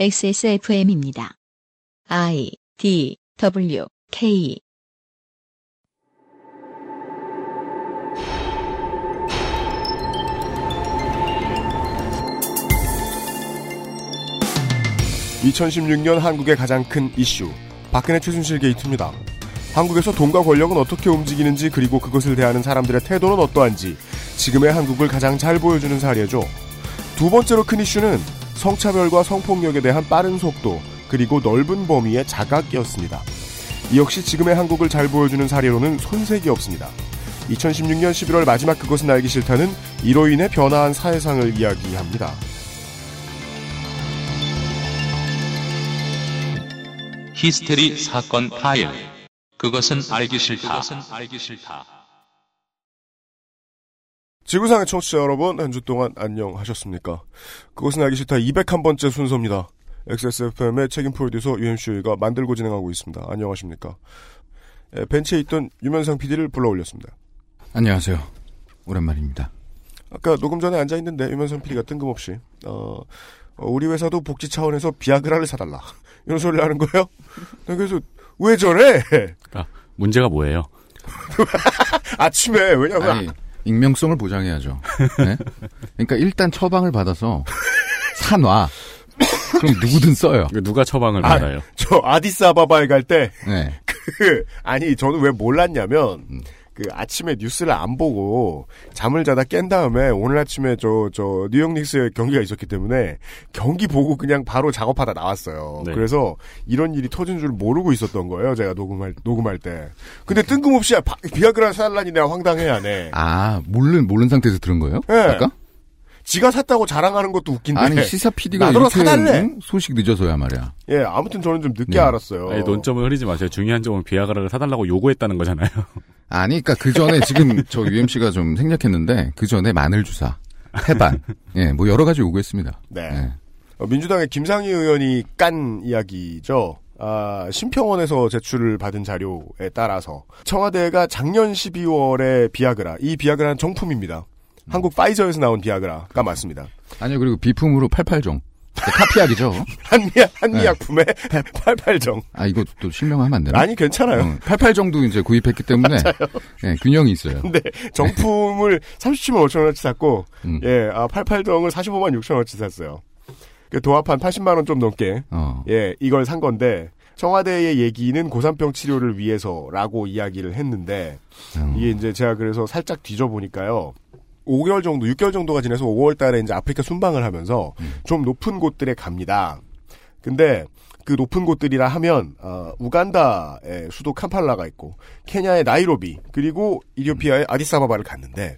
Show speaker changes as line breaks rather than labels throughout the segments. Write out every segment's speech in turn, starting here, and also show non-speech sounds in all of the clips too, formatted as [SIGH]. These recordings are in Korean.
XSFM입니다. I D W K
(2016년) 한국의 가장 큰 이슈 박근혜 최순실 게이트입니다. 한국에서 돈과 권력은 어떻게 움직이는지 그리고 그것을 대하는 사람들의 태도는 어떠한지 지금의 한국을 가장 잘 보여주는 사례죠. 두 번째로 큰 이슈는 성차별과 성폭력에 대한 빠른 속도 그리고 넓은 범위의 자각이었습니다. 이 역시 지금의 한국을 잘 보여주는 사례로는 손색이 없습니다. 2016년 11월 마지막 그것은 알기 싫다는 이로 인해 변화한 사회상을 이야기합니다.
히스테리 사건 파일. 그것은 알기 싫다.
지구상의 청취자 여러분, 한 주 동안 안녕하셨습니까? 그것은 알기 싫다 201번째 순서입니다. XSFM의 책임 프로듀서 UMC가 만들고 진행하고 있습니다. 안녕하십니까? 에, 벤치에 있던 유면상 PD를 불러 올렸습니다.
안녕하세요. 오랜만입니다.
아까 녹음 전에 앉아있는데 유면상 PD가 뜬금없이, 어, 어, 우리 회사도 복지 차원에서 비아그라를 사달라. [LAUGHS] 이런 소리를 하는 거예요? 네, 그래서, 왜 저래?
그러니까 문제가 뭐예요? [LAUGHS]
아침에, 왜냐면,
아니, 익명성을 보장해야죠. 네? 그러니까 일단 처방을 받아서 사놔. 그럼 누구든 써요.
누가 처방을
아,
받아요?
저 아디스 아바바에 갈 때,
네.
그, 아니, 저는 왜 몰랐냐면, 그 아침에 뉴스를 안 보고 잠을 자다 깬 다음에 오늘 아침에 저, 저, 뉴욕 닉스의 경기가 있었기 때문에 경기 보고 그냥 바로 작업하다 나왔어요.
네.
그래서 이런 일이 터진 줄 모르고 있었던 거예요. 제가 녹음할, 녹음할 때. 근데 뜬금없이 바- 비아그라 살라니 내가 황당해야 네
아, 모르는, 모르는 상태에서 들은 거예요?
네.
아까?
지가 샀다고 자랑하는 것도 웃긴데.
아니, 시사 PD가
나더러
이렇게
사달래.
응? 소식 늦어서야 말이야.
예, 아무튼 저는 좀 늦게
네.
알았어요.
아니, 논점을 흐리지 마세요. 중요한 점은 비아그라를 사달라고 요구했다는 거잖아요.
아니, 그니까 그 전에 지금 [LAUGHS] 저 UMC가 좀 생략했는데, 그 전에 마늘 주사, 태반, [LAUGHS] 예, 뭐 여러 가지 요구했습니다.
네.
예.
어, 민주당의 김상희 의원이 깐 이야기죠. 아, 심평원에서 제출을 받은 자료에 따라서 청와대가 작년 12월에 비아그라, 이 비아그라는 정품입니다. 한국 파이저에서 나온 비아그라가 맞습니다.
아니요, 그리고 비품으로 88종. 카피약이죠.
한미약,
네.
한미약품의 88정.
아, 이거 또 실명하면 안 되나?
아니, 괜찮아요.
어, 88정도 이제 구입했기 때문에, [LAUGHS] 예, 균형이 있어요.
근데 정품을 37만 5천원어치 샀고,
음.
예, 아, 88정을 45만 6천원어치 샀어요. 그 도합 한 80만원 좀 넘게
어.
예, 이걸 산 건데 청와대의 얘기는 고산병 치료를 위해서라고 이야기를 했는데
음.
이게 이제 제가 그래서 살짝 뒤져보니까요. 5개월 정도, 6개월 정도가 지나서 5월 달에 이제 아프리카 순방을 하면서 좀 높은 곳들에 갑니다. 근데 그 높은 곳들이라 하면 어, 우간다의 수도 캄팔라가 있고 케냐의 나이로비 그리고 이디오피아의 아디사바바를 갔는데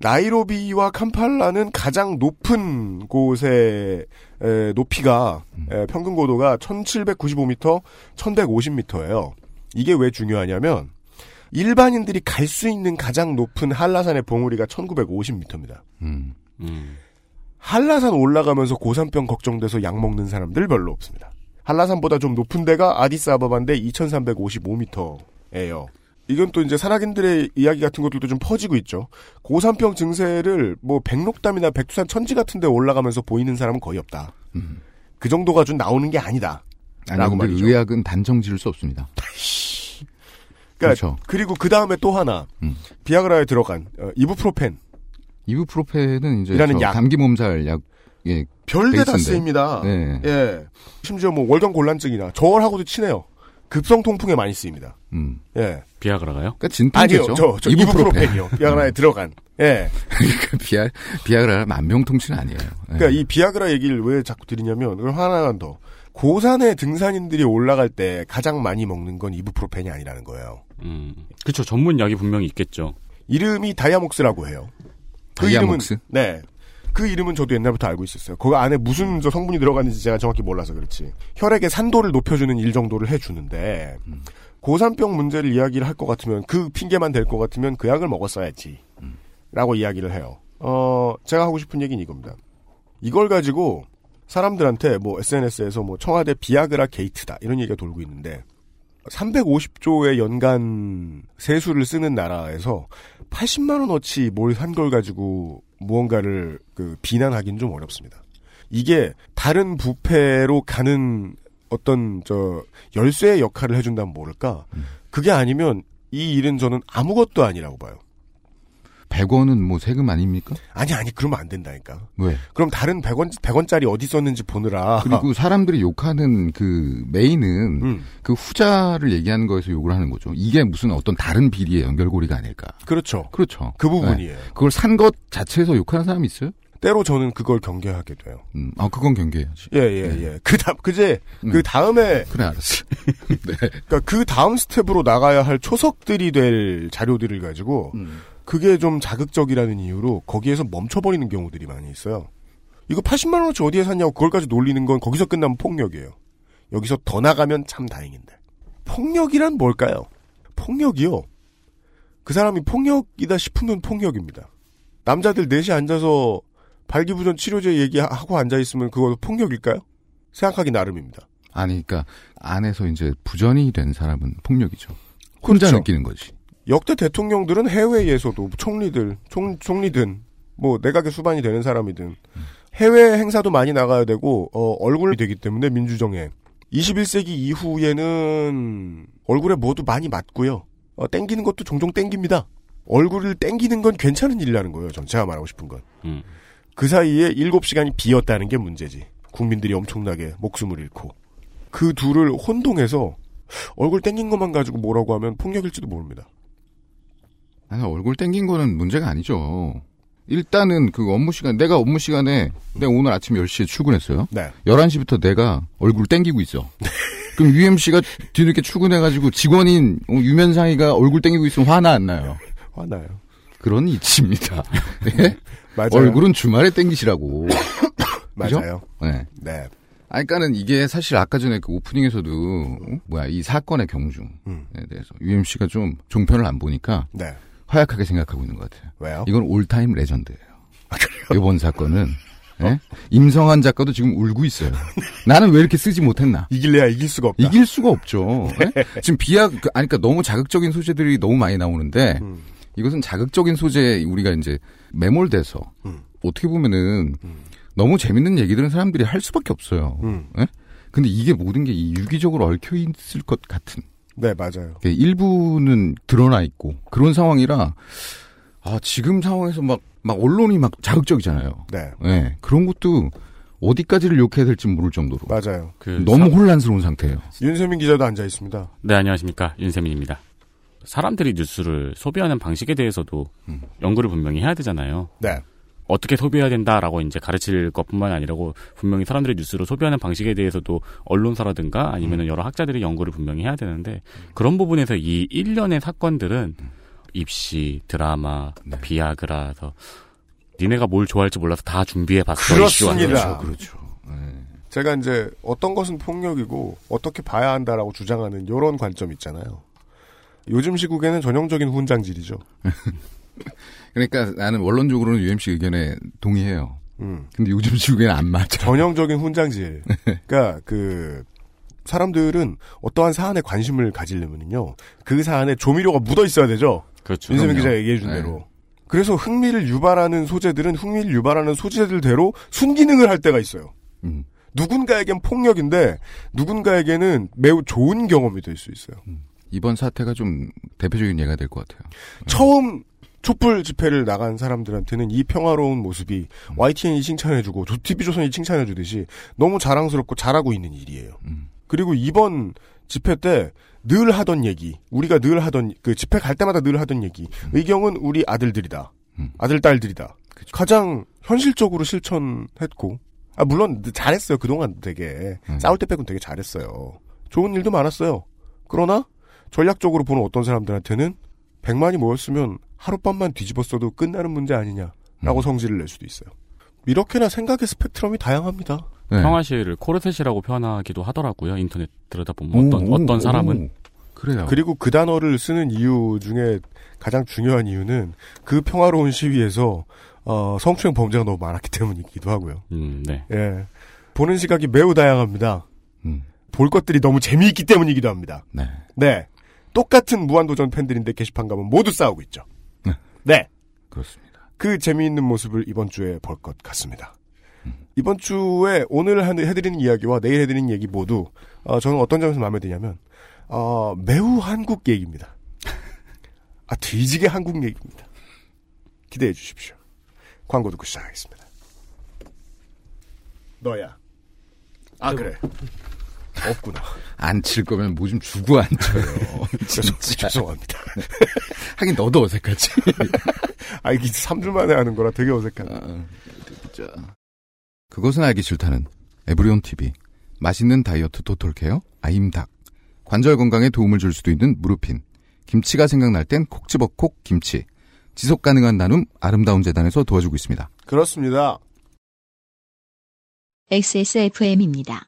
나이로비와 캄팔라는 가장 높은 곳의 에, 높이가 에, 평균 고도가 1795m, 1150m예요. 이게 왜 중요하냐면 일반인들이 갈 수 있는 가장 높은 한라산의 봉우리가 1950m입니다.
음.
음.
한라산 올라가면서 고산병 걱정돼서 약 먹는 사람들 별로 없습니다. 한라산보다 좀 높은 데가 아디스아바바인데 2355m예요. 이건 또 이제 산악인들의 이야기 같은 것들도 좀 퍼지고 있죠. 고산병 증세를 뭐 백록담이나 백두산 천지 같은 데 올라가면서 보이는 사람은 거의 없다.
음.
그 정도가 좀 나오는 게 아니다.
아니,
라고
근데
말이죠.
의학은 단정 지을 수 없습니다.
그러니까
그렇죠.
그리고 그 다음에 또 하나
음.
비아그라에 들어간 어, 이부프로펜
이부프로펜은 이제
이라는
저
약.
감기 몸살 약, 예,
별데 다. 쓰입니다.
네.
예. 심지어 뭐 월경 곤란증이나 저월하고도 친해요. 급성 통풍에 많이 쓰입니다.
음.
예.
비아그라가요?
그러니까
아니요,
진통제죠.
저, 저 이부프로펜 이요. 비아그라에 들어간. 예. [LAUGHS]
그러니까 비아, 비아그라 만병통치는 아니에요. 예.
그러니까 이 비아그라 얘기를 왜 자꾸 드리냐면, 그걸 하나만 더. 고산에 등산인들이 올라갈 때 가장 많이 먹는 건 이부프로펜이 아니라는 거예요.
음. 그쵸. 전문 약이 분명히 있겠죠.
이름이 다이아목스라고 해요. 그
다이아목스?
이름은, 네. 그 이름은 저도 옛날부터 알고 있었어요. 그 안에 무슨 저 성분이 들어가는지 제가 정확히 몰라서 그렇지. 혈액의 산도를 높여주는 일 정도를 해주는데, 고산병 문제를 이야기를 할 것 같으면, 그 핑계만 될 것 같으면 그 약을 먹었어야지. 라고 이야기를 해요. 어, 제가 하고 싶은 얘기는 이겁니다. 이걸 가지고 사람들한테 뭐 SNS에서 뭐 청와대 비아그라 게이트다 이런 얘기가 돌고 있는데 350조의 연간 세수를 쓰는 나라에서 80만 원어치 뭘 산 걸 가지고 무언가를 그 비난하기는 좀 어렵습니다. 이게 다른 부패로 가는 어떤 저 열쇠의 역할을 해준다면 모를까? 그게 아니면 이 일은 저는 아무것도 아니라고 봐요.
100원은 뭐 세금 아닙니까?
아니 아니 그러면 안 된다니까.
왜?
그럼 다른 100원 100원짜리 어디 썼는지 보느라
그리고 사람들이 욕하는 그 메인은
음,
그 후자를 얘기하는 거에서 욕을 하는 거죠. 이게 무슨 어떤 다른 비리의 연결고리가 아닐까.
그렇죠.
그렇죠.
그 부분이에요.
그걸 산 것 자체에서 욕하는 사람이 있어요?
때로 저는 그걸 경계하게 돼요.
음, 아, 그건 경계해야지.
예, 예, 예. 그 다음, 그제,
음.
그 다음에,
그래, 알았어. [LAUGHS] 네.
그니까 그 다음 스텝으로 나가야 할 초석들이 될 자료들을 가지고,
음.
그게 좀 자극적이라는 이유로 거기에서 멈춰버리는 경우들이 많이 있어요. 이거 80만 원어치 어디에 샀냐고 그걸까지 놀리는 건 거기서 끝나면 폭력이에요. 여기서 더 나가면 참 다행인데. 폭력이란 뭘까요? 폭력이요. 그 사람이 폭력이다 싶으면 폭력입니다. 남자들 넷이 앉아서 발기부전 치료제 얘기하고 앉아있으면 그거 폭력일까요? 생각하기 나름입니다.
아니, 그니까, 안에서 이제 부전이 된 사람은 폭력이죠. 혼자
그렇죠.
느끼는 거지.
역대 대통령들은 해외에서도 총리들, 총, 총리든 뭐 내각의 수반이 되는 사람이든 해외 행사도 많이 나가야 되고 어, 얼굴이 되기 때문에 민주정에 21세기 이후에는 얼굴에 뭐도 많이 맞고요. 어, 땡기는 것도 종종 땡깁니다. 얼굴을 땡기는 건 괜찮은 일이라는 거예요. 전 제가 말하고 싶은 건.
음.
그 사이에 7시간이 비었다는 게 문제지. 국민들이 엄청나게 목숨을 잃고. 그 둘을 혼동해서 얼굴 땡긴 것만 가지고 뭐라고 하면 폭력일지도 모릅니다.
아니, 얼굴 땡긴 거는 문제가 아니죠. 일단은 그 업무 시간, 내가 업무 시간에, 내가 오늘 아침 10시에 출근했어요.
네.
11시부터 내가 얼굴 땡기고 있어. 그럼 UMC가 뒤늦게 출근해가지고 직원인 어, 유면상이가 얼굴 땡기고 있으면 화나 안 나요?
화나요.
그런 이치입니다. [LAUGHS] 네?
맞아요.
얼굴은 주말에 땡기시라고. [COUGHS]
맞아요.
네.
네.
아니, 그니까는 이게 사실 아까 전에 그 오프닝에서도, 어? 뭐야, 이 사건의 경중에
음.
대해서 UMC가 좀 종편을 안 보니까
네.
화약하게 생각하고 있는 것 같아요.
왜요?
이건 all-time legend예요. 이번 사건은. 예? 임성한 작가도 지금 울고 있어요. 나는 왜 이렇게 쓰지 못했나?
이길래야 이길 수가 없다.
이길 수가 없죠. 예? [LAUGHS] 지금 비약, 그, 아니, 그러니까 너무 자극적인 소재들이 너무 많이 나오는데,
음.
이것은 자극적인 소재에 우리가 이제 매몰돼서,
음.
어떻게 보면은, 너무 재밌는 얘기들은 사람들이 할 수밖에 없어요.
음.
예? 근데 이게 모든 게 유기적으로 얽혀 있을 것 같은,
네, 맞아요.
예, 일부는 드러나 있고, 그런 상황이라, 아, 지금 상황에서 막, 막 언론이 막 자극적이잖아요.
네.
예, 그런 것도 어디까지를 욕해야 될지 모를 정도로.
맞아요.
그
너무 혼란스러운 상태예요.
윤세민 기자도 앉아 있습니다.
네, 안녕하십니까. 윤세민입니다. 사람들이 뉴스를 소비하는 방식에 대해서도
음.
연구를 분명히 해야 되잖아요.
네.
어떻게 소비해야 된다라고 이제 가르칠 것뿐만 아니라고 분명히 사람들이 뉴스를 소비하는 방식에 대해서도 언론사라든가 아니면 은 여러 학자들이 연구를 분명히 해야 되는데 그런 부분에서 이 일련의 사건들은 입시, 드라마,
네.
비아그라서 니네가 뭘 좋아할지 몰라서 다 준비해 봤어.
그렇습니다.
그렇죠. 예.
제가 이제 어떤 것은 폭력이고 어떻게 봐야 한다라고 주장하는 이런 관점 있잖아요. 요즘 시국에는 전형적인 훈장질이죠. [LAUGHS] [LAUGHS]
그러니까 나는 원론적으로는 UMC 의견에 동의해요.
음.
근데 요즘 시국에는 안 맞아.
전형적인 훈장질. 그러니까 그 사람들은 어떠한 사안에 관심을 가지려면요. 그 사안에 조미료가 묻어 있어야 되죠.
그렇죠.
윤세민. 기자 얘기해 준
네.
대로. 그래서 흥미를 유발하는 소재들은 흥미를 유발하는 소재들대로 순기능을 할 때가 있어요.
음.
누군가에겐 폭력인데 누군가에게는 매우 좋은 경험이 될 수 있어요.
이번 사태가 좀 대표적인 예가 될 것 같아요.
처음 촛불 집회를 나간 사람들한테는 이 평화로운 모습이 YTN이 칭찬해주고 TV조선이 칭찬해주듯이 너무 자랑스럽고 잘하고 있는 일이에요.
음.
그리고 이번 집회 때 늘 하던 얘기, 우리가 늘 하던 그 집회 갈 때마다 늘 하던 얘기, 의경은 우리 아들들이다,
음.
아들 딸들이다.
그쵸.
가장 현실적으로 실천했고, 아 물론 잘했어요 그동안 되게
음.
싸울 때 빼곤 되게 잘했어요. 좋은 일도 많았어요. 그러나 전략적으로 보는 어떤 사람들한테는 100만이 모였으면 하룻밤만 뒤집었어도 끝나는 문제 아니냐라고
음.
성질을 낼 수도 있어요. 이렇게나 생각의 스펙트럼이 다양합니다.
네.
평화시를 코르셋이라고 표현하기도 하더라고요. 인터넷 들여다보면 어떤
오,
어떤
오,
사람은
오. 그래요.
그리고 그 단어를 쓰는 이유 중에 가장 중요한 이유는 그 평화로운 시위에서 어, 성추행 범죄가 너무 많았기 때문이기도 하고요.
음, 네.
예. 보는 시각이 매우 다양합니다.
음.
볼 것들이 너무 재미있기 때문이기도 합니다.
네.
네. 똑같은 무한도전 팬들인데 게시판 가면 모두 싸우고 있죠.
네.
네.
그렇습니다.
그 재미있는 모습을 이번 주에 볼 것 같습니다. 이번 주에 오늘 한- 해드리는 이야기와 내일 해드리는 얘기 모두 어, 저는 어떤 점에서 마음에 드냐면 어, 매우 한국 얘기입니다. 아 뒤지게 한국 얘기입니다. 기대해 주십시오. 광고 듣고 시작하겠습니다. 너야. 아 그래. 없구나.
안 칠 거면 뭐 좀 주고 안 쳐요.
죄송,
진짜.
죄송합니다.
하긴 너도 어색하지. [LAUGHS]
아 이게 3주 만에 하는 거라 되게 어색하네.
아, 진짜. 그것은 알기 싫다는 에브리온 TV. 맛있는 다이어트 토톨케어 아임닭. 관절 건강에 도움을 줄 수도 있는 무르핀. 김치가 생각날 땐 콕 집어 콕 김치. 지속 가능한 나눔 아름다운 재단에서 도와주고 있습니다.
그렇습니다.
XSFM입니다.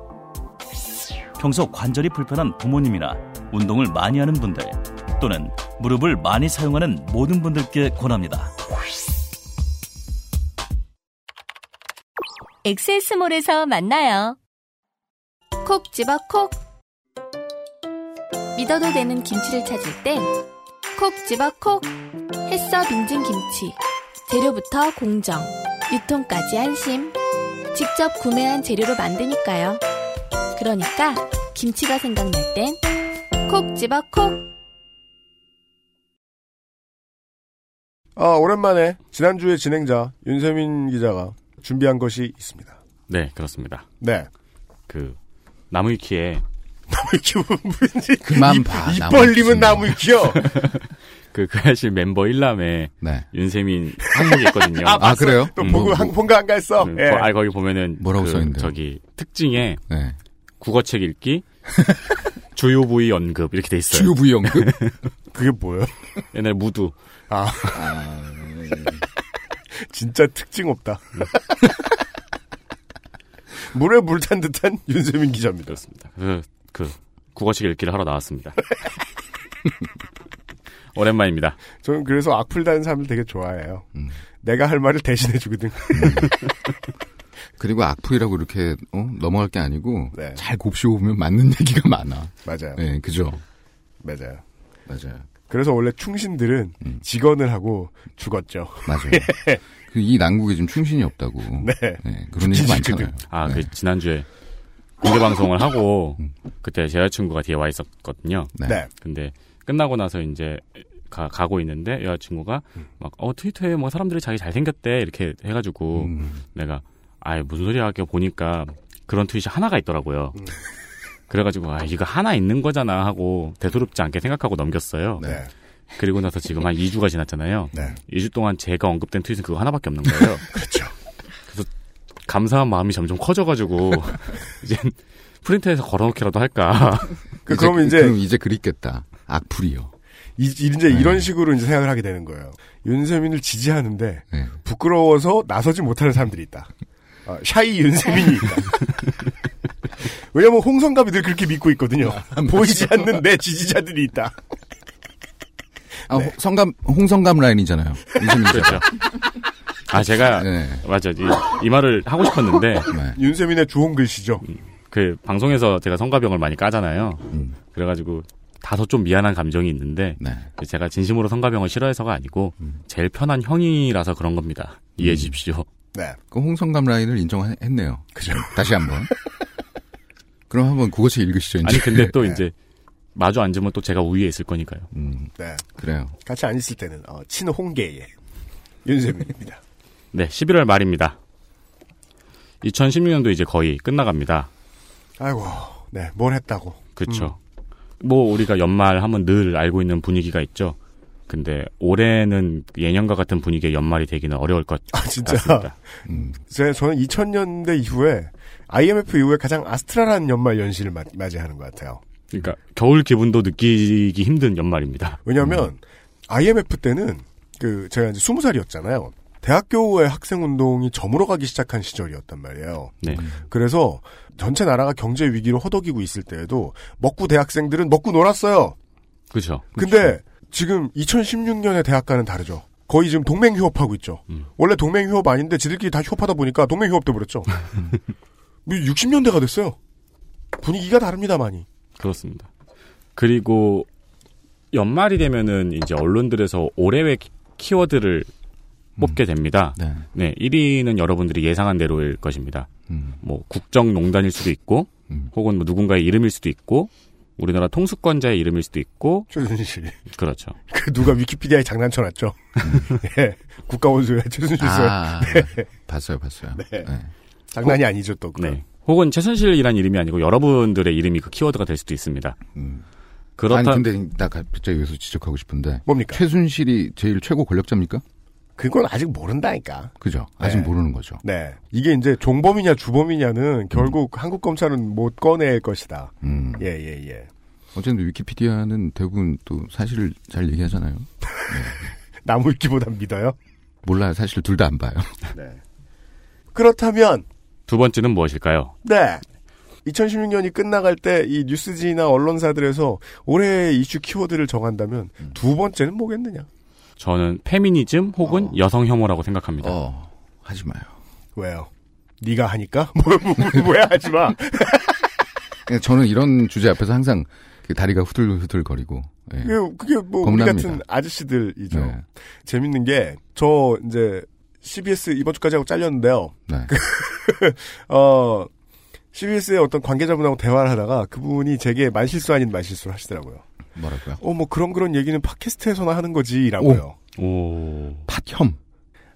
평소 관절이 불편한 부모님이나 운동을 많이 하는 분들 또는 무릎을 많이 사용하는 모든 분들께 권합니다.
엑세스몰에서 만나요. 콕 집어 콕. 믿어도 되는 김치를 찾을 땐 콕 집어 콕. 햇서 빙진 김치. 재료부터 공정, 유통까지 안심. 직접 구매한 재료로 만드니까요. 그러니까 김치가 생각날 땐 콕 집어 콕.
아, 오랜만에 지난주에 진행자 윤세민 기자가 준비한 것이 있습니다.
네, 그렇습니다.
네.
그 나무 위키에
기분 무인지
그만 봐,
입
나무
벌리면
위키.
나무 위키요. [LAUGHS]
그 그하실 멤버 1남에
네.
윤세민 항목이 있거든요. [LAUGHS]
아,
아, 그래요?
또
음,
보고
뭐,
한 본가 안 갔어.
음,
예.
거- 아 거기 보면은
뭐라고
그
써 있는데요?
저기 특징에
네.
국어책 읽기, [LAUGHS] 주요 부위 언급 이렇게 돼 있어요.
주요 부위 연급?
그게 뭐예요?
옛날 무두.
아. [LAUGHS] 진짜 특징 없다. [LAUGHS] 물에 물 탄 듯한 윤세민 기자입니다.
그렇습니다. 그, 그 국어책 읽기를 하러 나왔습니다. 오랜만입니다.
저는 그래서 악플 다는 사람들 되게 좋아해요.
음.
내가 할 말을 대신해 주거든.
그리고 악플이라고 이렇게 어? 넘어갈 게 아니고
네.
잘 곱씹어 보면 맞는 [LAUGHS] 얘기가 많아.
맞아요.
네, 그죠?
맞아요.
맞아요.
그래서 원래 충신들은
음.
직언을 하고 죽었죠.
맞아요. [LAUGHS] 그이 난국에 지금 충신이 없다고.
네.
그런 얘기 많잖아요.
아,
네.
그 지난주에 공개 방송을 하고 그때 제 여자친구가 뒤에 와 있었거든요.
네.
네.
근데 끝나고 나서 이제 가, 가고 있는데 여자친구가 막 어 트위터에 뭐 사람들이 자기 잘생겼대 이렇게 해가지고
음.
내가 아이 무슨 소리야 이렇게 보니까 그런 트윗이 하나가 있더라고요.
음.
그래가지고 아 이거 하나 있는 거잖아 하고 대수롭지 않게 생각하고 넘겼어요.
네.
그리고 나서 지금 한 2주가 지났잖아요.
네.
2주 동안 제가 언급된 트윗은 그거 하나밖에 없는 거예요. [LAUGHS]
그렇죠.
감사한 마음이 점점 커져가지고 [LAUGHS] 이제 프린터에서 걸어놓기라도 할까.
그, 그러면 이제
그럼 이제 그립겠다. 악플이요.
이, 이제 이런 식으로 이제 생각을 하게 되는 거예요. 윤세민을 지지하는데
네.
부끄러워서 나서지 못하는 사람들이 있다. 어, 샤이 윤세민이 있다. 왜냐면 홍성갑이 늘 그렇게 믿고 있거든요. 보이지 않는 내 지지자들이 있다.
아, 홍- 성감, 홍성감 라인이잖아요.
그렇죠. 아 제가
네.
맞아 이, 이 말을 하고 싶었는데
네.
윤세민의 좋은 글씨죠.
그 방송에서 제가 성가병을 많이 까잖아요.
음.
그래가지고 다소 좀 미안한 감정이 있는데
네.
제가 진심으로 성가병을 싫어해서가 아니고
음.
제일 편한 형이라서 그런 겁니다. 이해해 주십시오.
네.
그 홍성감 라인을 인정했네요.
그죠.
다시 한 번. 그럼 한번 그것을 읽으시죠. 이제.
아니 근데 또
네.
이제 마주 앉으면 또 제가 우위에 있을 거니까요.
음,
네.
그래요.
같이 안 있을 때는 어, 친홍계의 윤세민입니다.
네, 11월 말입니다. 2016년도 이제 거의 끝나갑니다.
아이고, 네, 뭘 했다고.
그렇죠. 뭐 우리가 연말 하면 늘 알고 있는 분위기가 있죠. 근데 올해는 예년과 같은 분위기의 연말이 되기는 어려울 것
아, 진짜.
같습니다.
음,
제, 저는 2000년대 이후에 IMF 이후에 가장 아스트랄한 연말 연시를 맞, 맞이하는 것 같아요.
그러니까 겨울 기분도 느끼기 힘든 연말입니다.
왜냐하면 IMF 때는 그 제가 이제 20살이었잖아요. 대학교의 학생 운동이 저물어가기 시작한 시절이었단 말이에요.
네.
그래서 전체 나라가 경제 위기로 허덕이고 있을 때에도 먹고 대학생들은 먹고 놀았어요.
그렇죠.
근데 지금 2016년의 대학과는 다르죠. 거의 지금 동맹 휴업하고 있죠.
음.
원래 동맹 휴업 아닌데 지들끼리 다 휴업하다 보니까 동맹 휴업 돼 버렸죠. 60년대가 됐어요. 분위기가 다릅니다, 많이.
그렇습니다. 그리고 연말이 되면은 이제 언론들에서 올해의 키- 키워드를 뽑게 됩니다.
네.
네, 1위는 여러분들이 예상한 대로일 것입니다.
음.
뭐 국정농단일 수도 있고,
음.
혹은 뭐 누군가의 이름일 수도 있고, 우리나라 통수권자의 이름일 수도 있고,
최순실.
그렇죠. [LAUGHS]
그 누가 위키피디아에 장난쳐 놨죠. [LAUGHS] 예. 국가원수의 최순실 씨.
아, 봤어요, 봤어요.
네.
네.
장난이 아니죠, 또. 그건.
네. 혹은 최순실이란 이름이 아니고 여러분들의 이름이 그 키워드가 될 수도 있습니다.
음.
그렇다.
아니 근데 나 갑자기 여기서 지적하고 싶은데
뭡니까?
최순실이 제일 최고 권력자입니까?
그건 아직 모른다니까.
그죠? 아직
네.
모르는 거죠.
네. 이게 이제 종범이냐 주범이냐는 결국 한국 검찰은 못 꺼낼 것이다.
음.
예, 예, 예.
어쨌든 위키피디아는 대부분 또 사실을 잘 얘기하잖아요. [LAUGHS]
나무 위키보단 믿어요?
몰라요. 사실 둘 다 안 봐요. [LAUGHS]
네. 그렇다면,
두 번째는 무엇일까요?
네. 2016년이 끝나갈 때 이 뉴스지나 언론사들에서 올해의 이슈 키워드를 정한다면 두 번째는 뭐겠느냐?
저는 페미니즘 혹은
어.
여성 혐오라고 생각합니다.
어, 하지 마요.
왜요? 네가 하니까? [LAUGHS] 뭐, 뭐야 하지 마.
그냥 저는 이런 주제 앞에서 항상 그 다리가 후들후들거리고. 예.
그게, 그게 뭐 우리
겁납니다.
같은 아저씨들이죠.
네.
재밌는 게 저 이제 CBS 이번 주까지 하고 잘렸는데요.
네. [LAUGHS]
어 CBS의 어떤 관계자분하고 대화를 하다가 그분이 제게 말실수 아닌 말실수를 하시더라고요.
뭐라고요?
어 뭐 그런 그런 얘기는 팟캐스트에서나 하는 거지라고요.
오.
팥혐.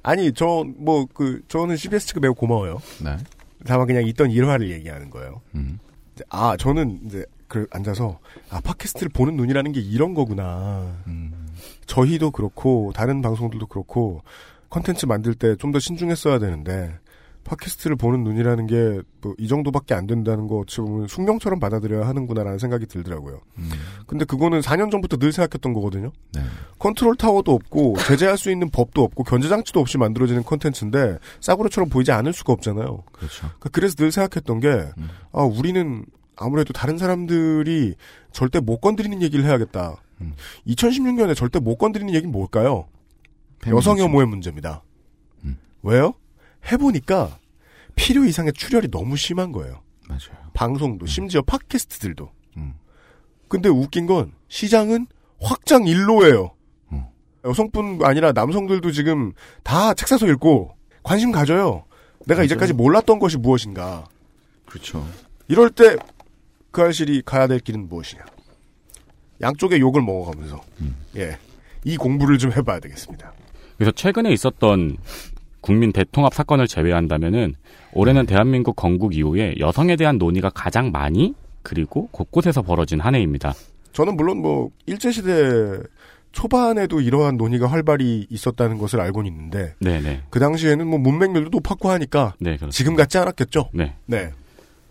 아니 저 뭐 그 저는 CBS 측에 매우 고마워요.
네.
다만 그냥 있던 일화를 얘기하는 거예요.
음.
아 저는 이제 그 앉아서 아 팟캐스트를 보는 눈이라는 게 이런 거구나.
음.
저희도 그렇고 다른 방송들도 그렇고 컨텐츠 만들 때 좀 더 신중했어야 되는데 팟캐스트를 보는 눈이라는 게 뭐 이 정도밖에 안 된다는 거 어찌 보면 숙명처럼 받아들여야 하는구나라는 생각이 들더라고요.
음.
근데 그거는 4년 전부터 늘 생각했던 거거든요.
네.
컨트롤 타워도 없고 제재할 수 있는 법도 없고 견제 장치도 없이 만들어지는 컨텐츠인데 싸구려처럼 보이지 않을 수가 없잖아요.
그렇죠.
그러니까 그래서 늘 생각했던 게
음.
아, 우리는 아무래도 다른 사람들이 절대 못 건드리는 얘기를 해야겠다.
음.
2016년에 절대 못 건드리는 얘기는 뭘까요? 여성 혐오의 문제입니다.
음.
왜요? 해보니까 필요 이상의 출혈이 너무 심한 거예요.
맞아요.
방송도 심지어 팟캐스트들도.
음.
근데 웃긴 건 시장은 확장 일로예요.
음.
여성뿐 아니라 남성들도 지금 다 책 사서 읽고 관심 가져요. 내가 이제까지 몰랐던 것이 무엇인가.
그렇죠.
이럴 때 그 알실이 가야 될 길은 무엇이냐. 양쪽의 욕을 먹어가면서
음.
예. 이 공부를 좀 해봐야 되겠습니다.
그래서 최근에 있었던 국민 대통합 사건을 제외한다면은 올해는 대한민국 건국 이후에 여성에 대한 논의가 가장 많이 그리고 곳곳에서 벌어진 한 해입니다.
저는 물론 뭐 일제 시대 초반에도 이러한 논의가 활발히 있었다는 것을 알고는 있는데
네네.
그 당시에는 뭐 문맹률도 높았고 하니까
네.
지금 같지 않았겠죠.
네.
네.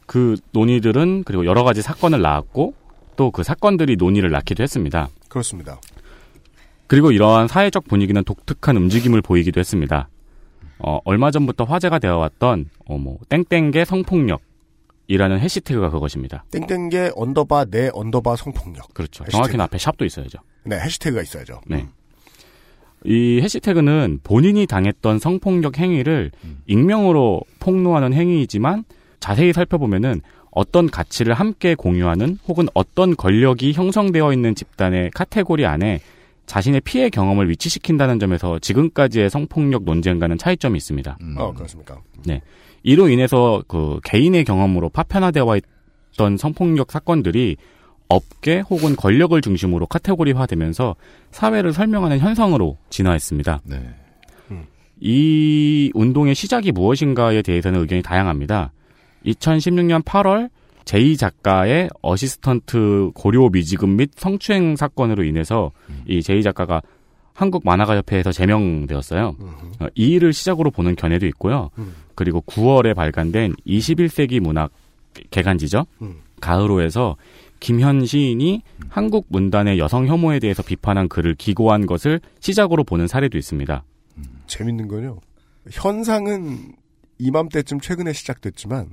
그 논의들은 그리고 여러 가지 사건을 낳았고 또 그 사건들이 논의를 낳기도 했습니다.
그렇습니다.
그리고 이러한 사회적 분위기는 독특한 움직임을 보이기도 했습니다. 어, 얼마 전부터 화제가 되어왔던 어, 뭐 땡땡계 성폭력 이라는 해시태그가 그것입니다.
땡땡계 underbar 내 underbar 성폭력.
그렇죠.
해시태그.
정확히는 앞에 샵도 있어야죠.
네, 해시태그가 있어야죠.
네. 이 해시태그는 본인이 당했던 성폭력 행위를 익명으로 폭로하는 행위이지만 자세히 살펴보면은 어떤 가치를 함께 공유하는 혹은 어떤 권력이 형성되어 있는 집단의 카테고리 안에 자신의 피해 경험을 위치시킨다는 점에서 지금까지의 성폭력 논쟁과는 차이점이 있습니다.
음.
어, 그렇습니까?
이로 인해서 그 개인의 경험으로 파편화되어 있던 성폭력 사건들이 업계 혹은 권력을 중심으로 카테고리화되면서 사회를 설명하는 현상으로 진화했습니다.
네.
이 운동의 시작이 무엇인가에 대해서는 의견이 다양합니다. 2016년 8월 제2 작가의 어시스턴트 고료 미지급 및 성추행 사건으로 인해서 이 제2 작가가 한국 만화가 협회에서 제명되었어요. 어, 이 일을 시작으로 보는 견해도 있고요.
음.
그리고 9월에 발간된 21세기 문학 개간지죠.
음.
가을호에서 김현 시인이 한국 문단의 여성 혐오에 대해서 비판한 글을 기고한 것을 시작으로 보는 사례도 있습니다.
재밌는 건요. 현상은 이맘때쯤 최근에 시작됐지만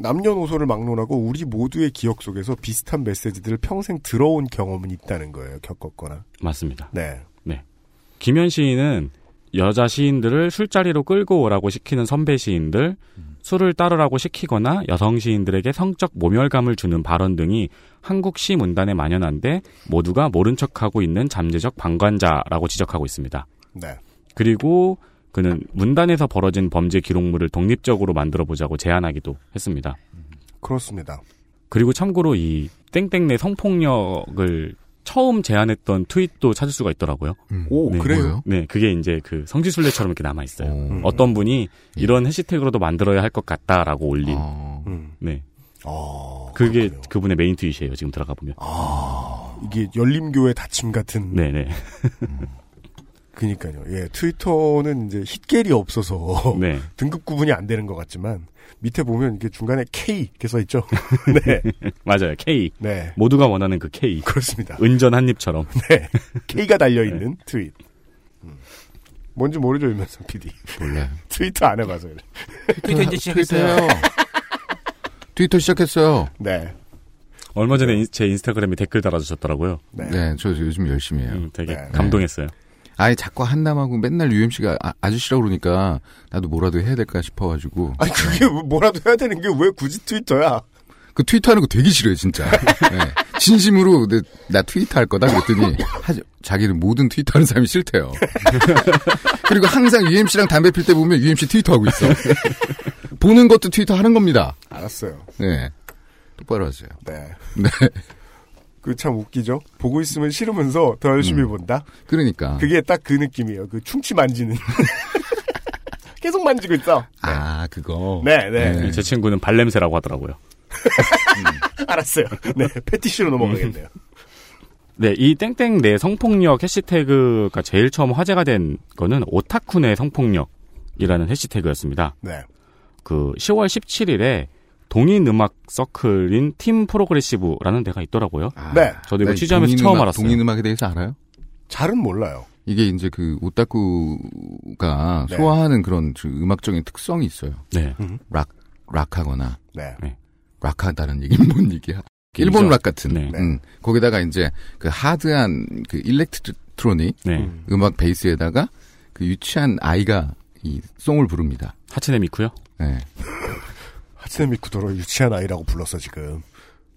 남녀노소를 막론하고 우리 모두의 기억 속에서 비슷한 메시지들을 평생 들어온 경험은 있다는 거예요. 겪었거나.
맞습니다.
네.
김현 시인은 여자 시인들을 술자리로 끌고 오라고 시키는 선배 시인들, 술을 따르라고 시키거나 여성 시인들에게 성적 모멸감을 주는 발언 등이 한국 시 문단에 만연한데 모두가 모른 척하고 있는 잠재적 방관자라고 지적하고 있습니다.
네.
그리고 그는 문단에서 벌어진 범죄 기록물을 독립적으로 만들어 보자고 제안하기도 했습니다.
그렇습니다.
그리고 참고로 이 땡땡 내 성폭력을 처음 제안했던 트윗도 찾을 수가 있더라고요.
오,
네.
그래요?
뭐예요?
네, 그게 이제 그 성지순례처럼 이렇게 남아 있어요.
어.
어떤 분이 이런 해시태그로도 만들어야 할 것 같다라고 올린.
어.
음.
네,
어,
그게
그렇군요.
그분의 메인 트윗이에요. 지금 들어가 보면.
아, 이게 열림교의 다침 같은.
네, 네,
그니까요. 예, 트위터는 이제 힛겔이 없어서 [LAUGHS]
네,
등급 구분이 안 되는 것 같지만 밑에 보면 이게 중간에 K 이렇게 써 있죠. [LAUGHS] 네,
맞아요. K
네,
모두가 원하는 그 K.
그렇습니다.
은전 한 입처럼. [LAUGHS]
네, K가 달려 있는 트윗. 음. 뭔지 모르죠, 유면선 PD.
몰라요.
트위터 안 해봐서. 그래.
트위터 이제 시작했어요.
트위터 시작했어요.
네,
얼마 전에 인- 제 인스타그램에 댓글 달아주셨더라고요.
네,
네, 저 요즘 열심히 해요.
음, 되게
네.
감동했어요.
아예 자꾸 한남하고 맨날 UMC가 아, 저씨라 그러니까 나도 뭐라도 해야 될까 싶어가지고
아니 그게 뭐라도 해야 되는 게 왜 굳이 트위터야?
그 트위터 하는 거 되게 싫어요 진짜. [LAUGHS] 네. 진심으로 내, 나 트위터 할 거다 그랬더니 하지, 자기는 모든 트위터 하는 사람이 싫대요. [LAUGHS] 그리고 항상 UMC랑 담배 필 때 보면 UMC 트위터 하고 있어. 보는 것도 트위터 하는 겁니다.
알았어요.
네. 똑바로 하세요.
네,
네.
그 참 웃기죠. 보고 있으면 싫으면서 더 열심히
음.
본다.
그러니까.
그게 딱 그 느낌이에요. 그 충치 만지는. [LAUGHS] 계속 만지고 있어.
아, 그거.
네, 네.
네.
제 친구는 발냄새라고 하더라고요. [LAUGHS]
알았어요. 네, 패티시로 넘어가겠네요.
네, 이 땡땡 내 성폭력 해시태그가 제일 처음 화제가 된 거는 오타쿠 내 성폭력이라는 해시태그였습니다.
네.
그 10월 17일에 동인 음악 서클인 팀 프로그레시브라는 데가 있더라고요.
아,
네.
저도 이거
나
취재하면서 처음
음악,
알았어요.
동인 음악에 대해서 알아요?
잘은 몰라요.
이게 이제 그 오타쿠가
네.
소화하는 그런 그 음악적인 특성이 있어요.
네.
락, 락하거나
네.
락하다는 얘기는 뭔 얘기야? 일본 락 같은.
네.
음, 거기다가 이제 그 하드한 그 일렉트로닉
네.
음.
음악 베이스에다가 그 유치한 아이가 이 song을 부릅니다.
하츠네 미쿠요?
네.
하츠네 미쿠더러 유치한 아이라고 불렀어, 지금.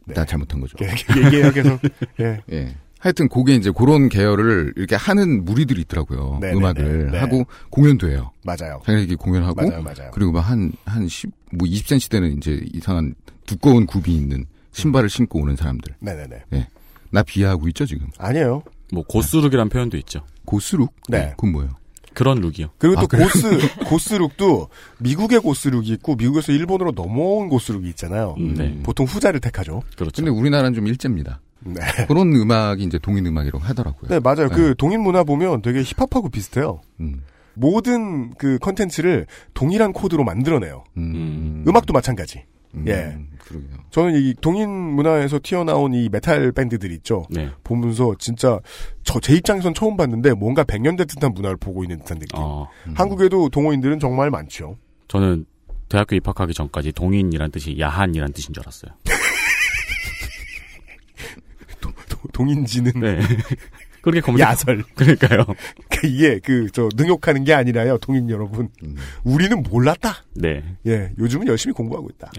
네.
나 잘못한 거죠.
얘기해요, 계속. 예. [LAUGHS]
예. 하여튼 그게 이제 그런 계열을 이렇게 하는 무리들이 있더라고요.
네네네.
음악을
네.
하고 공연도 해요.
맞아요.
자기들끼리 공연하고
맞아요, 맞아요.
그리고 막 한, 한 10, 뭐 20cm 되는 이제 이상한 두꺼운 굽이 있는 신발을 신고 오는 사람들.
네네네.
나 비하하고 있죠, 지금.
아니에요.
뭐 고스룩이란 표현도 있죠.
고스룩?
네.
그건 뭐예요?
그런 룩이요.
그리고
아,
또
그래요?
고스, [LAUGHS] 고스룩도 미국의 고스룩이 있고 미국에서 일본으로 넘어온 고스룩이 있잖아요.
음, 네.
보통 후자를 택하죠.
그렇죠.
근데 우리나라는 좀 일제입니다.
네.
그런 음악이 이제 동인 음악이라고 하더라고요.
네, 맞아요.
네.
그 동인 문화 보면 되게 힙합하고 비슷해요.
음.
모든 그 컨텐츠를 동일한 코드로 만들어내요.
음.
음악도 마찬가지.
음,
예.
그러게요.
저는 이 동인 문화에서 튀어나온 이 메탈 밴드들 있죠.
네.
보면서 진짜 저 제 입장에선 처음 봤는데 뭔가 100년 된 듯한 문화를 보고 있는 듯한 느낌.
어,
한국에도 동호인들은 정말 많죠.
저는 대학교 입학하기 전까지 동인이란 뜻이 야한이란 뜻인 줄 알았어요. [LAUGHS]
도- 동인지는
네. [LAUGHS] 그렇게 검색.
야설.
그러니까요. [LAUGHS]
그 이게 그 저 능욕하는 게 아니라요, 동인 여러분.
음.
우리는 몰랐다.
네.
예, 요즘은 열심히 공부하고 있다.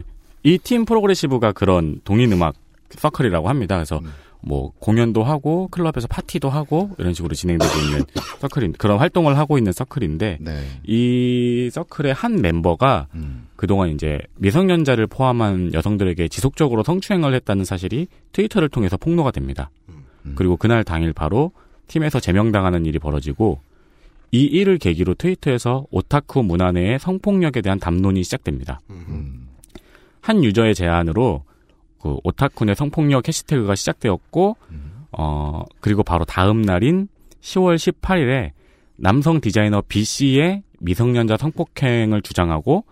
이 팀 프로그레시브가 그런 동인 음악 서클이라고 합니다. 그래서
음.
뭐 공연도 하고 클럽에서 파티도 하고 이런 식으로 진행되고 있는 [LAUGHS] 서클인 그런 활동을 하고 있는 서클인데
네.
이 서클의 한 멤버가
음.
그동안 이제 미성년자를 포함한 여성들에게 지속적으로 성추행을 했다는 사실이 트위터를 통해서 폭로가 됩니다.
음.
그리고 그날 당일 바로 팀에서 제명당하는 일이 벌어지고 이 일을 계기로 트위터에서 오타쿠 문화 내의 성폭력에 대한 담론이 시작됩니다.
음.
한 유저의 제안으로 그 오타쿠 내 성폭력 해시태그가 시작되었고
음.
어 그리고 바로 다음 날인 10월 18일에 남성 디자이너 B 씨의 미성년자 성폭행을 주장하고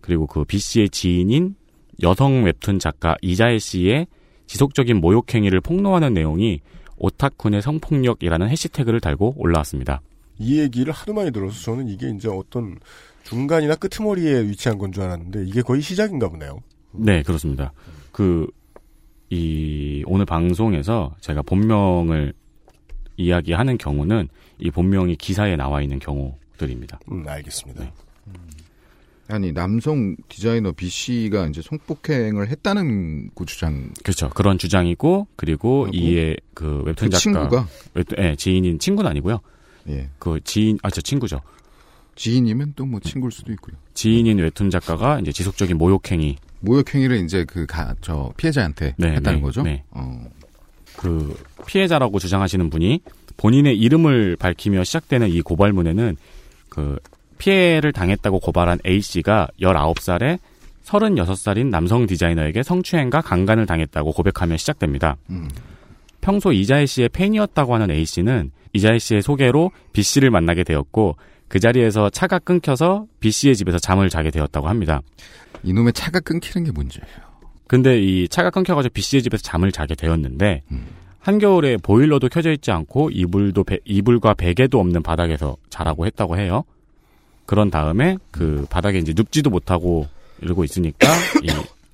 그리고 그 B 씨의 지인인 여성 웹툰 작가 이자혜 씨의 지속적인 모욕 행위를 폭로하는 내용이 오타쿠 내 성폭력이라는 해시태그를 달고 올라왔습니다.
이 얘기를 하도 많이 들어서 저는 이게 이제 어떤 중간이나 끄트머리에 위치한 건 줄 알았는데 이게 거의 시작인가 보네요.
네, 그렇습니다. 그, 이, 오늘 방송에서 제가 본명을 이야기하는 경우는 이 본명이 기사에 나와 있는 경우들입니다.
음, 알겠습니다.
네.
아니 남성 디자이너 B 씨가 이제 성폭행을 했다는 그 주장.
그렇죠. 그런 주장이고, 그리고
하고,
이에 그 웹툰
그
작가.
친구가
웹툰, 예, 지인인 친구는 아니고요.
예
그 지인, 아, 저 친구죠.
지인이면 또 뭐 친구일 수도 있고요.
지인인 웹툰 작가가 이제 지속적인 모욕행위,
모욕행위를 이제 그 가 저 피해자한테
네,
했다는
네,
거죠.
네.
어.
그 피해자라고 주장하시는 분이 본인의 이름을 밝히며 시작되는 이 고발문에는 그 피해를 당했다고 고발한 A 씨가 19살에 36살인 남성 디자이너에게 성추행과 강간을 당했다고 고백하며 시작됩니다.
음.
평소 이자혜 씨의 팬이었다고 하는 A 씨는 이자혜 씨의 소개로 B 씨를 만나게 되었고 그 자리에서 차가 끊겨서 B 씨의 집에서 잠을 자게 되었다고 합니다.
이놈의 차가 끊기는 게 문제예요.
근데 이 차가 끊겨가지고 B 씨의 집에서 잠을 자게 되었는데 한겨울에 보일러도 켜져 있지 않고 이불도 배- 이불과 베개도 없는 바닥에서 자라고 했다고 해요. 그런 다음에 그 바닥에 이제 눕지도 못하고 이러고 있으니까 [COUGHS] 이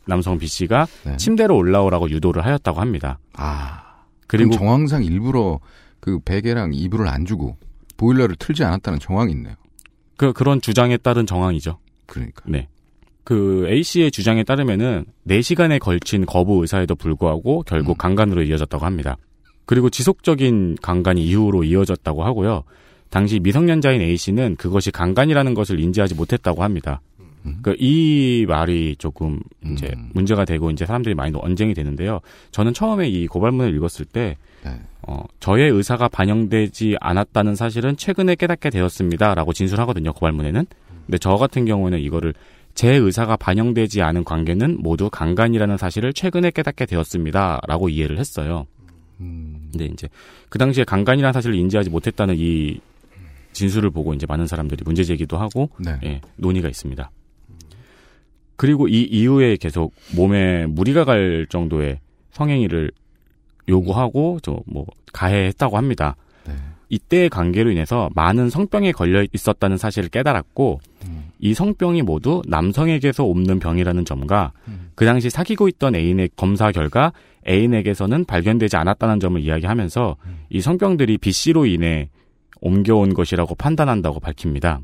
남성 B 씨가
네.
침대로 올라오라고 유도를 하였다고 합니다.
아
그리고
그리고 정황상 일부러 그 베개랑 이불을 안 주고 보일러를 틀지 않았다는 정황이 있네요.
그 그런 주장에 따른 정황이죠.
그러니까
네. 그 A 씨의 주장에 따르면은 4시간에 걸친 거부 의사에도 불구하고 결국
음.
강간으로 이어졌다고 합니다. 그리고 지속적인 강간이 이후로 이어졌다고 하고요. 당시 미성년자인 A 씨는 그것이 강간이라는 것을 인지하지 못했다고 합니다.
음.
그이 말이 조금 이제
음.
문제가 되고 이제 사람들이 많이 언쟁이 되는데요. 저는 처음에 이 고발문을 읽었을 때
네.
어, 저의 의사가 반영되지 않았다는 사실은 최근에 깨닫게 되었습니다라고 진술하거든요. 고발문에는. 근데 저 같은 경우는 이거를 제 의사가 반영되지 않은 관계는 모두 강간이라는 사실을 최근에 깨닫게 되었습니다 라고 이해를 했어요.
음,
근데 이제 그 당시에 강간이라는 사실을 인지하지 못했다는 이 진술을 보고 이제 많은 사람들이 문제 제기도 하고
네.
예, 논의가 있습니다. 그리고 이 이후에 계속 몸에 무리가 갈 정도의 성행위를 요구하고 저 뭐 가해했다고 합니다.
네.
이때의 관계로 인해서 많은 성병에 걸려 있었다는 사실을 깨달았고
음.
이 성병이 모두 남성에게서 옮는 병이라는 점과
음.
그 당시 사귀고 있던 애인의 검사 결과 애인에게서는 발견되지 않았다는 점을 이야기하면서
음.
이 성병들이 B 씨로 인해 옮겨온 것이라고 판단한다고 밝힙니다.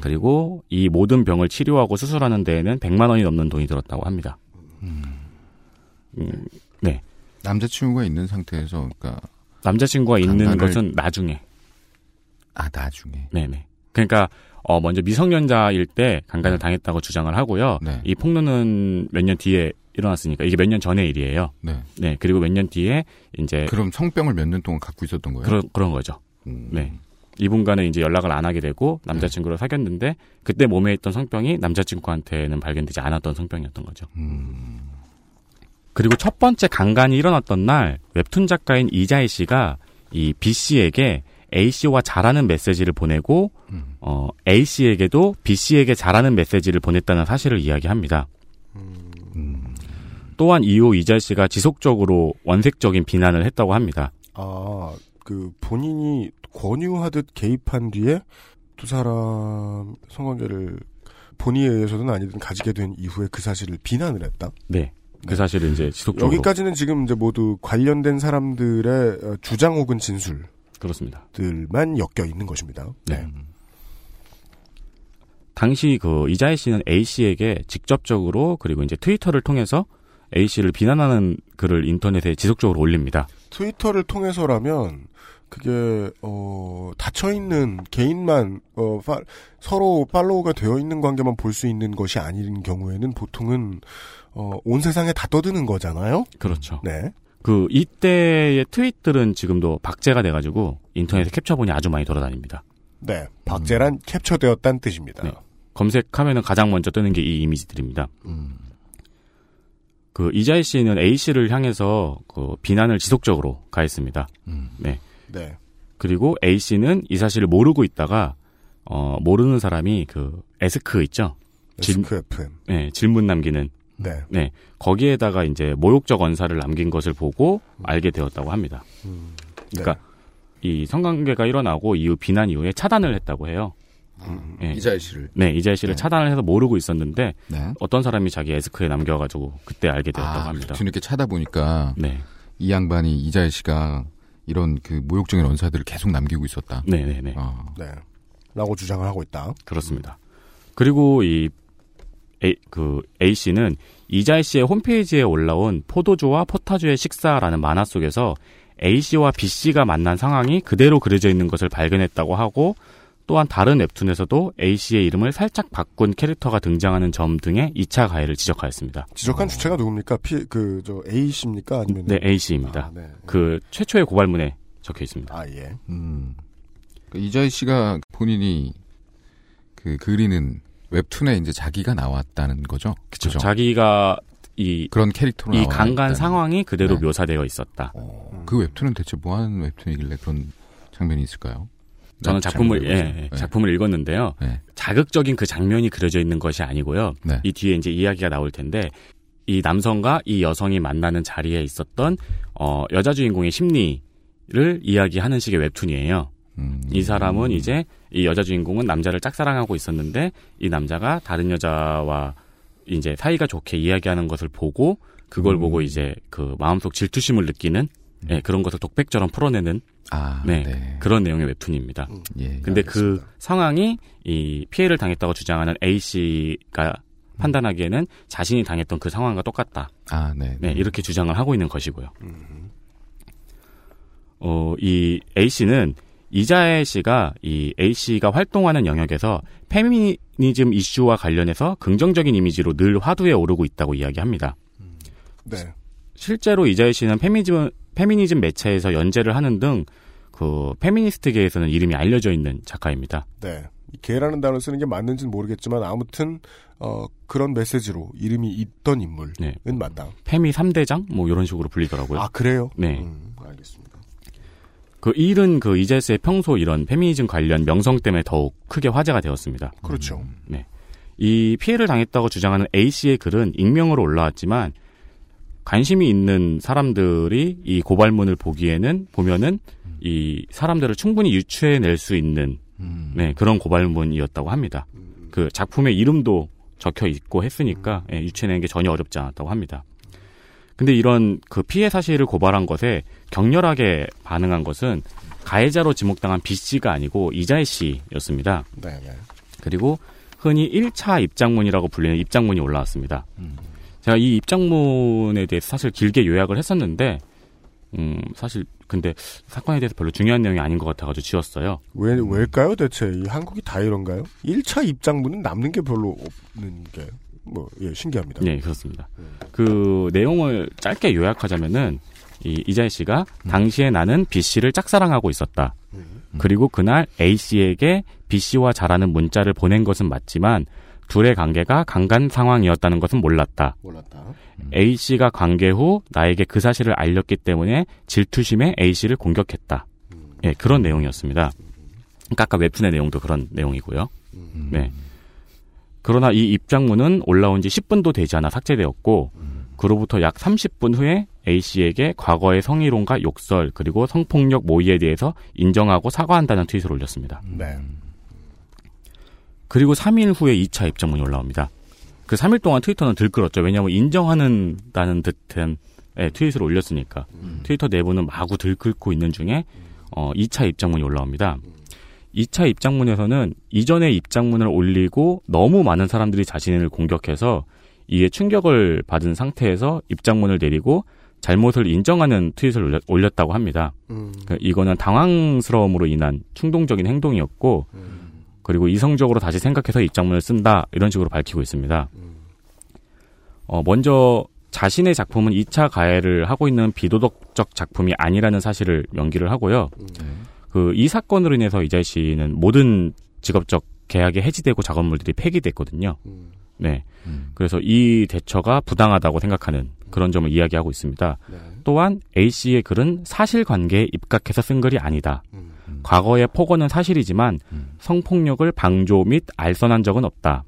그리고 이 모든 병을 치료하고 수술하는 데에는 100만 원이 넘는 돈이 들었다고 합니다. 음, 네.
남자친구가 있는 상태에서 그러니까
남자친구가 있는
강간을-
것은 나중에.
아 나중에
네네. 그러니까 어 먼저 미성년자일 때 강간을 당했다고 주장을 하고요.
네.
이 폭로는 몇 년 뒤에 일어났으니까 이게 몇 년 전의 일이에요.
네.
네. 그리고 몇 년 뒤에 이제
그럼 성병을 몇 년 동안 갖고 있었던 거예요?
그런 그런 거죠.
음.
네. 이분과는 이제 연락을 안 하게 되고 남자친구를 사귀었는데 그때 몸에 있던 성병이 남자친구한테는 발견되지 않았던 성병이었던 거죠.
음.
그리고 첫 번째 강간이 일어났던 날 웹툰 작가인 이자희 씨가 이 B 씨에게 A 씨와 잘하는 메시지를 보내고
음.
어, A 씨에게도 B 씨에게 잘하는 메시지를 보냈다는 사실을 이야기합니다.
음.
또한 이후 이자희 씨가 지속적으로 원색적인 비난을 했다고 합니다.
아, 그 본인이 권유하듯 개입한 뒤에 두 사람 성관계를 본의에 의해서든 아니든 가지게 된 이후에 그 사실을 비난을 했다.
네. 그
네.
사실을 이제 지속적으로
여기까지는 지금 이제 모두 관련된 사람들의 어, 주장 혹은 진술들만
그렇습니다.
엮여 있는 것입니다. 네.
음.
당시 그 이자희 씨는 A 씨에게 직접적으로 그리고 이제 트위터를 통해서 A 씨를 비난하는 글을 인터넷에 지속적으로 올립니다.
트위터를 통해서라면 그게 어 닫혀 있는 개인만 어 파- 서로 팔로우가 되어 있는 관계만 볼 수 있는 것이 아닌 경우에는 보통은 어 온 세상에 다 떠드는 거잖아요.
그렇죠.
네.
그 이때의 트윗들은 지금도 박제가 돼가지고 인터넷에 캡처본이 아주 많이 돌아다닙니다.
네. 박제란 캡처되었다는 뜻입니다.
네. 검색하면은 가장 먼저 뜨는 게 이 이미지들입니다.
음.
그 이자희 씨는 A 씨를 향해서 그 비난을 지속적으로 가했습니다.
음.
네.
그리고 A 씨는 이 사실을 모르고 있다가 어 모르는 사람이 그 에스크 있죠. 질-
에스크 FM.
네, 질문 남기는
네.
네 거기에다가 이제 모욕적 언사를 남긴 것을 보고 알게 되었다고 합니다.
음, 네.
그러니까 이 성관계가 일어나고 이후 비난 이후에 차단을 했다고 해요. 예.
이자일 씨를.
네, 이자일 씨를
네.
차단을 해서 모르고 있었는데
네.
어떤 사람이 자기 에스크에 남겨가지고 그때 알게 되었다고
아,
합니다.
뒤늦게 찾아보니까
네,
이 양반이 이자일 씨가 이런 그 모욕적인 언사들을 계속 남기고 있었다.
네, 네, 네.
어.
네. 라고 주장을 하고 있다.
그렇습니다. 그리고 이 A, 그 A 씨는 이자일 씨의 홈페이지에 올라온 포도주와 포타주의 식사라는 만화 속에서 A 씨와 B 씨가 만난 상황이 그대로 그려져 있는 것을 발견했다고 하고 또한 다른 웹툰에서도 A 씨의 이름을 살짝 바꾼 캐릭터가 등장하는 점 등의 2차 가해를 지적하였습니다.
지적한 주체가 누굽니까? 피, 그, 저, A 씨입니까? 아니면.
네, A 씨입니다.
아, 네.
그 최초의 고발문에 적혀 있습니다.
아, 예.
음. 그 이자일 씨가 본인이 그 그리는 웹툰에 이제 자기가 나왔다는 거죠. 그죠?
자기가 이,
그런 캐릭터로
이 강간. 상황이 그대로
네.
묘사되어 있었다.
어, 그 웹툰은 대체 뭐 하는 웹툰이길래 그런 장면이 있을까요?
저는
난
작품을
잘
예. 예,
네.
작품을 읽었는데요.
네.
자극적인 그 장면이 그려져 있는 것이 아니고요.
네.
이 뒤에 이제 이야기가 나올 텐데 이 남성과 이 여성이 만나는 자리에 있었던 어, 여자 주인공의 심리를 이야기하는 식의 웹툰이에요.
음.
이 사람은 이제 이 여자 주인공은 남자를 짝사랑하고 있었는데 이 남자가 다른 여자와 이제 사이가 좋게 이야기하는 것을 보고 그걸
음.
보고 이제 그 마음속 질투심을 느끼는 예, 그런 것을 독백처럼 풀어내는
아,
네,
네.
그런 내용의 웹툰입니다.
예.
근데 그
알겠습니다.
상황이 이 피해를 당했다고 주장하는 A 씨가 판단하기에는 자신이 당했던 그 상황과 똑같다.
아, 네.
네, 이렇게 주장을 하고 있는 것이고요.
음.
어, 이 A 씨는 이자혜 씨가 이 A 씨가 활동하는 영역에서 페미니즘 이슈와 관련해서 긍정적인 이미지로 늘 화두에 오르고 있다고 이야기합니다.
네.
실제로 이자혜 씨는 페미니즘, 페미니즘 매체에서 연재를 하는 등 그 페미니스트계에서는 이름이 알려져 있는 작가입니다.
네. 이 개라는 단어를 쓰는 게 맞는지는 모르겠지만 아무튼 어 그런 메시지로 이름이 있던 인물은
네.
맞다.
페미 3대장 뭐 이런 식으로 불리더라고요.
아 그래요?
네.
음.
그 일은 그 이재 씨의 평소 이런 페미니즘 관련 명성 때문에 더욱 크게 화제가 되었습니다.
그렇죠.
이 피해를 당했다고 주장하는 A 씨의 글은 익명으로 올라왔지만 관심이 있는 사람들이 이 고발문을 보기에는 보면은 이 사람들을 충분히 유추해낼 수 있는
음.
네, 그런 고발문이었다고 합니다. 그 작품의 이름도 적혀 있고 했으니까 예, 유추해내는 게 전혀 어렵지 않았다고 합니다. 근데 이런 그 피해 사실을 고발한 것에 격렬하게 반응한 것은 가해자로 지목당한 B 씨가 아니고 이자혜 씨였습니다.
네, 네.
그리고 흔히 1차 입장문이라고 불리는 입장문이 올라왔습니다. 제가 이 입장문에 대해서 사실 길게 요약을 했었는데, 음, 사실 근데 사건에 대해서 별로 중요한 내용이 아닌 것 같아가지고 지웠어요.
왜 왜일까요? 대체 이 한국이 다 이런가요? 1차 입장문은 남는 게 별로 없는 게 뭐 예, 신기합니다.
네, 그렇습니다. 그 내용을 짧게 요약하자면은 이 이자희 씨가 당시에 나는 B 씨를 짝사랑하고 있었다. 그리고 그날 A 씨에게 B 씨와 자라는 문자를 보낸 것은 맞지만 둘의 관계가 강간 상황이었다는 것은 몰랐다.
몰랐다.
A 씨가 관계 후 나에게 그 사실을 알렸기 때문에 질투심에 A 씨를 공격했다. 예, 그런 내용이었습니다. 그러니까 아까 웹툰의 내용도 그런 내용이고요. 네. 그러나 이 입장문은 올라온 지 10분도 되지 않아 삭제되었고, 그로부터 약 30분 후에 A 씨에게 과거의 성희롱과 욕설 그리고 성폭력 모의에 대해서 인정하고 사과한다는 트윗을 올렸습니다.
네.
그리고 3일 후에 2차 입장문이 올라옵니다. 그 3일 동안 트위터는 들끓었죠. 왜냐하면 인정하는다는 듯한 예, 트윗을 올렸으니까. 트위터 내부는 마구 들끓고 있는 중에 어, 2차 입장문이 올라옵니다. 2차 입장문에서는 이전의 입장문을 올리고 너무 많은 사람들이 자신을 공격해서 이에 충격을 받은 상태에서 입장문을 내리고 잘못을 인정하는 트윗을 올렸, 올렸다고 합니다.
음,
그 이거는 당황스러움으로 인한 충동적인 행동이었고 그리고 이성적으로 다시 생각해서 입장문을 쓴다 이런 식으로 밝히고 있습니다. 어, 먼저 자신의 작품은 2차 가해를 하고 있는 비도덕적 작품이 아니라는 사실을 명기를 하고요. 그 이 사건으로 인해서 이재 씨는 모든 직업적 계약이 해지되고 작업물들이 폐기됐거든요.
음,
네.
음.
그래서 이 대처가 부당하다고 생각하는 그런 점을 이야기하고 있습니다.
네.
또한 A 씨의 글은 사실관계에 입각해서 쓴 글이 아니다.
음,
과거의 폭언은 사실이지만
음.
성폭력을 방조 및 알선한 적은 없다.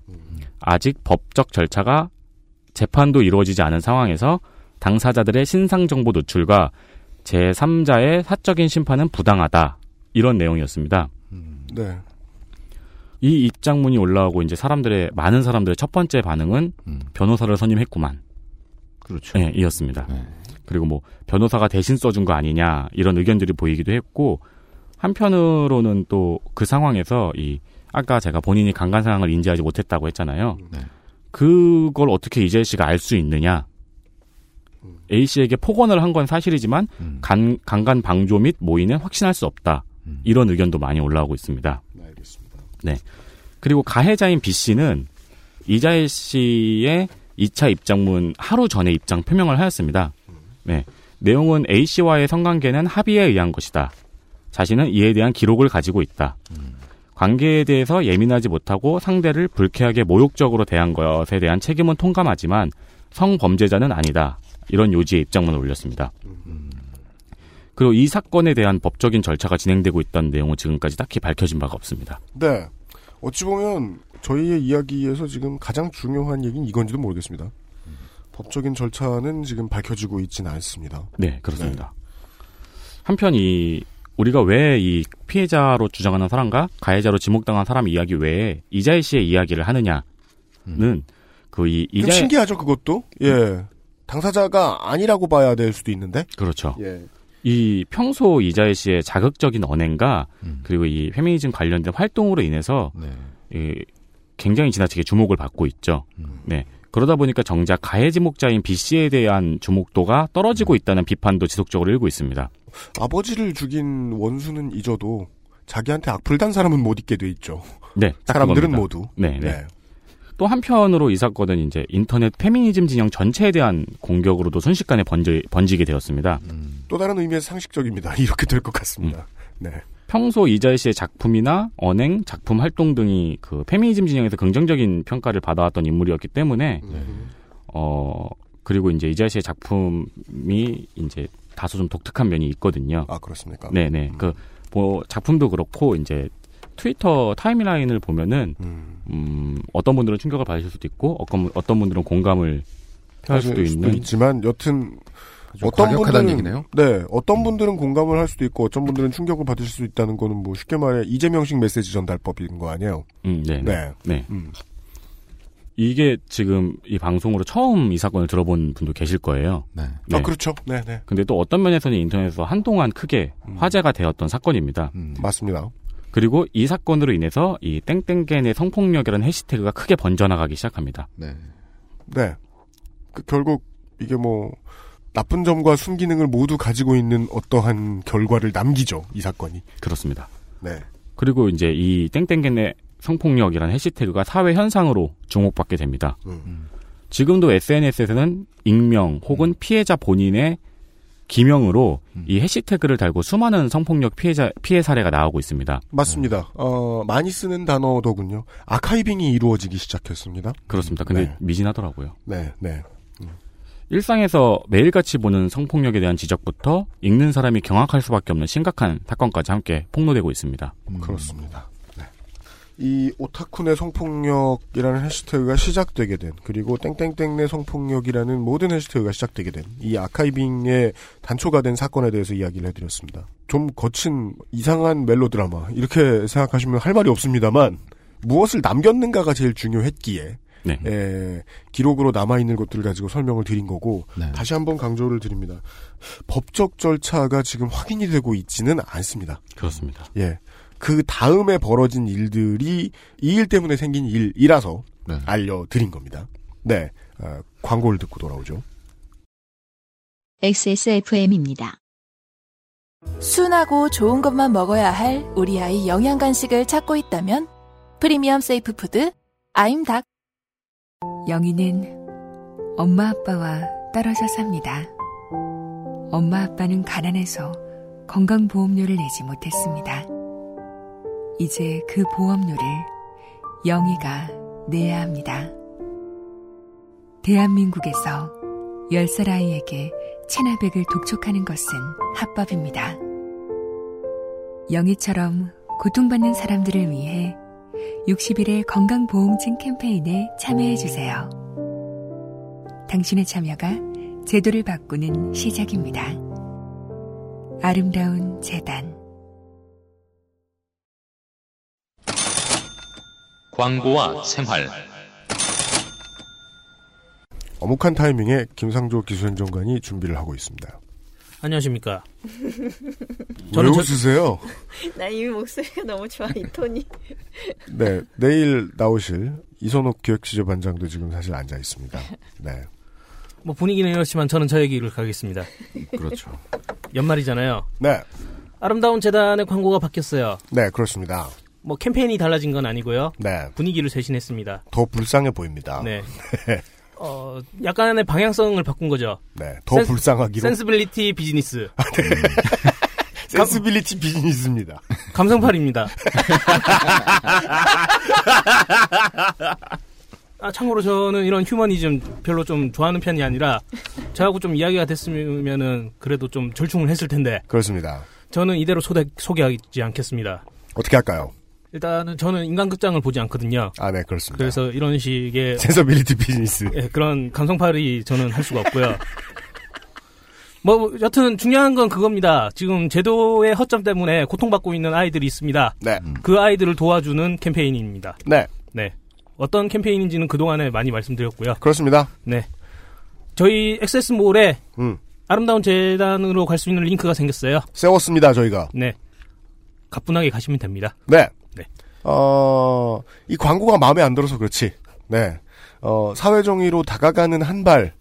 아직 법적 절차가 재판도 이루어지지 않은 상황에서 당사자들의 신상 정보 노출과 제3자의 사적인 심판은 부당하다. 이런 내용이었습니다.
네.
이 입장문이 올라오고 이제 사람들의 많은 사람들의 첫 번째 반응은
음.
변호사를 선임했구만.
그렇죠.
네, 이었습니다.
네.
그리고 뭐 변호사가 대신 써준 거 아니냐 이런 의견들이 보이기도 했고 한편으로는 또 그 상황에서 이 아까 제가 본인이 강간 상황을 인지하지 못했다고 했잖아요.
네.
그걸 어떻게 이재 씨가 알 수 있느냐? A 씨에게 폭언을 한 건 사실이지만
음.
간, 강간 방조 및 모의는 확신할 수 없다.
음.
이런 의견도 많이 올라오고 있습니다.
네, 알겠습니다.
그리고 가해자인 B 씨는 이자일 씨의 2차 입장문 하루 전에 입장 표명을 하였습니다. 네. 내용은 A 씨와의 성관계는 합의에 의한 것이다. 자신은 이에 대한 기록을 가지고 있다. 관계에 대해서 예민하지 못하고 상대를 불쾌하게 모욕적으로 대한 것에 대한 책임은 통감하지만 성범죄자는 아니다. 이런 요지의 입장문을 올렸습니다. 그리고 이 사건에 대한 법적인 절차가 진행되고 있다는 내용은 지금까지 딱히 밝혀진 바가 없습니다.
네. 어찌 보면 저희의 이야기에서 지금 가장 중요한 얘기는 이건지도 모르겠습니다. 법적인 절차는 지금 밝혀지고 있지는 않습니다.
네, 그렇습니다. 한편 이 우리가 왜 이 피해자로 주장하는 사람과 가해자로 지목당한 사람 이야기 외에 이자일 씨의 이야기를 하느냐는
그이좀
이자일
신기하죠, 그것도? 예. 당사자가 아니라고 봐야 될 수도 있는데?
그렇죠.
예.
이 평소 이자일 씨의 자극적인 언행과
음.
그리고 이 페미니즘 관련된 활동으로 인해서
네.
이 굉장히 지나치게 주목을 받고 있죠.
음.
네. 그러다 보니까 정작 가해 지목자인 B 씨에 대한 주목도가 떨어지고 있다는 비판도 지속적으로 일고 있습니다.
아버지를 죽인 원수는 잊어도 자기한테 악플 단 사람은 못 잊게 돼 있죠.
네, 딱
사람들은
그겁니다.
모두.
네, 네. 또 한편으로 이 사건은 이제 인터넷 페미니즘 진영 전체에 대한 공격으로도 순식간에 번지, 번지게 되었습니다.
음.
또 다른 의미에서 상식적입니다. [LAUGHS] 이렇게 될 것 같습니다. 네.
평소 이자일 씨의 작품이나 언행, 작품 활동 등이 그 페미니즘 진영에서 긍정적인 평가를 받아왔던 인물이었기 때문에 어 그리고 이제 이자일 씨의 작품이 이제 다소 좀 독특한 면이 있거든요.
아, 그렇습니까?
네네. 그, 뭐, 작품도 그렇고, 이제, 트위터 타임라인을 보면은,
음.
음, 어떤 분들은 충격을 받으실 수도 있고, 어떤, 어떤 분들은 공감을 표할 수도 있는.
있지만 여튼 어떤 분들은
얘기네요.
네 어떤 분들은 공감을 할 수도 있고 어떤 분들은 충격을 받으실 수 있다는 거는 뭐 쉽게 말해 이재명식 메시지 전달법인 거 아니에요?
음, 네. 네.
네.
네.
음.
이게 지금 이 방송으로 처음 이 사건을 들어본 분도 계실 거예요.
네.
네.
아 그렇죠. 네, 네.
근데 또 어떤 면에서는 인터넷에서 한동안 크게
음.
화제가 되었던 사건입니다.
음.
맞습니다.
그리고 이 사건으로 인해서 이 땡땡겐의 성폭력이라는 해시태그가 크게 번져나가기 시작합니다.
네.
네. 그 결국 이게 뭐 나쁜 점과 순기능을 모두 가지고 있는 어떠한 결과를 남기죠. 이 사건이.
그렇습니다.
네.
그리고 이제 이 땡땡겐의 성폭력이라는 해시태그가 사회 현상으로 주목받게 됩니다.
음.
지금도 SNS에서는 익명 혹은 피해자 본인의 기명으로
음.
이 해시태그를 달고 수많은 성폭력 피해자 피해 사례가 나오고 있습니다.
맞습니다. 어 많이 쓰는 단어더군요. 아카이빙이 이루어지기 시작했습니다.
그렇습니다. 근데
네.
미진하더라고요.
네, 네.
일상에서 매일같이 보는 성폭력에 대한 지적부터 읽는 사람이 경악할 수밖에 없는 심각한 사건까지 함께 폭로되고 있습니다.
음.
그렇습니다. 네. 이 오타쿠네 성폭력이라는 해시태그가 시작되게 된 그리고 땡땡땡네 성폭력이라는 모든 해시태그가 시작되게 된 이 아카이빙의 단초가 된 사건에 대해서 이야기를 해드렸습니다. 좀 거친 이상한 멜로드라마 이렇게 생각하시면 할 말이 없습니다만 무엇을 남겼는가가 제일 중요했기에
네.
에, 기록으로 남아있는 것들을 가지고 설명을 드린 거고
네.
다시 한번 강조를 드립니다. 법적 절차가 지금 확인이 되고 있지는 않습니다.
그렇습니다.
예. 그 다음에 벌어진 일들이 이 일 때문에 생긴 일이라서
네.
알려드린 겁니다. 네. 어, 광고를 듣고 돌아오죠.
XSFM입니다.
순하고 좋은 것만 먹어야 할 우리 아이 영양 간식을 찾고 있다면 프리미엄 safe food 아임닭
영희는 엄마 아빠와 떨어져 삽니다. 엄마 아빠는 가난해서 건강보험료를 내지 못했습니다. 이제 그 보험료를 영희가 내야 합니다. 대한민국에서 10살 아이에게 체나백을 독촉하는 것은 합법입니다. 영희처럼 고통받는 사람들을 위해 60일의 건강보험증 캠페인에 참여해주세요. 당신의 참여가 제도를 바꾸는 시작입니다. 아름다운 재단
광고와 생활.
어묵한 타이밍에 김상조 기술행정관이 준비를 하고 있습니다.
안녕하십니까. [LAUGHS]
왜 웃으세요? [LAUGHS]
나 이미 목소리가 너무 좋아 이 톤이. [LAUGHS]
네, 내일 나오실 이선옥 기획지재반장도 지금 사실 앉아 있습니다. 네,
뭐 분위기는 이렇지만 저는 저 얘기를 가겠습니다.
그렇죠.
연말이잖아요.
네,
아름다운 재단의 광고가 바뀌었어요.
네, 그렇습니다.
뭐 캠페인이 달라진 건 아니고요.
네,
분위기를 쇄신했습니다.
더 불쌍해 보입니다.
네. [LAUGHS] 어, 약간의 방향성을 바꾼 거죠.
네, 더
sens-
불쌍하기로
sensibility 비즈니스. [LAUGHS]
sensibility 비즈니스입니다.
감성팔입니다. [LAUGHS] 아, 참고로 저는 이런 휴머니즘 별로 좀 좋아하는 편이 아니라 저하고 좀 이야기가 됐으면은 그래도 좀 절충을 했을 텐데
그렇습니다.
저는 이대로 소개, 소개하지 않겠습니다.
어떻게 할까요?
일단은 저는 인간극장을 보지 않거든요.
아, 네, 그렇습니다.
그래서 이런 식의 [LAUGHS]
센서빌리티 비즈니스.
예, 그런 감성팔이 저는 할 수가 없고요. 뭐 여튼 중요한 건 그겁니다. 지금 제도의 허점 때문에 고통받고 있는 아이들이 있습니다.
네,
그 아이들을 도와주는 캠페인입니다.
네,
네. 어떤 캠페인인지는 그동안에 많이 말씀드렸고요.
그렇습니다.
네. 저희 엑세스몰에
음,
아름다운 재단으로 갈 수 있는 링크가 생겼어요.
세웠습니다, 저희가.
네. 가뿐하게 가시면 됩니다.
네.
네.
어, 이 광고가 마음에 안 들어서 그렇지. 네. 어, 사회정의로 다가가는 한 발을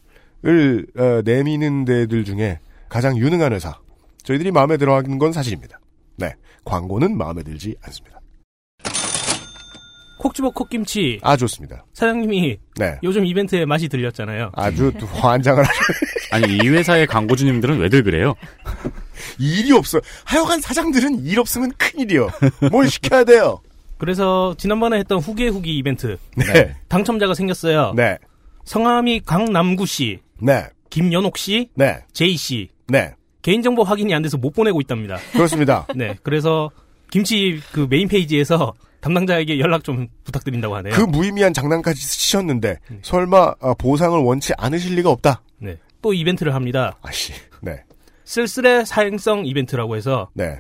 어, 내미는 데들 중에 가장 유능한 회사. 저희들이 마음에 들어 하는 건 사실입니다. 네. 광고는 마음에 들지 않습니다.
콕 집어 콕김치
아, 좋습니다.
사장님이
네.
요즘 이벤트에 맛이 들렸잖아요.
아주 또 환장을 하셔.
아니 이 회사의 광고주님들은 왜들 그래요? [LAUGHS]
일이 없어. 하여간 사장들은 일 없으면 큰일이요. 뭘 시켜야 돼요.
그래서 지난번에 했던 후기 후기 이벤트
네.
당첨자가 생겼어요.
네.
성함이 강남구 씨,
네.
김연옥 씨,
네.
제이 씨.
네.
개인정보 확인이 안 돼서 못 보내고 있답니다.
그렇습니다. [LAUGHS]
네, 그래서 김치 그 메인 페이지에서 담당자에게 연락 좀 부탁드린다고 하네요.
그 무의미한 장난까지 치셨는데 설마 아, 보상을 원치 않으실 리가 없다.
네. 또 이벤트를 합니다.
아씨. 네.
쓸쓸의 사행성 이벤트라고 해서
네.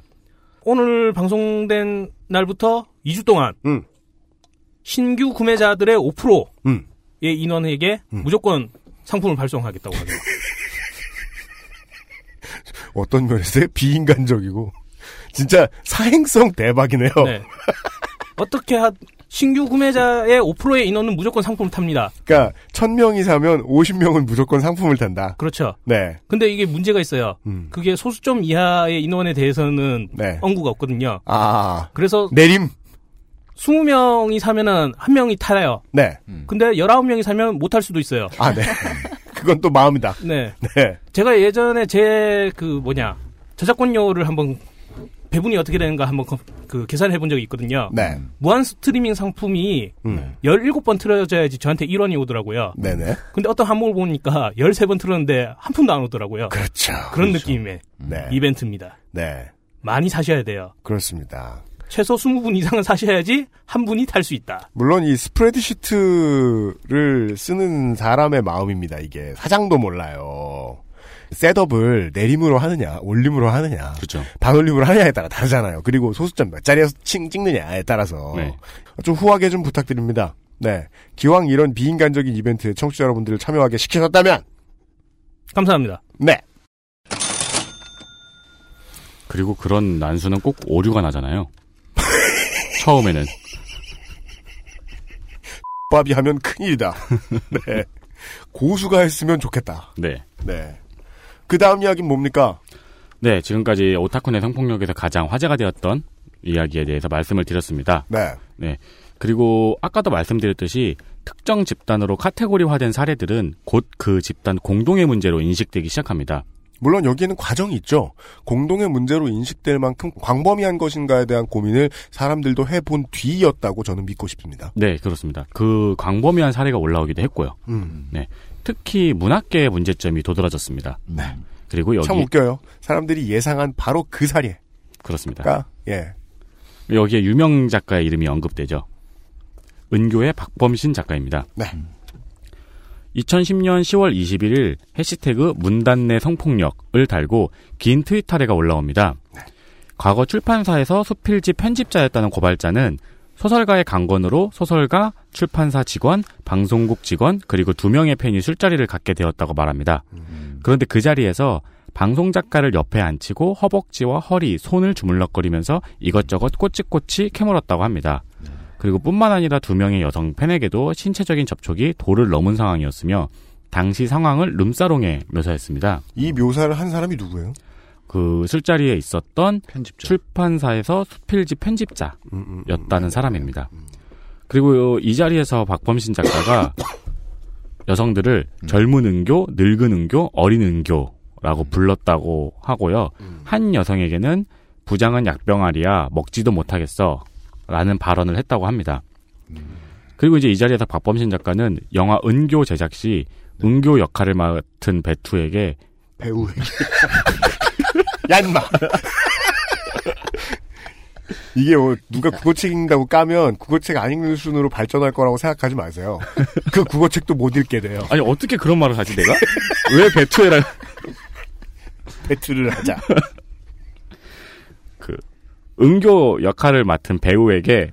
오늘 방송된 날부터 2주 동안
음.
신규 구매자들의 5%의
음.
인원에게
음.
무조건 상품을 발송하겠다고 하네요. [LAUGHS]
어떤 면에서 비인간적이고 진짜 사행성 대박이네요.
네. 어떻게 하 신규 구매자의 5%의 인원은 무조건 상품을 탑니다.
그러니까 1000명이 사면 50명은 무조건 상품을 탄다.
그렇죠.
네.
근데 이게 문제가 있어요.
음.
그게 소수점 이하의 인원에 대해서는
네.
언구가 없거든요.
아.
그래서
내림.
20명이 사면은 한 명이 타요.
네.
근데 19명이 사면 못 탈 수도 있어요.
아, 네. [LAUGHS] 그건 또 마음이다.
네.
네.
제가 예전에 제 그 뭐냐 저작권료를 한번 배분이 어떻게 되는가 한번 그, 그 계산해 본 적이 있거든요.
네.
무한 스트리밍 상품이
음.
17번 틀어져야지 저한테 1원이 오더라고요.
네네.
근데 어떤 항목을 보니까 13번 틀었는데 한 푼도 안 오더라고요.
그렇죠.
그런 느낌의
네.
이벤트입니다.
네.
많이 사셔야 돼요.
그렇습니다.
최소 20분 이상은 사셔야지 한 분이 탈 수 있다.
물론 이 스프레드시트를 쓰는 사람의 마음입니다. 이게 사장도 몰라요. 셋업을 내림으로 하느냐, 올림으로 하느냐,
그렇죠.
반올림으로 하느냐에 따라 다르잖아요. 그리고 소수점 몇 자리에서 칭 찍느냐에 따라서
네.
좀 후하게 좀 부탁드립니다. 네, 기왕 이런 비인간적인 이벤트에 청취자 여러분들을 참여하게 시키셨다면,
감사합니다.
네,
그리고 그런 난수는 꼭 오류가 나잖아요. [LAUGHS] 처음에는
밥이 하면 큰일이다. 네, [LAUGHS] 고수가 했으면 좋겠다.
네.
네, 그 다음 이야기는 뭡니까?
네, 지금까지 오타쿠네 성폭력에서 가장 화제가 되었던 이야기에 대해서 말씀을 드렸습니다.
네,
네. 그리고 아까도 말씀드렸듯이 특정 집단으로 카테고리화된 사례들은 곧 그 집단 공동의 문제로 인식되기 시작합니다.
물론 여기에는 과정이 있죠. 공동의 문제로 인식될 만큼 광범위한 것인가에 대한 고민을 사람들도 해본 뒤였다고 저는 믿고 싶습니다.
네, 그렇습니다. 그 광범위한 사례가 올라오기도 했고요.
음.
특히 문학계의 문제점이 도드라졌습니다.
네.
그리고 여기
참 웃겨요. 사람들이 예상한 바로 그 사례가
그렇습니다.
예.
여기에 유명 작가의 이름이 언급되죠. 은교의 박범신 작가입니다.
네.
2010년 10월 21일 해시태그 문단 내 성폭력을 달고 긴 트윗 하래가 올라옵니다. 과거 출판사에서 수필지 편집자였다는 고발자는 소설가의 강권으로 소설가, 출판사 직원, 방송국 직원, 그리고 두 명의 팬이 술자리를 갖게 되었다고 말합니다. 그런데 그 자리에서 방송 작가를 옆에 앉히고 허벅지와 허리, 손을 주물럭거리면서 이것저것 꼬치꼬치 캐물었다고 합니다. 그리고 뿐만 아니라 두 명의 여성 팬에게도 신체적인 접촉이 도를 넘은 상황이었으며 당시 상황을 룸사롱에 묘사했습니다.
이 묘사를 한 사람이 누구예요?
그 술자리에 있었던
편집자.
출판사에서 수필지 편집자였다는
음, 음.
사람입니다. 그리고 이 자리에서 박범신 작가가 [COUGHS] 여성들을 젊은 은교, 늙은 은교, 어린 은교라고 불렀다고 하고요. 한 여성에게는 부장은 약병아리야 먹지도 못하겠어 라는 발언을 했다고 합니다. 그리고 이제 이 자리에서 박범신 작가는 영화 은교 제작 시 은교 역할을 맡은 배투에게
배우에게. [LAUGHS] 야, 인마! [LAUGHS] 이게 뭐 누가 국어책 읽는다고 까면 국어책 안 읽는 순으로 발전할 거라고 생각하지 마세요. 그 국어책도 못 읽게 돼요.
아니 어떻게 그런 말을 하지 내가? 왜 배투에라
배틀을 하자.
그 은교 역할을 맡은 배우에게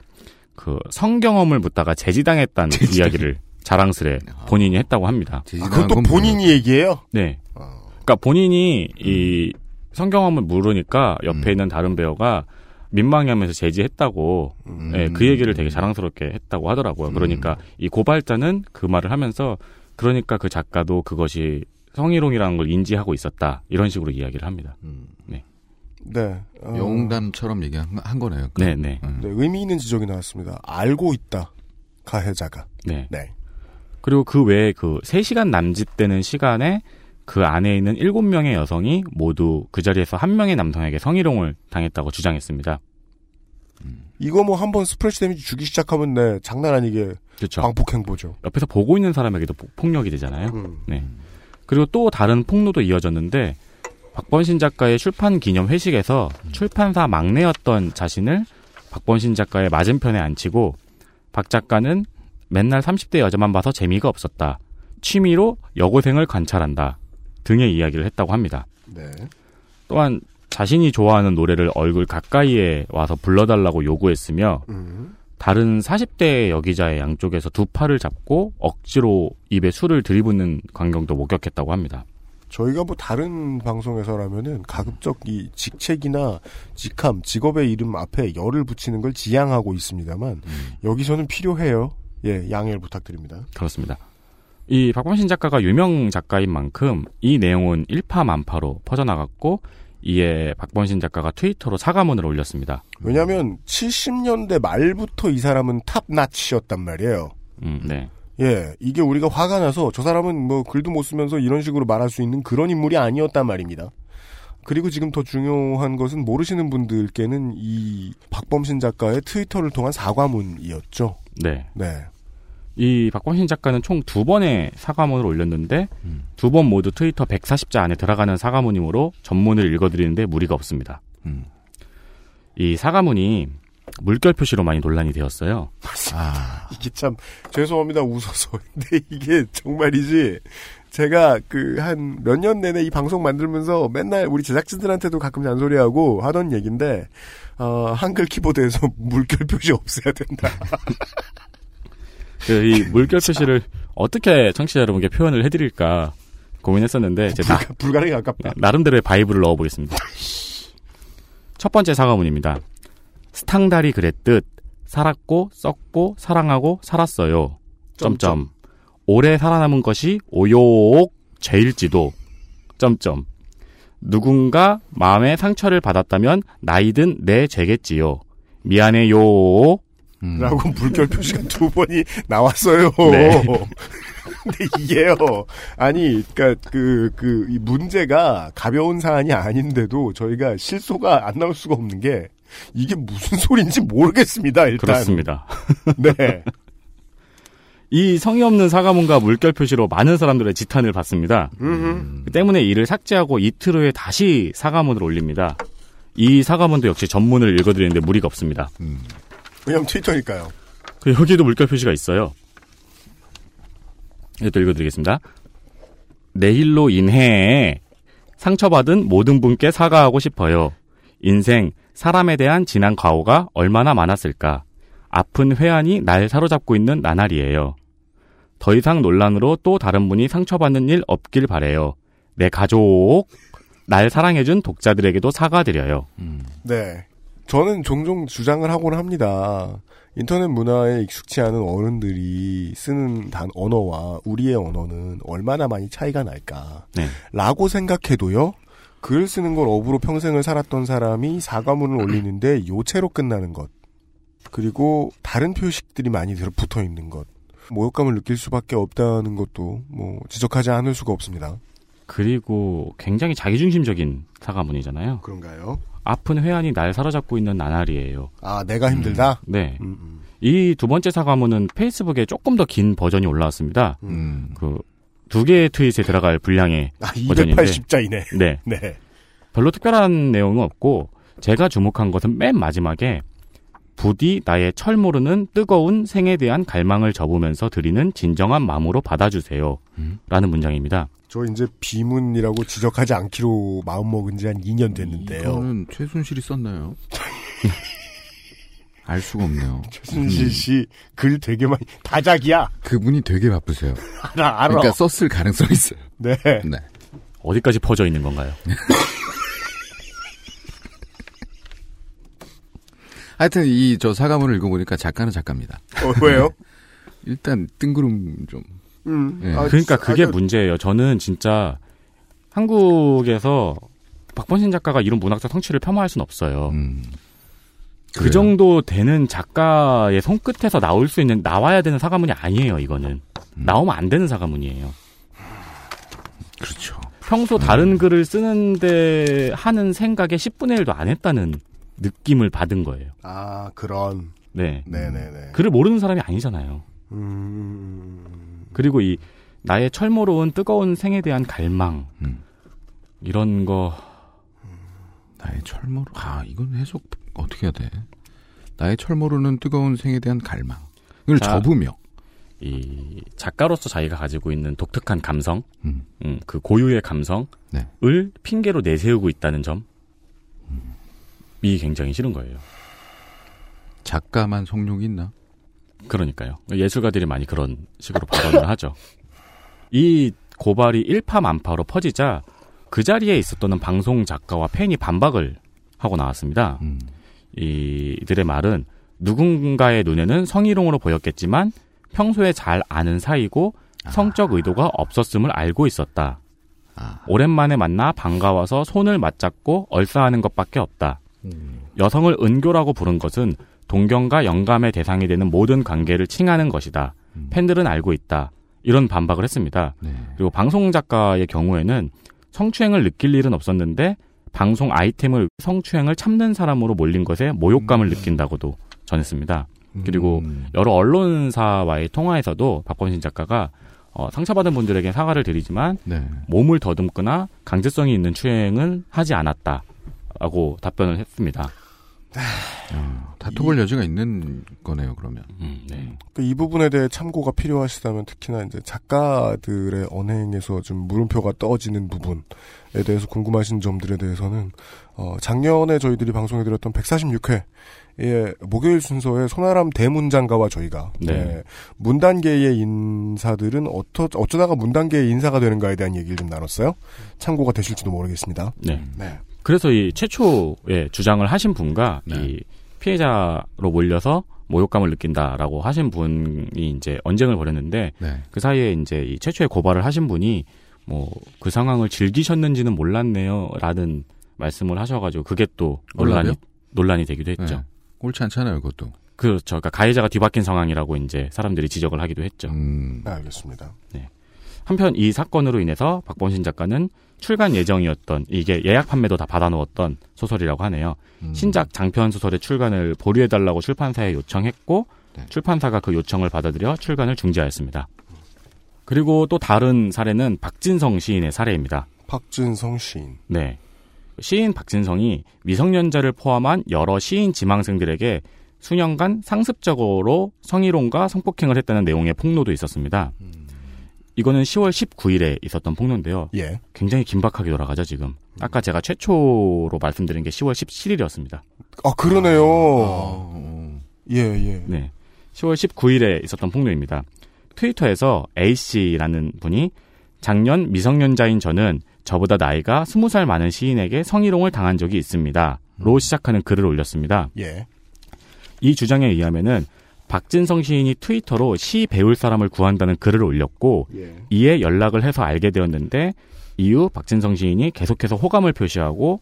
그 성경험을 묻다가 제지당했다는 이야기를 자랑스레 본인이 했다고 합니다.
아, 그것도 본인이 얘기해요?
네. 그러니까 본인이 이 성경험을 물으니까 옆에 있는 다른 배우가 민망해하면서 제지했다고 예, 그 얘기를 되게 자랑스럽게 했다고 하더라고요. 그러니까 이 고발자는 그 말을 하면서 그러니까 그 작가도 그것이 성희롱이라는 걸 인지하고 있었다 이런 식으로 이야기를 합니다. 네.
네. 어,
영단처럼 얘기한 한 거네요.
네, 네.
네, 의미 있는 지적이 나왔습니다. 알고 있다. 가해자가.
네.
네.
그리고 그 외에 그 3시간 남짓되는 시간에 그 안에 있는 7명의 여성이 모두 그 자리에서 한 명의 남성에게 성희롱을 당했다고 주장했습니다.
이거 뭐 한번 스프레시 데미지 주기 시작하면 네, 장난 아니게
그렇죠.
광폭 행보죠.
옆에서 보고 있는 사람에게도 폭- 폭력이 되잖아요.
음.
네. 그리고 또 다른 폭로도 이어졌는데 박범신 작가의 출판 기념 회식에서 출판사 막내였던 자신을 박범신 작가의 맞은편에 앉히고 박 작가는 맨날 30대 여자만 봐서 재미가 없었다. 취미로 여고생을 관찰한다. 등의 이야기를 했다고 합니다.
네.
또한 자신이 좋아하는 노래를 얼굴 가까이에 와서 불러달라고 요구했으며
음.
다른 40대 여기자의 양쪽에서 두 팔을 잡고 억지로 입에 술을 들이붓는 광경도 목격했다고 합니다.
저희가 뭐 다른 방송에서라면은 가급적 이 직책이나 직함, 직업의 이름 앞에 열을 붙이는 걸 지양하고 있습니다만 여기서는 필요해요. 예, 양해를 부탁드립니다.
그렇습니다. 이 박범신 작가가 유명 작가인 만큼 이 내용은 일파만파로 퍼져나갔고 이에 박범신 작가가 트위터로 사과문을 올렸습니다.
왜냐하면 70년대 말부터 이 사람은 탑나치였단 말이에요.
음, 네.
예, 이게 우리가 화가 나서 저 사람은 뭐 글도 못 쓰면서 이런 식으로 말할 수 있는 그런 인물이 아니었단 말입니다. 그리고 지금 더 중요한 것은 모르시는 분들께는 이 박범신 작가의 트위터를 통한 사과문이었죠.
네.
네.
이 박범신 작가는 총 두 번의 사과문을 올렸는데 두번 모두 트위터 140자 안에 들어가는 사과문이므로 전문을 읽어드리는데 무리가 없습니다.
음.
이 사과문이 물결 표시로 많이 논란이 되었어요.
아,
이게 참 죄송합니다 웃어서 [LAUGHS] 근데 이게 정말이지 제가 그 한 몇 년 내내 이 방송 만들면서 맨날 우리 제작진들한테도 가끔 잔소리하고 하던 얘기인데 어, 한글 키보드에서 [LAUGHS] 물결 표시 없애야 된다. [LAUGHS]
그 이 물결 표시를 어떻게 청취자 여러분께 표현을 해드릴까 고민했었는데 이제 나,
불가능에 가깝다.
나름대로의 vibe를 넣어보겠습니다. 첫 번째 사과문입니다. 스탕달이 그랬듯 살았고 썩고 사랑하고 살았어요. 점점 오래 살아남은 것이 오욕 죄일지도 점점 누군가 마음에 상처를 받았다면 나이든 내 죄겠지요. 미안해요.
음.
라고 [LAUGHS] 물결 표시가 두 번이 나왔어요.
네. [LAUGHS]
근데 이게요. 아니, 그니까, 그, 그, 이 문제가 가벼운 사안이 아닌데도 저희가 실소가 안 나올 수가 없는 게 이게 무슨 소리인지 모르겠습니다, 일단.
그렇습니다. [LAUGHS]
네.
이 성의 없는 사과문과 물결 표시로 많은 사람들의 지탄을 받습니다. 그 때문에 이를 삭제하고 이틀 후에 다시 사과문을 올립니다. 이 사과문도 역시 전문을 읽어드리는데 무리가 없습니다.
왜냐면 트위터니까요.
그 여기에도 물결 표시가 있어요. 이것도 읽어드리겠습니다. 내일로 인해 상처받은 모든 분께 사과하고 싶어요. 인생, 사람에 대한 지난 과오가 얼마나 많았을까. 아픈 회한이 날 사로잡고 있는 나날이에요. 더 이상 논란으로 또 다른 분이 상처받는 일 없길 바래요. 내 가족, 날 사랑해준 독자들에게도 사과드려요.
네. 저는 종종 주장을 하곤 합니다. 인터넷 문화에 익숙치 않은 어른들이 쓰는 단 언어와 우리의 언어는 얼마나 많이 차이가 날까.
네.
라고 생각해도요. 글 쓰는 걸 업으로 평생을 살았던 사람이 사과문을 올리는데 요체로 끝나는 것. 그리고 다른 표식들이 많이 들어 붙어 있는 것. 모욕감을 느낄 수밖에 없다는 것도 뭐 지적하지 않을 수가 없습니다.
그리고 굉장히 자기중심적인 사과문이잖아요.
그런가요?
아픈 회한이 날 사로잡고 있는 나날이에요.
아, 내가 힘들다?
네.
음,
이두 번째 사과문은 페이스북에 조금 더 긴 버전이 올라왔습니다.
음.
그두 개의 트윗에 들어갈 분량의
아,
버전인데
280자이네.
네.
네.
별로 특별한 내용은 없고 제가 주목한 것은 맨 마지막에 부디 나의 철 모르는 뜨거운 생에 대한 갈망을 접으면서 드리는 진정한 마음으로 받아주세요. 라는 문장입니다.
저 이제 비문이라고 지적하지 않기로 마음먹은 지 한 2년 됐는데요.
이거는 최순실이 썼나요? [LAUGHS] 알 수가 없네요.
최순실 씨 글 되게 많이 다작이야.
그분이 되게 바쁘세요.
알아, 알아.
그러니까 썼을 가능성이 있어요.
네.
네.
어디까지 퍼져 있는 건가요? [LAUGHS]
하여튼 이 저 사과문을 읽어보니까 작가는 작가입니다.
어, 왜요? [LAUGHS]
일단 뜬구름 좀.
음.
예.
아,
그러니까 그게
아주-
문제예요. 저는 진짜 한국에서 박본신 작가가 이런 문학적 성취를 폄하할 수는 없어요.
음.
그
그래요?
정도 되는 작가의 손끝에서 나올 수 있는 나와야 되는 사과문이 아니에요. 이거는
음.
나오면 안 되는 사과문이에요.
그렇죠.
평소 다른 글을 쓰는데 하는 생각에 10분의 1도 안 했다는 느낌을 받은 거예요.
아, 그런.
네.
네네네.
글을 모르는 사람이 아니잖아요.
음.
그리고 이 나의 철모로운 뜨거운 생에 대한 갈망
음.
이런 거
나의 철모로 아 이건 해석 어떻게 해야 돼? 나의 철모로는 뜨거운 생에 대한 갈망. 이걸
자,
접으며
이 작가로서 자기가 가지고 있는 독특한 감성,
음.
음, 그 고유의 감성을
네.
핑계로 내세우고 있다는 점 이 굉장히 싫은 거예요.
작가만 성욕이 있나?
그러니까요. 예술가들이 많이 그런 식으로 발언을 [LAUGHS] 하죠. 이 고발이 일파만파로 퍼지자 그 자리에 있었던 방송 작가와 팬이 반박을 하고 나왔습니다.
음.
이들의 말은 누군가의 눈에는 성희롱으로 보였겠지만 평소에 잘 아는 사이고 성적 의도가 없었음을 알고 있었다.
아.
오랜만에 만나 반가워서 손을 맞잡고 얼싸하는 것밖에 없다. 여성을 은교라고 부른 것은 동경과 영감의 대상이 되는 모든 관계를 칭하는 것이다.
음.
팬들은 알고 있다. 이런 반박을 했습니다.
네.
그리고 방송 작가의 경우에는 성추행을 느낄 일은 없었는데 방송 아이템을 성추행을 참는 사람으로 몰린 것에 모욕감을 느낀다고도 전했습니다. 그리고
음.
여러 언론사와의 통화에서도 박건신 작가가 어, 상처받은 분들에게 사과를 드리지만
네.
몸을 더듬거나 강제성이 있는 추행은 하지 않았다 라고 답변을 했습니다.
어, 다퉈볼 여지가 있는 거네요. 그러면.
음, 네.
그이 부분에 대해 참고가 필요하시다면 특히나 이제 작가들의 언행에서 좀 물음표가 떠지는 부분에 대해서 궁금하신 점들에 대해서는 어, 작년에 저희들이 방송해 드렸던 146회의 목요일 순서에 손아람 대문장가와 저희가
네.
네, 문단계의 인사들은 어떠, 어쩌다가 문단계의 인사가 되는가에 대한 얘기를 좀 나눴어요. 참고가 되실지도 모르겠습니다.
네.
네.
그래서 이 최초의 주장을 하신 분과
네.
이 피해자로 몰려서 모욕감을 느낀다라고 하신 분이 이제 언쟁을 벌였는데
네.
그 사이에 이제 이 최초의 고발을 하신 분이 뭐 그 상황을 즐기셨는지는 몰랐네요라는 말씀을 하셔가지고 그게 또 논란이
몰라요?
논란이 되기도 했죠.
네. 옳지 않잖아요, 그것도.
그렇죠. 그러니까 가해자가 뒤바뀐 상황이라고 이제 사람들이 지적을 하기도 했죠.
음.
네, 알겠습니다.
한편 이 사건으로 인해서 박범신 작가는 출간 예정이었던 이게 예약 판매도 다 받아놓았던 소설이라고 하네요.
음.
신작 장편 소설의 출간을 보류해달라고 출판사에 요청했고
네.
출판사가 그 요청을 받아들여 출간을 중지하였습니다. 그리고 또 다른 사례는 박진성 시인의 사례입니다.
박진성 시인.
네. 시인 박진성이 미성년자를 포함한 여러 시인 지망생들에게 수년간 상습적으로 성희롱과 성폭행을 했다는 내용의 폭로도 있었습니다. 이거는 10월 19일에 있었던 폭로인데요.
예.
굉장히 긴박하게 돌아가죠, 지금. 아까 제가 최초로 말씀드린 게 10월 17일이었습니다.
아, 그러네요.
어,
예, 예.
네. 10월 19일에 있었던 폭로입니다. 트위터에서 A씨라는 분이 작년 미성년자인 저는 저보다 나이가 20살 많은 시인에게 성희롱을 당한 적이 있습니다. 로 시작하는 글을 올렸습니다.
예.
이 주장에 의하면은 박진성 시인이 트위터로 시 배울 사람을 구한다는 글을 올렸고
예.
이에 연락을 해서 알게 되었는데 이후 박진성 시인이 계속해서 호감을 표시하고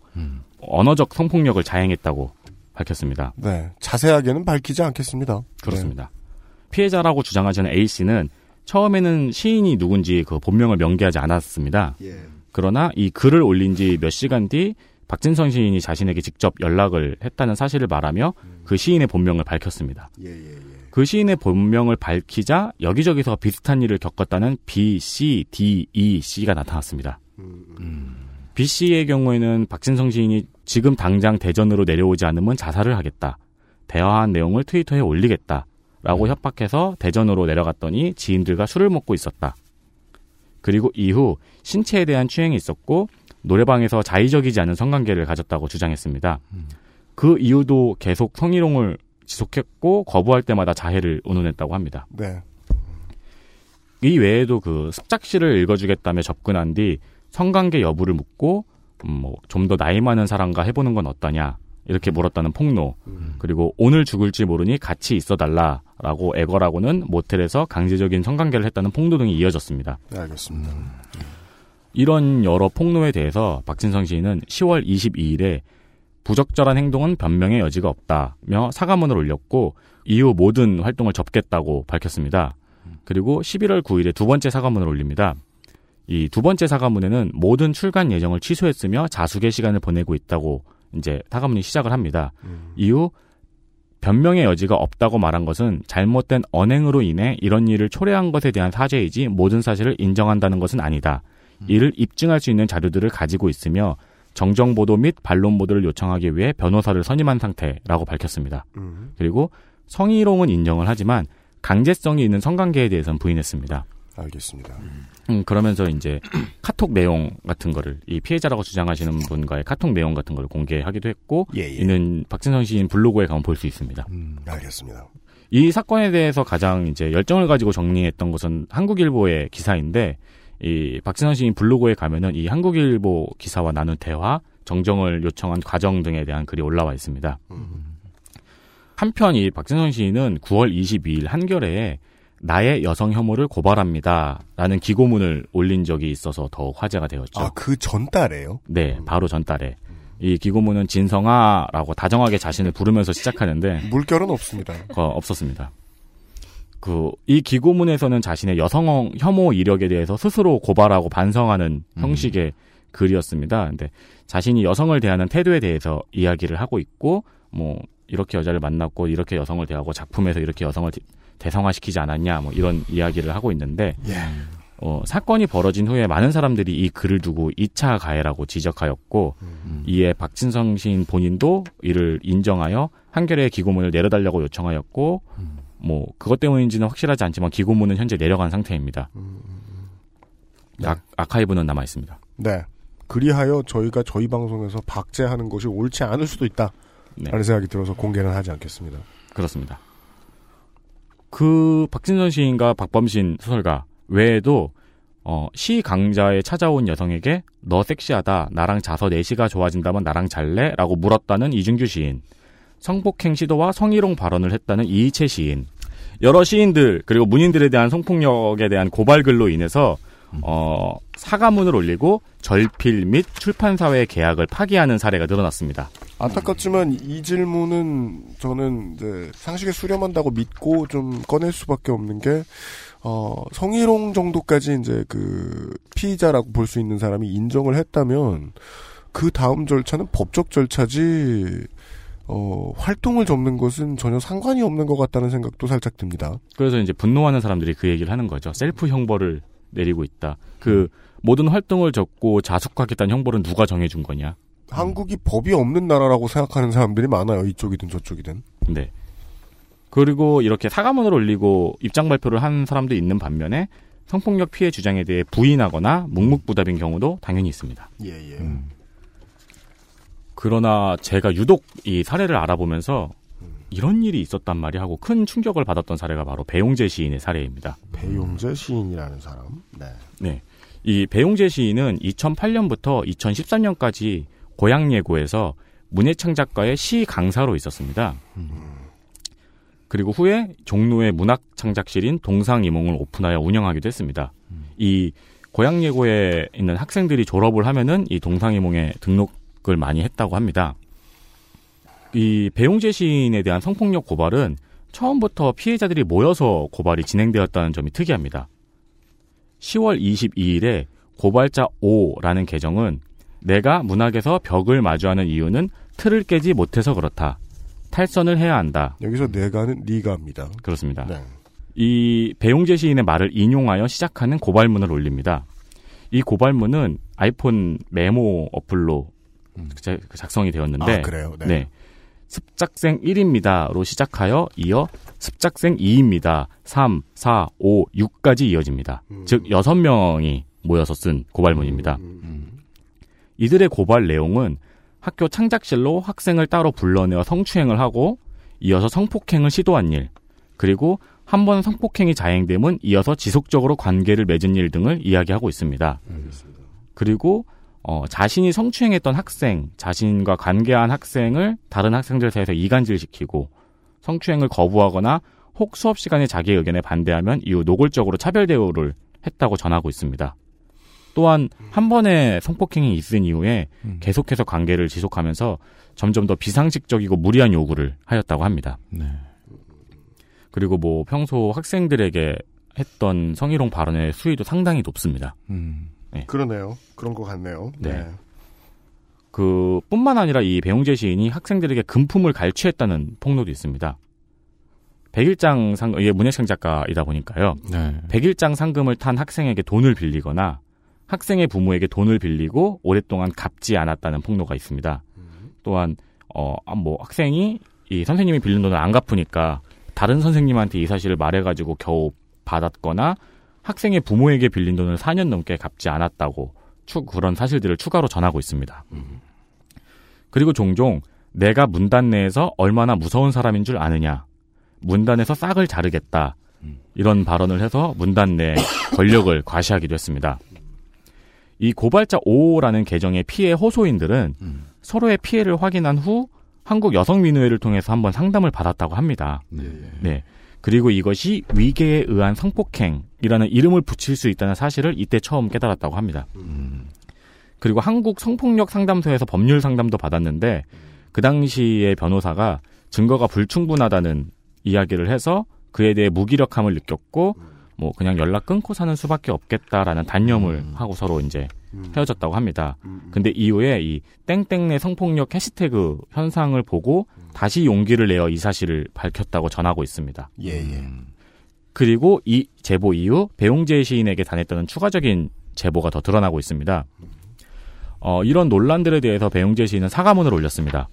언어적 성폭력을 자행했다고 밝혔습니다.
네. 자세하게는 밝히지 않겠습니다.
그렇습니다. 피해자라고 주장하시는 A 씨는 처음에는 시인이 누군지 그 본명을 명기하지 않았습니다.
예.
그러나 이 글을 올린 지 몇 시간 뒤 박진성 시인이 자신에게 직접 연락을 했다는 사실을 말하며 그 시인의 본명을 밝혔습니다.
예, 예, 예.
그 시인의 본명을 밝히자 여기저기서 비슷한 일을 겪었다는 B, C, D, E, C가 나타났습니다. B 씨의 경우에는 박진성 시인이 지금 당장 대전으로 내려오지 않으면 자살을 하겠다. 대화한 내용을 트위터에 올리겠다. 라고 협박해서 대전으로 내려갔더니 지인들과 술을 먹고 있었다. 그리고 이후 신체에 대한 추행이 있었고 노래방에서 자의적이지 않은 성관계를 가졌다고 주장했습니다. 그 이후도 계속 성희롱을 지속했고 거부할 때마다 자해를 운운했다고 합니다.
네.
이 외에도 그 습작시를 읽어주겠다며 접근한 뒤 성관계 여부를 묻고 음, 뭐좀 더 나이 많은 사람과 해보는 건 어떠냐 이렇게 물었다는 폭로 그리고 오늘 죽을지 모르니 같이 있어달라라고 애걸하고는 모텔에서 강제적인 성관계를 했다는 폭로 등이 이어졌습니다.
네, 알겠습니다.
이런 여러 폭로에 대해서 박진성 시인은 10월 22일에 부적절한 행동은 변명의 여지가 없다며 사과문을 올렸고 이후 모든 활동을 접겠다고 밝혔습니다. 그리고 11월 9일에 두 번째 사과문을 올립니다. 이 두 번째 사과문에는 모든 출간 예정을 취소했으며 자숙의 시간을 보내고 있다고 이제 사과문이 시작을 합니다. 이후 변명의 여지가 없다고 말한 것은 잘못된 언행으로 인해 이런 일을 초래한 것에 대한 사죄이지 모든 사실을 인정한다는 것은 아니다. 이를 입증할 수 있는 자료들을 가지고 있으며 정정 보도 및 반론 보도를 요청하기 위해 변호사를 선임한 상태라고 밝혔습니다.
음.
그리고 성희롱은 인정을 하지만 강제성이 있는 성관계에 대해서는 부인했습니다.
알겠습니다.
음, 그러면서 이제 [CLEARS THROAT] 카톡 내용 같은 거를 이 피해자라고 주장하시는 분과의 카톡 내용 같은 걸 공개하기도 했고
예, 예.
이는 박진성 시인 블로그에 가면 볼 수 있습니다.
음, 알겠습니다.
이 사건에 대해서 가장 이제 열정을 가지고 정리했던 것은 한국일보의 기사인데 이 박진선 시인 블로그에 가면은 이 한국일보 기사와 나눈 대화, 정정을 요청한 과정 등에 대한 글이 올라와 있습니다. 한편 이 박진선 시인은 9월 22일 한겨레에 나의 여성 혐오를 고발합니다 라는 기고문을 올린 적이 있어서 더욱 화제가 되었죠.
아, 그 전달에요?
네, 바로 전달에. 이 기고문은 진성아라고 다정하게 자신을 부르면서 시작하는데
물결은 없습니다.
어, 없었습니다. 그, 이 기고문에서는 자신의 여성 혐오 이력에 대해서 스스로 고발하고 반성하는 형식의 글이었습니다. 근데 자신이 여성을 대하는 태도에 대해서 이야기를 하고 있고, 뭐, 이렇게 여자를 만났고, 이렇게 여성을 대하고, 작품에서 이렇게 여성을 대- 대성화시키지 않았냐, 뭐, 이런 이야기를 하고 있는데,
예.
어, 사건이 벌어진 후에 많은 사람들이 이 글을 두고 2차 가해라고 지적하였고, 이에 박진성 시인 본인도 이를 인정하여 한겨레의 기고문을 내려달라고 요청하였고, 뭐 그것 때문인지는 확실하지 않지만 기고문은 현재 내려간 상태입니다. 아, 아카이브는 남아 있습니다.
네. 그리하여 저희가 저희 방송에서 박제하는 것이 옳지 않을 수도 있다.
네.
라는 생각이 들어서 공개는 하지 않겠습니다.
그렇습니다. 그 박진선 시인과 박범신 소설가 외에도 어, 시 강좌에 찾아온 여성에게 너 섹시하다 나랑 자서 내시가 좋아진다면 나랑 잘래? 라고 물었다는 이준규 시인 성폭행 시도와 성희롱 발언을 했다는 이희채 시인 여러 시인들 그리고 문인들에 대한 성폭력에 대한 고발글로 인해서 어, 사과문을 올리고 절필 및 출판사회 계약을 파기하는 사례가 늘어났습니다.
안타깝지만 이 질문은 저는 이제 상식에 수렴한다고 믿고 좀 꺼낼 수밖에 없는 게 어, 성희롱 정도까지 이제 그 피의자라고 볼 수 있는 사람이 인정을 했다면 그 다음 절차는 법적 절차지 어, 활동을 접는 것은 전혀 상관이 없는 것 같다는 생각도 살짝 듭니다.
그래서 이제 분노하는 사람들이 그 얘기를 하는 거죠. 셀프 형벌을 내리고 있다. 그 모든 활동을 접고 자숙하겠다는 형벌은 누가 정해준 거냐?
한국이 법이 없는 나라라고 생각하는 사람들이 많아요. 이쪽이든 저쪽이든.
네. 그리고 이렇게 사과문을 올리고 입장 발표를 한 사람도 있는 반면에 성폭력 피해 주장에 대해 부인하거나 묵묵부답인 경우도 당연히 있습니다.
예, 예.
그러나 제가 유독 이 사례를 알아보면서 이런 일이 있었단 말이 하고 큰 충격을 받았던 사례가 바로 배용재 시인의 사례입니다.
배용재 시인이라는 사람. 네.
네. 이 배용재 시인은 2008년부터 2013년까지 고향예고에서 문예창 작가의 시 강사로 있었습니다. 그리고 후에 종로의 문학 창작실인 동상이몽을 오픈하여 운영하기도 했습니다. 이 고향예고에 있는 학생들이 졸업을 하면은 이 동상이몽에 등록 을 많이 했다고 합니다. 이 배용재 시인에 대한 성폭력 고발은 처음부터 피해자들이 모여서 고발이 진행되었다는 점이 특이합니다. 10월 22일에 고발자 5라는 계정은 내가 문학에서 벽을 마주하는 이유는 틀을 깨지 못해서 그렇다. 탈선을 해야 한다.
여기서 내가는 네가입니다.
그렇습니다.
네.
이 배용재 시인의 말을 인용하여 시작하는 고발문을 올립니다. 이 고발문은 아이폰 메모 어플로 자- 작성이 되었는데
아, 그래요? 네.
습작생 1입니다로 시작하여 이어 습작생 2입니다. 3, 4, 5, 6까지 이어집니다. 즉 6명이 모여서 쓴 고발문입니다. 이들의 고발 내용은 학교 창작실로 학생을 따로 불러내어 성추행을 하고 이어서 성폭행을 시도한 일, 그리고 한 번 성폭행이 자행되면 이어서 지속적으로 관계를 맺은 일 등을 이야기하고 있습니다. 그리고 어, 자신이 성추행했던 학생, 자신과 관계한 학생을 다른 학생들 사이에서 이간질시키고 성추행을 거부하거나 혹 수업 시간에 자기의 의견에 반대하면 이후 노골적으로 차별 대우를 했다고 전하고 있습니다. 또한 한 번의 성폭행이 있은 이후에 계속해서 관계를 지속하면서 점점 더 비상식적이고 무리한 요구를 하였다고 합니다.
네.
그리고 뭐 평소 학생들에게 했던 성희롱 발언의 수위도 상당히 높습니다.
음.
그러네요. 그런 것 같네요.
네. 그 뿐만 아니라 이 배용재 시인이 학생들에게 금품을 갈취했다는 폭로도 있습니다. 백일장 상금, 이게 문예창 작가이다 보니까요.
네.
백일장 상금을 탄 학생에게 돈을 빌리거나 학생의 부모에게 돈을 빌리고 오랫동안 갚지 않았다는 폭로가 있습니다. 또한 어 뭐 학생이 이 선생님이 빌린 돈을 안 갚으니까 다른 선생님한테 이 사실을 말해가지고 겨우 받았거나 학생의 부모에게 빌린 돈을 4년 넘게 갚지 않았다고 추 그런 사실들을 추가로 전하고 있습니다. 그리고 종종 내가 문단 내에서 얼마나 무서운 사람인 줄 아느냐, 문단에서 싹을 자르겠다 이런 발언을 해서 문단 내 [COUGHS] 권력을 과시하기도 했습니다. 이 고발자 5라는 계정의 피해 호소인들은 서로의 피해를 확인한 후 한국 여성민의회를 통해서 한번 상담을 받았다고 합니다. 네. 그리고 이것이 위계에 의한 성폭행이라는 이름을 붙일 수 있다는 사실을 이때 처음 깨달았다고 합니다. 그리고 한국 성폭력 상담소에서 법률 상담도 받았는데 그 당시에 변호사가 증거가 불충분하다는 이야기를 해서 그에 대해 무기력함을 느꼈고 뭐 그냥 연락 끊고 사는 수밖에 없겠다라는 단념을 하고 서로 이제 헤어졌다고 합니다. 근데 이후에 이 땡땡내 성폭력 해시태그 현상을 보고 다시 용기를 내어 이 사실을 밝혔다고 전하고 있습니다.
예, 예.
그리고 이 제보 이후 배용재 시인에게 단했다는 추가적인 제보가 더 드러나고 있습니다. 어, 이런 논란들에 대해서 배용재 시인은 사과문을 올렸습니다.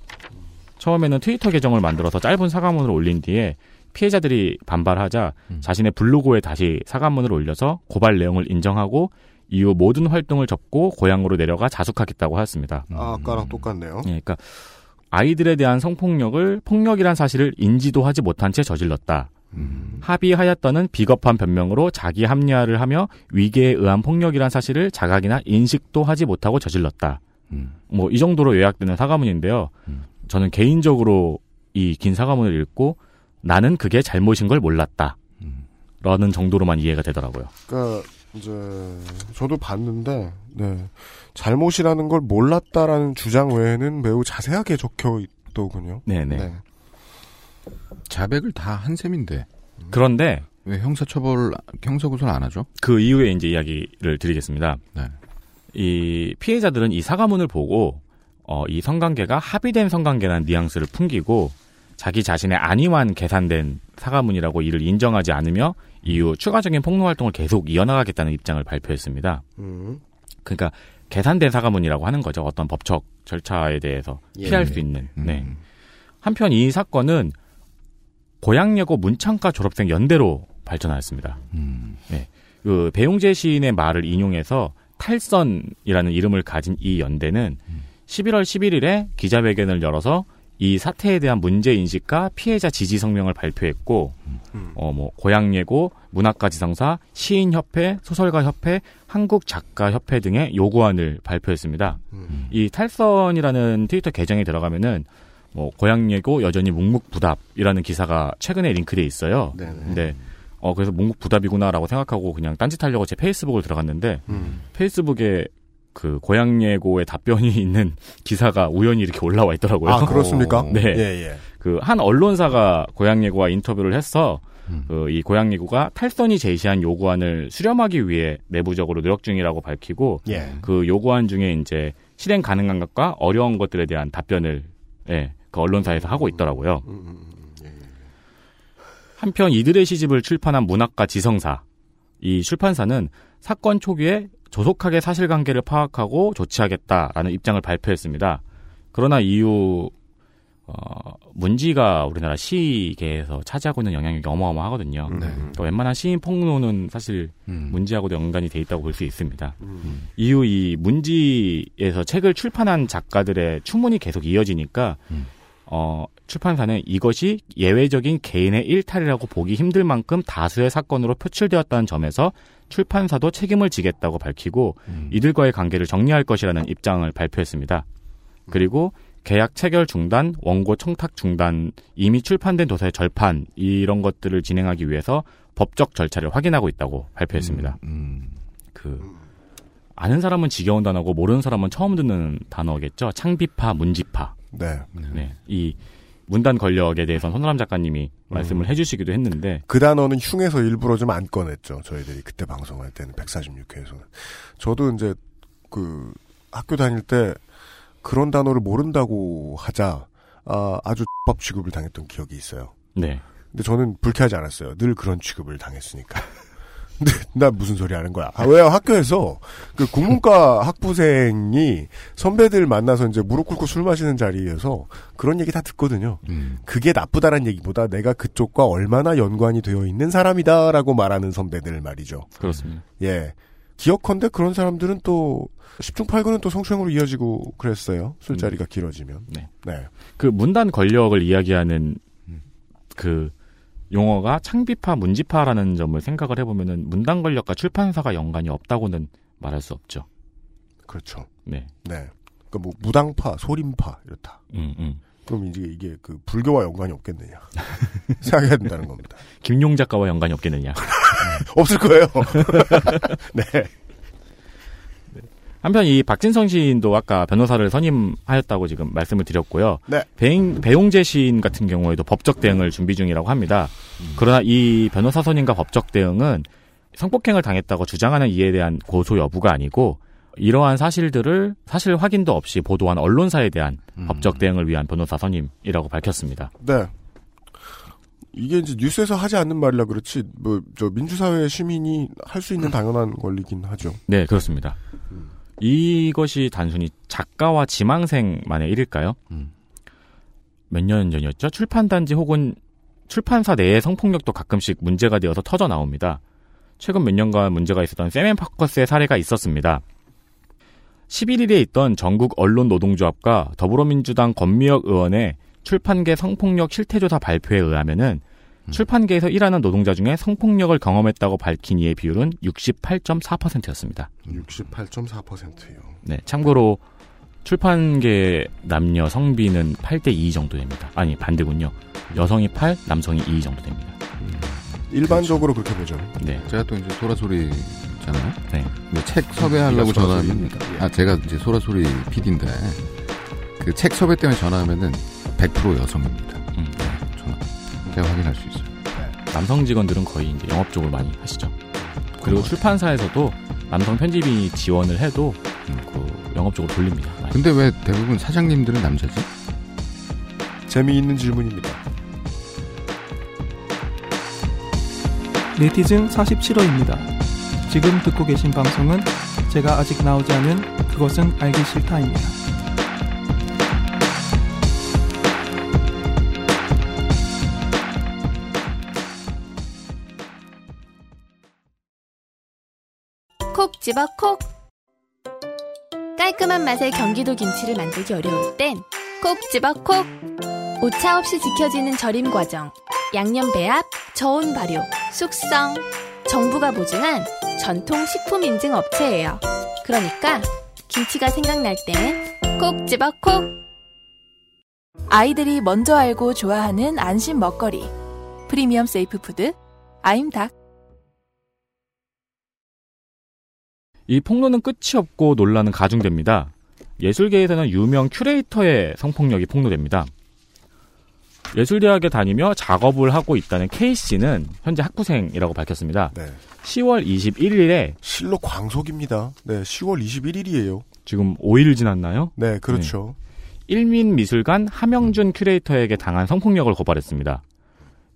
처음에는 트위터 계정을 만들어서 짧은 사과문을 올린 뒤에 피해자들이 반발하자 자신의 블로그에 다시 사과문을 올려서 고발 내용을 인정하고 이후 모든 활동을 접고 고향으로 내려가 자숙하겠다고 하였습니다.
아, 아까랑 똑같네요.
예, 그러니까 아이들에 대한 성폭력을 폭력이란 사실을 인지도 하지 못한 채 저질렀다. 합의하였다는 비겁한 변명으로 자기 합리화를 하며 위계에 의한 폭력이란 사실을 자각이나 인식도 하지 못하고 저질렀다. 뭐이 정도로 요약되는 사과문인데요. 저는 개인적으로 이 긴 사과문을 읽고 나는 그게 잘못인 걸 몰랐다. 라는 정도로만 이해가 되더라고요.
그러니까 이제 저도 봤는데 네. 잘못이라는 걸 몰랐다라는 주장 외에는 매우 자세하게 적혀 있더군요.
네네.
네.
자백을 다 한 셈인데
그런데
왜 형사처벌 형사고소를 안 하죠?
그 이후에 이제 이야기를 드리겠습니다.
네.
이 피해자들은 이 사과문을 보고 어, 이 성관계가 합의된 성관계라는 뉘앙스를 풍기고 자기 자신의 안위만 계산된 사과문이라고 이를 인정하지 않으며 이후 추가적인 폭로 활동을 계속 이어나가겠다는 입장을 발표했습니다.
음.
그러니까 계산된 사과문이라고 하는 거죠. 어떤 법적 절차에 대해서
예.
피할 수 있는. 네.
음.
한편 이 사건은 고양여고 문창과 졸업생 연대로 발전하였습니다.
음.
네. 그 배용재 시인의 말을 인용해서 탈선이라는 이름을 가진 이 연대는 11월 11일에 기자회견을 열어서 이 사태에 대한 문제 인식과 피해자 지지 성명을 발표했고
음.
어뭐 고향 예고, 문학가 지성사, 시인 협회, 소설가 협회, 한국 작가 협회 등의 요구안을 발표했습니다.
음.
이 탈선이라는 트위터 계정에 들어가면은 뭐 고향 예고 여전히 묵묵부답이라는 기사가 최근에 링크돼 있어요.
네네.
근데 어 그래서 묵묵부답이구나라고 생각하고 그냥 딴짓하려고 제 페이스북을 들어갔는데
음.
페이스북에 그 고향 예고의 답변이 [LAUGHS] 있는 기사가 우연히 이렇게 올라와 있더라고요.
아 그렇습니까? [LAUGHS]
네.
예 예.
그 한 언론사가 고향 예고와 인터뷰를 해서
음.
그 이 고향 예고가 탈선이 제시한 요구안을 수렴하기 위해 내부적으로 노력 중이라고 밝히고
예.
그 요구안 중에 이제 실행 가능한 것과 어려운 것들에 대한 답변을 예, 그 언론사에서 하고 있더라고요.
음, 음, 음, 예, 예.
한편 이들의 시집을 출판한 문학가 지성사 이 출판사는 사건 초기에 조속하게 사실관계를 파악하고 조치하겠다라는 입장을 발표했습니다. 그러나 이후 어, 문지가 우리나라 시계에서 차지하고 있는 영향력이 어마어마하거든요.
네.
그러니까 웬만한 시인 폭로는 사실
음.
문지하고도 연관이 돼 있다고 볼 수 있습니다.
음.
이후 이 문지에서 책을 출판한 작가들의 추문이 계속 이어지니까
음.
어, 출판사는 이것이 예외적인 개인의 일탈이라고 보기 힘들 만큼 다수의 사건으로 표출되었다는 점에서 출판사도 책임을 지겠다고 밝히고
음.
이들과의 관계를 정리할 것이라는 입장을 발표했습니다. 그리고 계약 체결 중단, 원고 청탁 중단, 이미 출판된 도서의 절판 이런 것들을 진행하기 위해서 법적 절차를 확인하고 있다고 발표했습니다.
음.
그 아는 사람은 지겨운 단어고 모르는 사람은 처음 듣는 단어겠죠. 창비파, 문지파.
네.
네. 이 문단 권력에 대해서는 손아람 작가님이 말씀을 해주시기도 했는데
그 단어는 흉에서 일부러 좀 안 꺼냈죠. 저희들이 그때 방송할 때는 146회에서는. 저도 이제 그 학교 다닐 때 그런 단어를 모른다고 하자 아, 아주 법 취급을 당했던 기억이 있어요.
네.
근데 저는 불쾌하지 않았어요. 늘 그런 취급을 당했으니까. 근데 나 무슨 소리 하는 거야? 아, 왜요? 학교에서 그 국문과 학부생이 선배들 만나서 이제 무릎 꿇고 술 마시는 자리에서 그런 얘기 다 듣거든요.
음.
그게 나쁘다는 얘기보다 내가 그쪽과 얼마나 연관이 되어 있는 사람이다라고 말하는 선배들 말이죠.
그렇습니다.
예. 기억컨대 그런 사람들은 또 10중 8구는 또 성추행으로 이어지고 그랬어요. 술자리가 길어지면.
네.
네.
그 문단 권력을 이야기하는
음.
그 용어가 창비파, 문지파라는 점을 생각을 해보면은 문단 권력과 출판사가 연관이 없다고는 말할 수 없죠.
그렇죠.
네.
네. 그뭐 무당파, 소림파 이렇다.
음, 음.
그럼 이제 이게 그 불교와 연관이 없겠느냐 [LAUGHS] 생각해야 된다는 겁니다.
김용 작가와 연관이 없겠느냐. [LAUGHS]
없을 거예요. [LAUGHS] 네.
한편 이 박진성 시인도 아까 변호사를 선임하였다고 지금 말씀을 드렸고요.
네.
배ing, 배용재 시인 같은 경우에도 법적 대응을 준비 중이라고 합니다. 그러나 이 변호사 선임과 법적 대응은 성폭행을 당했다고 주장하는 이에 대한 고소 여부가 아니고 이러한 사실들을 사실 확인도 없이 보도한 언론사에 대한
음.
법적 대응을 위한 변호사 선임이라고 밝혔습니다.
네. 이게 이제 뉴스에서 하지 않는 말이라 그렇지 뭐 저 민주사회 시민이 할 수 있는 당연한 권리긴 하죠.
네, 그렇습니다. 이것이 단순히 작가와 지망생만의 일일까요?
음.
몇년 전이었죠? 출판단지 혹은 출판사 내의 성폭력도 가끔씩 문제가 되어서 터져 나옵니다. 최근 몇 년간 문제가 있었던 세멘 파커스의 사례가 있었습니다. 11일에 있던 전국 언론 노동조합과 더불어민주당 권미혁 의원의 출판계 성폭력 실태조사 발표에 의하면은 출판계에서 일하는 노동자 중에 성폭력을 경험했다고 밝힌 이의 비율은 68.4%였습니다.
68.4%예요.
네, 참고로 출판계 남녀 성비는 8대 2 정도 됩니다. 아니, 반대군요. 여성이 8, 남성이 2 정도 됩니다.
일반적으로 그렇게 보죠.
네.
제가 또 이제 소라소리잖아요.
네.
책 섭외하려고 전화하면. 아 제가 이제 소라소리 PD인데 그 책 섭외 때문에 전화하면은 100% 여성입니다.
음.
네, 전화. 제가 확인할 수 있어요.
남성 직원들은 거의 이제 영업 쪽을 많이 하시죠. 그리고 출판사에서도 남성 편집인이 지원을 해도 음, 그 영업 쪽으로 돌립니다. 많이.
근데 왜 대부분 사장님들은 남자지?
재미있는 질문입니다.
네티즌 47호입니다. 지금 듣고 계신 방송은 제가 아직 나오지 않은 그것은 알기 싫다입니다.
콕 집어 콕. 깔끔한 맛의 경기도 김치를 만들기 어려울 땐 콕 집어 콕. 오차 없이 지켜지는 절임 과정. 양념 배합, 저온 발효, 숙성. 정부가 보증한 전통 식품 인증 업체예요. 그러니까 김치가 생각날 땐 콕 집어 콕.
아이들이 먼저 알고 좋아하는 안심 먹거리. Premium Safe Food 아임닭.
이 폭로는 끝이 없고 논란은 가중됩니다. 예술계에서는 유명 큐레이터의 성폭력이 폭로됩니다. 예술대학에 다니며 작업을 하고 있다는 K씨는 현재 학부생이라고 밝혔습니다. 10월 21일에
실로 광속입니다. 네, 10월 21일이에요.
지금 5일 지났나요?
네, 그렇죠.
일민미술관 함영준 큐레이터에게 당한 성폭력을 고발했습니다.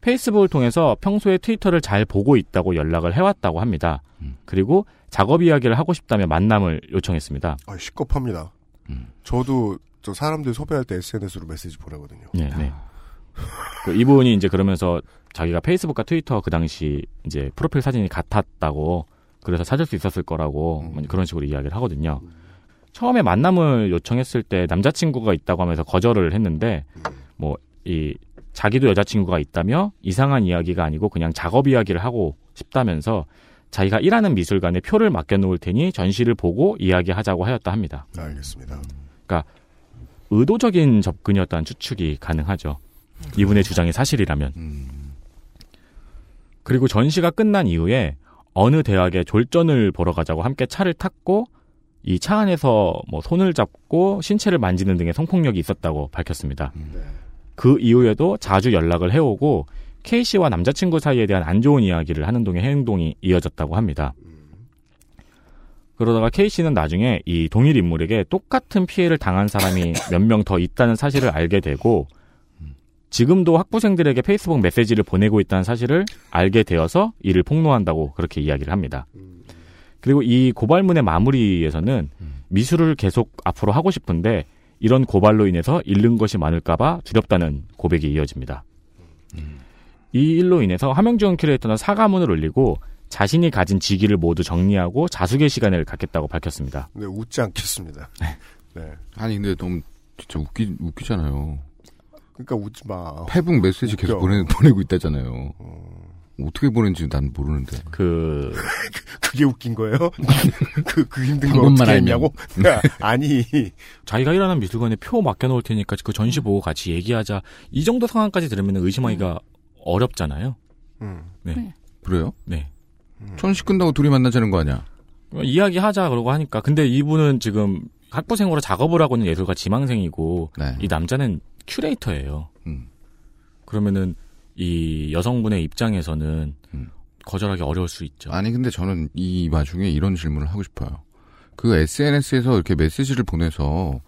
페이스북을 통해서 평소에 트위터를 잘 보고 있다고 연락을 해왔다고 합니다. 그리고 작업 이야기를 하고 싶다며 만남을 요청했습니다.
아, 시겁합니다. 저도 저 사람들 섭외할 때 SNS로 메시지 보내거든요.
네, 네. 그 이분이 이제 그러면서 자기가 페이스북과 트위터 그 당시 이제 프로필 사진이 같았다고 그래서 찾을 수 있었을 거라고 뭐 그런 식으로 이야기를 하거든요. 처음에 만남을 요청했을 때 남자친구가 있다고 하면서 거절을 했는데 뭐 이 자기도 여자친구가 있다며 이상한 이야기가 아니고 그냥 작업 이야기를 하고 싶다면서 자기가 일하는 미술관에 표를 맡겨놓을 테니 전시를 보고 이야기하자고 하였다 합니다.
알겠습니다.
그러니까 의도적인 접근이었다는 추측이 가능하죠. 이분의 주장이 사실이라면. 그리고 전시가 끝난 이후에 어느 대학에 졸전을 보러 가자고 함께 차를 탔고 이 차 안에서 뭐 손을 잡고 신체를 만지는 등의 성폭력이 있었다고 밝혔습니다. 그 이후에도 자주 연락을 해오고 K 씨와 남자친구 사이에 대한 안 좋은 이야기를 하는 동의 행동이 이어졌다고 합니다. 그러다가 K 씨는 나중에 이 동일 인물에게 똑같은 피해를 당한 사람이 [LAUGHS] 몇 명 더 있다는 사실을 알게 되고 지금도 학부생들에게 페이스북 메시지를 보내고 있다는 사실을 알게 되어서 이를 폭로한다고 그렇게 이야기를 합니다. 그리고 이 고발문의 마무리에서는 미술을 계속 앞으로 하고 싶은데 이런 고발로 인해서 잃는 것이 많을까봐 두렵다는 고백이 이어집니다. 이 일로 인해서 함영준 큐레이터는 사과문을 올리고 자신이 가진 직위를 모두 정리하고 자숙의 시간을 갖겠다고 밝혔습니다.
네, 웃지 않겠습니다. [LAUGHS] 네.
아니 근데 너무 진짜 웃기 웃기잖아요.
그러니까 웃지 마.
페북 메시지 계속
웃겨.
보내 보내고 있다잖아요. 어떻게 보낸지 난 모르는데.
그 [LAUGHS]
그게 웃긴 거예요? [LAUGHS] 그, 그 힘든 거 어떻게. 했냐고? 아니.
자기가 일하는 미술관에 표 맡겨놓을 테니까 그 전시 보고 같이 얘기하자. 이 정도 상황까지 들으면 의심하기가 어렵잖아요.
음.
네.
그래요?
네.
전시 끝나고 둘이 만나자는 거 아니야?
이야기하자 그러고 하니까. 근데 이분은 지금 학부생으로 작업을 하고 있는 예술가 지망생이고
네.
이 남자는 큐레이터예요.
음.
그러면은 이 여성분의 입장에서는 거절하기 어려울 수 있죠.
아니 근데 저는 이 와중에 이런 질문을 하고 싶어요. 그 SNS에서 이렇게 메시지를 보내서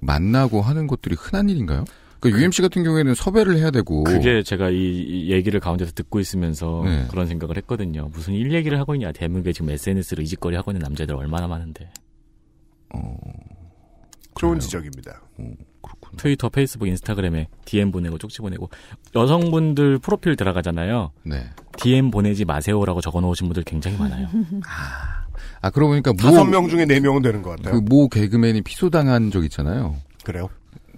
만나고 하는 것들이 흔한 일인가요? 그러니까 UMC 같은 경우에는 섭외를 해야 되고
그게 제가 이, 이 얘기를 가운데서 듣고 있으면서
네.
그런 생각을 했거든요. 무슨 일 얘기를 하고 있냐. 대목에 지금 SNS로 이직거리 하고 있는 남자들 얼마나 많은데.
좋은 지적입니다.
트위터, 페이스북, 인스타그램에 DM 보내고 쪽지 보내고 여성분들 프로필 들어가잖아요.
네.
DM 보내지 마세요라고 적어놓으신 분들 굉장히 많아요. [LAUGHS]
아 그러고 보니까 모-
다섯 명 중에 네 명은 되는 것 같아요.
그 모 개그맨이 피소당한 적 있잖아요.
그래요?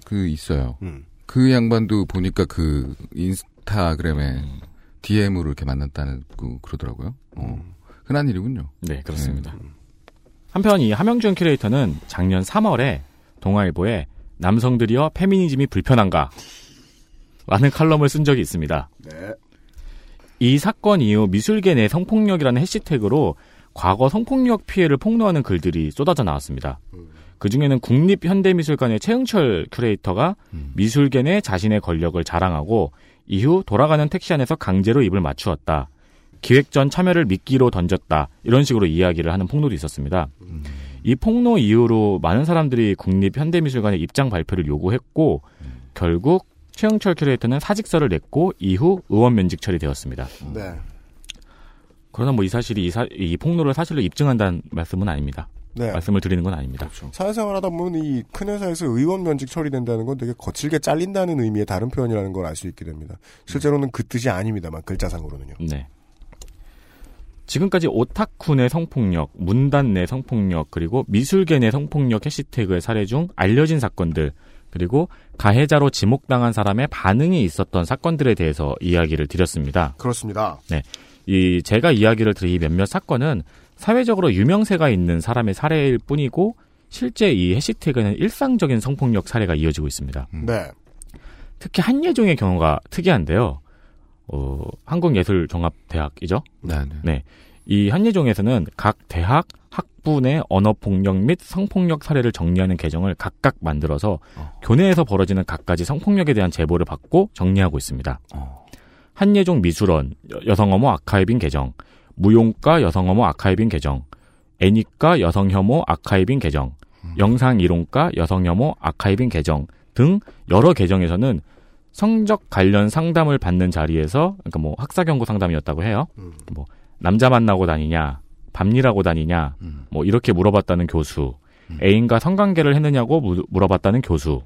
그 있어요.
음.
그 양반도 보니까 그 인스타그램에 DM으로 이렇게 만났다는 그 그러더라고요. 어. 흔한 일이군요.
네, 그렇습니다. 한편 이 함영준 큐레이터는 작년 3월에 동아일보에 남성들이여 페미니즘이 불편한가? 라는 칼럼을 쓴 적이 있습니다.
네.
이 사건 이후 미술계 내 성폭력이라는 해시태그로 과거 성폭력 피해를 폭로하는 글들이 쏟아져 나왔습니다. 그 중에는 국립현대미술관의 최흥철 큐레이터가 미술계 내 자신의 권력을 자랑하고 이후 돌아가는 택시 안에서 강제로 입을 맞추었다. 기획 전 참여를 미끼로 던졌다. 이런 식으로 이야기를 하는 폭로도 있었습니다. 이 폭로 이후로 많은 사람들이 국립 현대미술관의 입장 발표를 요구했고 결국 최영철 큐레이터는 사직서를 냈고 이후 의원 면직 처리되었습니다.
네.
그러나 뭐 이 사실이 이, 사- 이 폭로를 사실로 입증한다는 말씀은 아닙니다.
네.
말씀을 드리는 건 아닙니다.
사회생활 하다 보면 이 큰 회사에서 의원 면직 처리된다는 건 되게 거칠게 잘린다는 의미의 다른 표현이라는 걸 알 수 있게 됩니다. 실제로는 그 뜻이 아닙니다만 글자상으로는요.
네. 지금까지 오타쿠 내 성폭력, 문단 내 성폭력, 그리고 미술계 내 성폭력 해시태그의 사례 중 알려진 사건들, 그리고 가해자로 지목당한 사람의 반응이 있었던 사건들에 대해서 이야기를 드렸습니다.
그렇습니다.
네. 이 제가 이야기를 드린 이 몇몇 사건은 사회적으로 유명세가 있는 사람의 사례일 뿐이고 실제 이 해시태그는 일상적인 성폭력 사례가 이어지고 있습니다.
네.
특히 한예종의 경우가 특이한데요. 어, 한국예술종합대학이죠.
네.
네. 이 한예종에서는 각 대학 학부 내 언어폭력 및 성폭력 사례를 정리하는 계정을 각각 만들어서 교내에서 벌어지는 각가지 성폭력에 대한 제보를 받고 정리하고 있습니다. 한예종 미술원 여- 여성어모 아카이빙 계정, 무용가 여성어모 아카이빙 계정, 애니과 여성혐오 아카이빙 계정, 영상이론가 여성혐오 아카이빙 계정 등 여러 계정에서는 성적 관련 상담을 받는 자리에서 그러니까 뭐 학사 경고 상담이었다고 해요. 뭐 남자 만나고 다니냐, 밤일하고 다니냐, 뭐 이렇게 물어봤다는 교수, 애인과 성관계를 했느냐고 무- 물어봤다는 교수,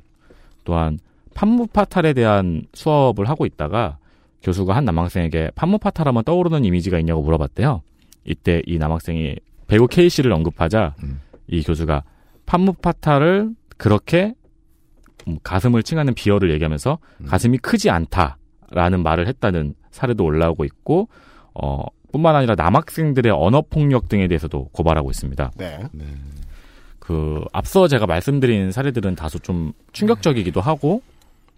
또한 판무파탈에 대한 수업을 하고 있다가 교수가 한 남학생에게 판무파탈하면 떠오르는 이미지가 있냐고 물어봤대요. 이때 이 남학생이 배우 K 씨를 언급하자 이 교수가 판무파탈을 그렇게 음, 가슴을 칭하는 비열을 얘기하면서 가슴이 크지 않다라는 말을 했다는 사례도 올라오고 있고 어 뿐만 아니라 남학생들의 언어 폭력 등에 대해서도 고발하고 있습니다.
네.
그 앞서 제가 말씀드린 사례들은 다소 좀 충격적이기도 하고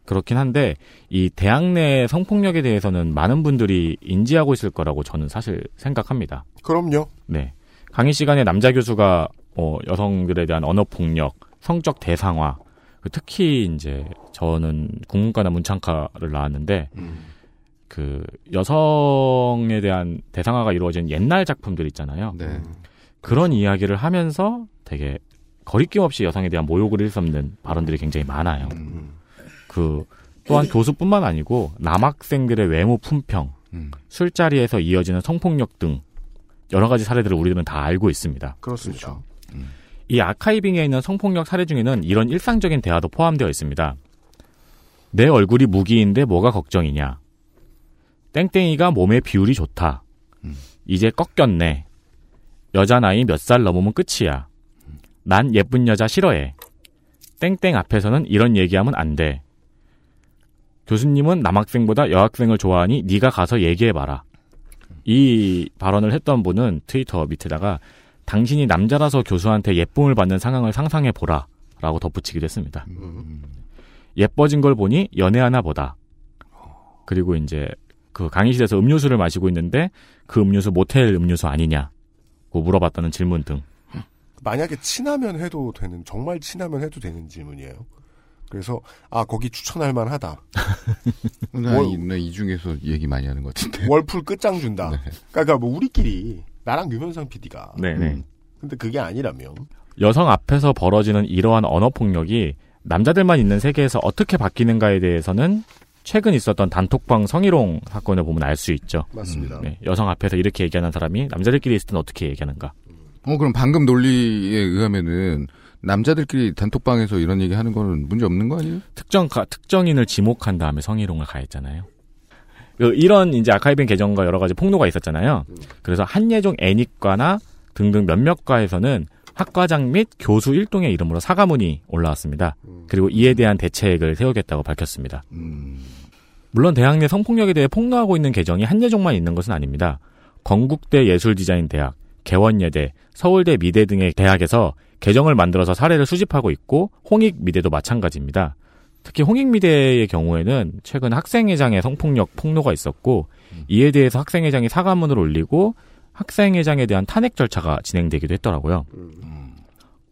그렇긴 한데 이 대학 내 성폭력에 대해서는 많은 분들이 인지하고 있을 거라고 저는 사실 생각합니다.
그럼요.
네. 강의 시간에 남자 교수가 어, 여성들에 대한 언어 폭력, 성적 대상화, 그 특히 이제 저는 국문과나 문창과를 나왔는데 그 여성에 대한 대상화가 이루어진 옛날 작품들 있잖아요. 그런 이야기를 하면서 되게 거리낌 없이 여성에 대한 모욕을 일삼는 발언들이 굉장히 많아요. 그 또한 교수뿐만 아니고 남학생들의 외모 품평, 술자리에서 이어지는 성폭력 등 여러 가지 사례들을 우리들은 다 알고 있습니다.
그렇습니다.
이 아카이빙에 있는 성폭력 사례 중에는 이런 일상적인 대화도 포함되어 있습니다. 내 얼굴이 무기인데 뭐가 걱정이냐? 땡땡이가 몸의 비율이 좋다. 이제 꺾였네. 여자 나이 몇 살 넘으면 끝이야. 난 예쁜 여자 싫어해. 땡땡 앞에서는 이런 얘기하면 안 돼. 교수님은 남학생보다 여학생을 좋아하니 네가 가서 얘기해봐라. 이 발언을 했던 분은 트위터 밑에다가 당신이 남자라서 교수한테 예쁨을 받는 상황을 상상해 보라. 라고 덧붙이기도 했습니다. 예뻐진 걸 보니 연애하나 보다. 그리고 이제 그 강의실에서 음료수를 마시고 있는데 그 음료수 모텔 음료수 아니냐고 물어봤다는 질문 등.
만약에 친하면 해도 되는 정말 친하면 해도 되는 질문이에요. 그래서 아 거기 추천할 만하다. [LAUGHS]
나이 나 이 중에서 얘기 많이 하는 것 같은데.
월풀 끝장 준다. 그러니까 뭐 우리끼리 나랑 유면상 PD가.
네네.
근데 그게 아니라면
여성 앞에서 벌어지는 이러한 언어 폭력이 남자들만 있는 세계에서 어떻게 바뀌는가에 대해서는 최근 있었던 단톡방 성희롱 사건을 보면 알 수 있죠.
맞습니다.
네, 여성 앞에서 이렇게 얘기하는 사람이 남자들끼리 있을 때는 어떻게 얘기하는가.
어 그럼 방금 논리에 의하면은 남자들끼리 단톡방에서 이런 얘기 하는 거는 문제 없는 거 아니에요?
특정 가- 특정인을 지목한 다음에 성희롱을 가했잖아요. 그 이런 이제 아카이빙 계정과 여러 가지 폭로가 있었잖아요. 그래서 한예종 애니과나 등등 몇몇 과에서는 학과장 및 교수 일동의 이름으로 사과문이 올라왔습니다. 그리고 이에 대한 대책을 세우겠다고 밝혔습니다. 물론 대학 내 성폭력에 대해 폭로하고 있는 계정이 한예종만 있는 것은 아닙니다. 건국대 예술디자인대학, 개원예대, 서울대 미대 등의 대학에서 계정을 만들어서 사례를 수집하고 있고 홍익 미대도 마찬가지입니다. 특히 홍익미대의 경우에는 최근 학생회장의 성폭력 폭로가 있었고 이에 대해서 학생회장이 사과문을 올리고 학생회장에 대한 탄핵 절차가 진행되기도 했더라고요.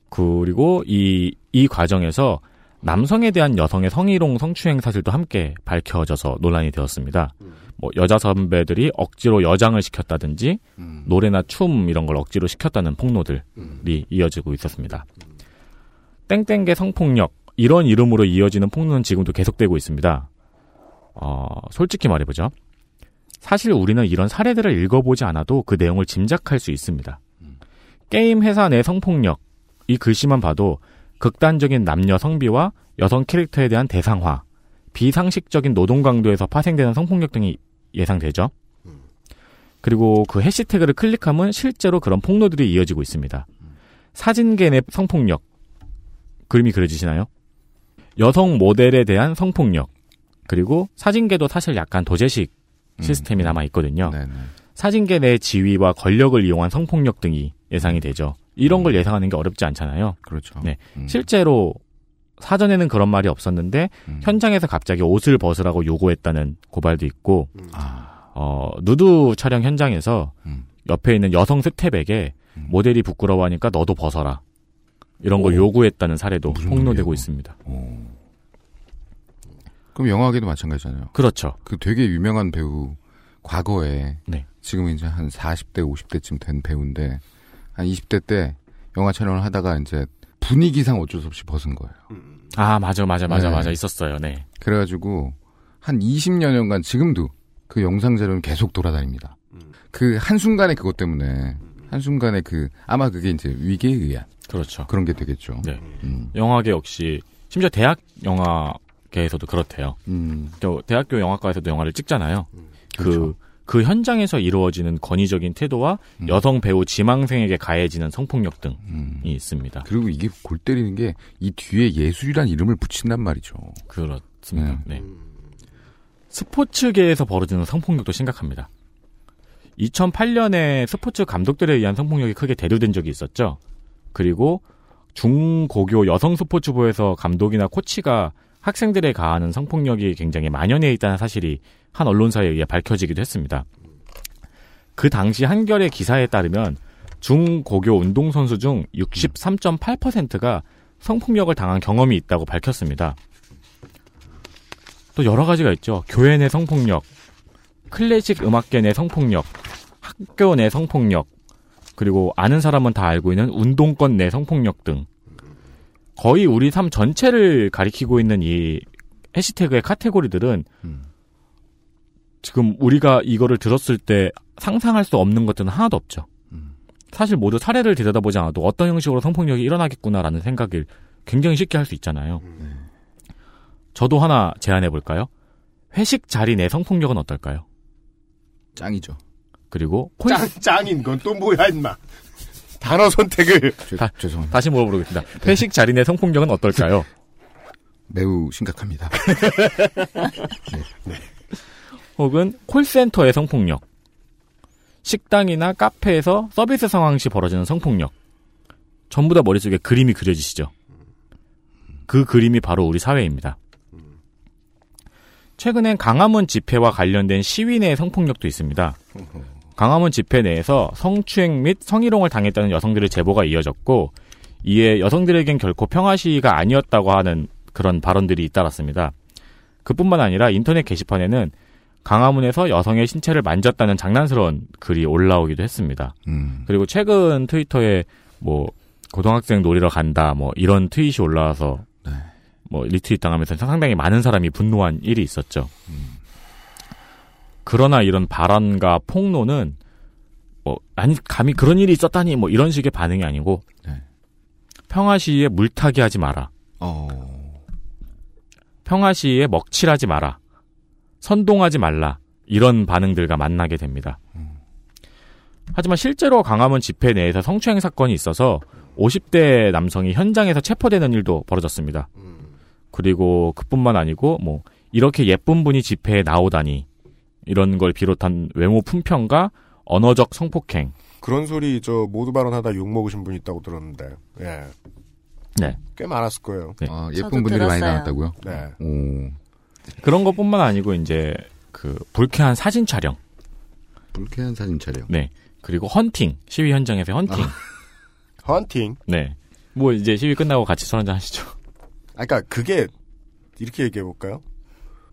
그리고 이, 이 과정에서 남성에 대한 여성의 성희롱 성추행 사실도 함께 밝혀져서 논란이 되었습니다. 뭐 여자 선배들이 억지로 여장을 시켰다든지 노래나 춤 이런 걸 억지로 시켰다는 폭로들이 이어지고 있었습니다. 땡땡계 성폭력 이런 이름으로 이어지는 폭로는 지금도 계속되고 있습니다. 어, 솔직히 말해보죠. 사실 우리는 이런 사례들을 읽어보지 않아도 그 내용을 짐작할 수 있습니다. 게임 회사 내 성폭력 이 글씨만 봐도 극단적인 남녀 성비와 여성 캐릭터에 대한 대상화, 비상식적인 노동 강도에서 파생되는 성폭력 등이 예상되죠. 그리고 그 해시태그를 클릭하면 실제로 그런 폭로들이 이어지고 있습니다. 사진계 내 성폭력 그림이 그려지시나요? 여성 모델에 대한 성폭력 그리고 사진계도 사실 약간 도제식 시스템이 남아 있거든요. 사진계 내 지위와 권력을 이용한 성폭력 등이 예상이 되죠. 이런 걸 예상하는 게 어렵지 않잖아요.
그렇죠.
네. 실제로 사전에는 그런 말이 없었는데 현장에서 갑자기 옷을 벗으라고 요구했다는 고발도 있고 어, 누드 촬영 현장에서 옆에 있는 여성 스텝에게 모델이 부끄러워하니까 너도 벗어라 이런 걸
오.
요구했다는 사례도 폭로되고 있습니다.
그럼 영화계도 마찬가지잖아요.
그렇죠.
그 되게 유명한 배우 과거에
네.
지금 이제 한 40대 50대쯤 된 배우인데 한 20대 때 영화 촬영을 하다가 이제 분위기상 어쩔 수 없이 벗은 거예요.
아 맞아 맞아 맞아
네.
맞아 있었어요. 네.
그래가지고 한 20여 년간 지금도 그 영상 자료는 계속 돌아다닙니다. 그 한순간에 그것 때문에 한순간에 그 아마 그게 이제 위계에 의한
그렇죠.
그런 게 되겠죠.
네.
음.
영화계 역시 심지어 대학 영화계에서도 그렇대요.
음.
저 대학교 영화과에서도 영화를 찍잖아요. 그, 그 현장에서 이루어지는 권위적인 태도와 여성 배우 지망생에게 가해지는 성폭력 등이 있습니다.
그리고 이게 골 때리는 게 이 뒤에 예술이란 이름을 붙인단 말이죠.
그렇습니다. 네. 스포츠계에서 벌어지는 성폭력도 심각합니다. 2008년에 스포츠 감독들에 의한 성폭력이 크게 대두된 적이 있었죠. 그리고 중고교 여성 스포츠부에서 감독이나 코치가 학생들에 가하는 성폭력이 굉장히 만연해 있다는 사실이 한 언론사에 의해 밝혀지기도 했습니다. 그 당시 한겨레 기사에 따르면 중고교 운동선수 중 63.8%가 성폭력을 당한 경험이 있다고 밝혔습니다. 또 여러 가지가 있죠. 교회 내 성폭력, 클래식 음악계 내 성폭력, 학교 내 성폭력, 그리고 아는 사람은 다 알고 있는 운동권 내 성폭력 등 거의 우리 삶 전체를 가리키고 있는 이 해시태그의 카테고리들은 지금 우리가 이거를 들었을 때 상상할 수 없는 것들은 하나도 없죠. 사실 모두 사례를 들여다보지 않아도 어떤 형식으로 성폭력이 일어나겠구나라는 생각을 굉장히 쉽게 할 수 있잖아요. 저도 하나 제안해 볼까요? 회식 자리 내 성폭력은 어떨까요?
짱이죠.
그리고
짱, 짱인 건 또 뭐야, 임마. 단어 선택을.
다,
죄송합니다.
다시 물어보겠습니다. 회식 자리 내 성폭력은 어떨까요?
매우 심각합니다. [LAUGHS]
혹은 콜센터의 성폭력. 식당이나 카페에서 서비스 상황 시 벌어지는 성폭력. 전부 다 머릿속에 그림이 그려지시죠? 그 그림이 바로 우리 사회입니다. 최근엔 강화문 집회와 관련된 시위 내 성폭력도 있습니다. 강화문 집회 내에서 성추행 및 성희롱을 당했다는 여성들의 제보가 이어졌고 이에 여성들에겐 결코 평화 시위가 아니었다고 하는 그런 발언들이 잇따랐습니다. 그뿐만 아니라 인터넷 게시판에는 강화문에서 여성의 신체를 만졌다는 장난스러운 글이 올라오기도 했습니다.
음.
그리고 최근 트위터에 뭐 고등학생 놀이러 간다 뭐 이런 트윗이 올라와서 뭐 리트윗 당하면서 상당히 많은 사람이 분노한 일이 있었죠. 그러나 이런 발언과 폭로는 뭐 아니 감히 그런 일이 있었다니 뭐 이런 식의 반응이 아니고 평화 시위에 물타기 하지 마라. 평화 시위에 먹칠하지 마라. 선동하지 말라. 이런 반응들과 만나게 됩니다. 하지만 실제로 강화문 집회 내에서 성추행 사건이 있어서 50대 남성이 현장에서 체포되는 일도 벌어졌습니다. 그리고 그뿐만 아니고 뭐 이렇게 예쁜 분이 집회에 나오다니 이런 걸 비롯한 외모 품평과 언어적 성폭행
그런 소리 저 모두 발언하다 욕 먹으신 분 있다고 들었는데. 예.
네.
꽤 많았을 거예요.
아, 예쁜 분들이 많이 나왔다고요?
네.
오.
그런 것뿐만 아니고 이제 그 불쾌한 사진 촬영
불쾌한 사진 촬영.
네. 그리고 헌팅 시위 현장에서 헌팅 [LAUGHS]
헌팅.
네. 뭐 이제 시위 끝나고 같이 술 한잔 하시죠.
아, 그러니까 그게 이렇게 얘기해 볼까요?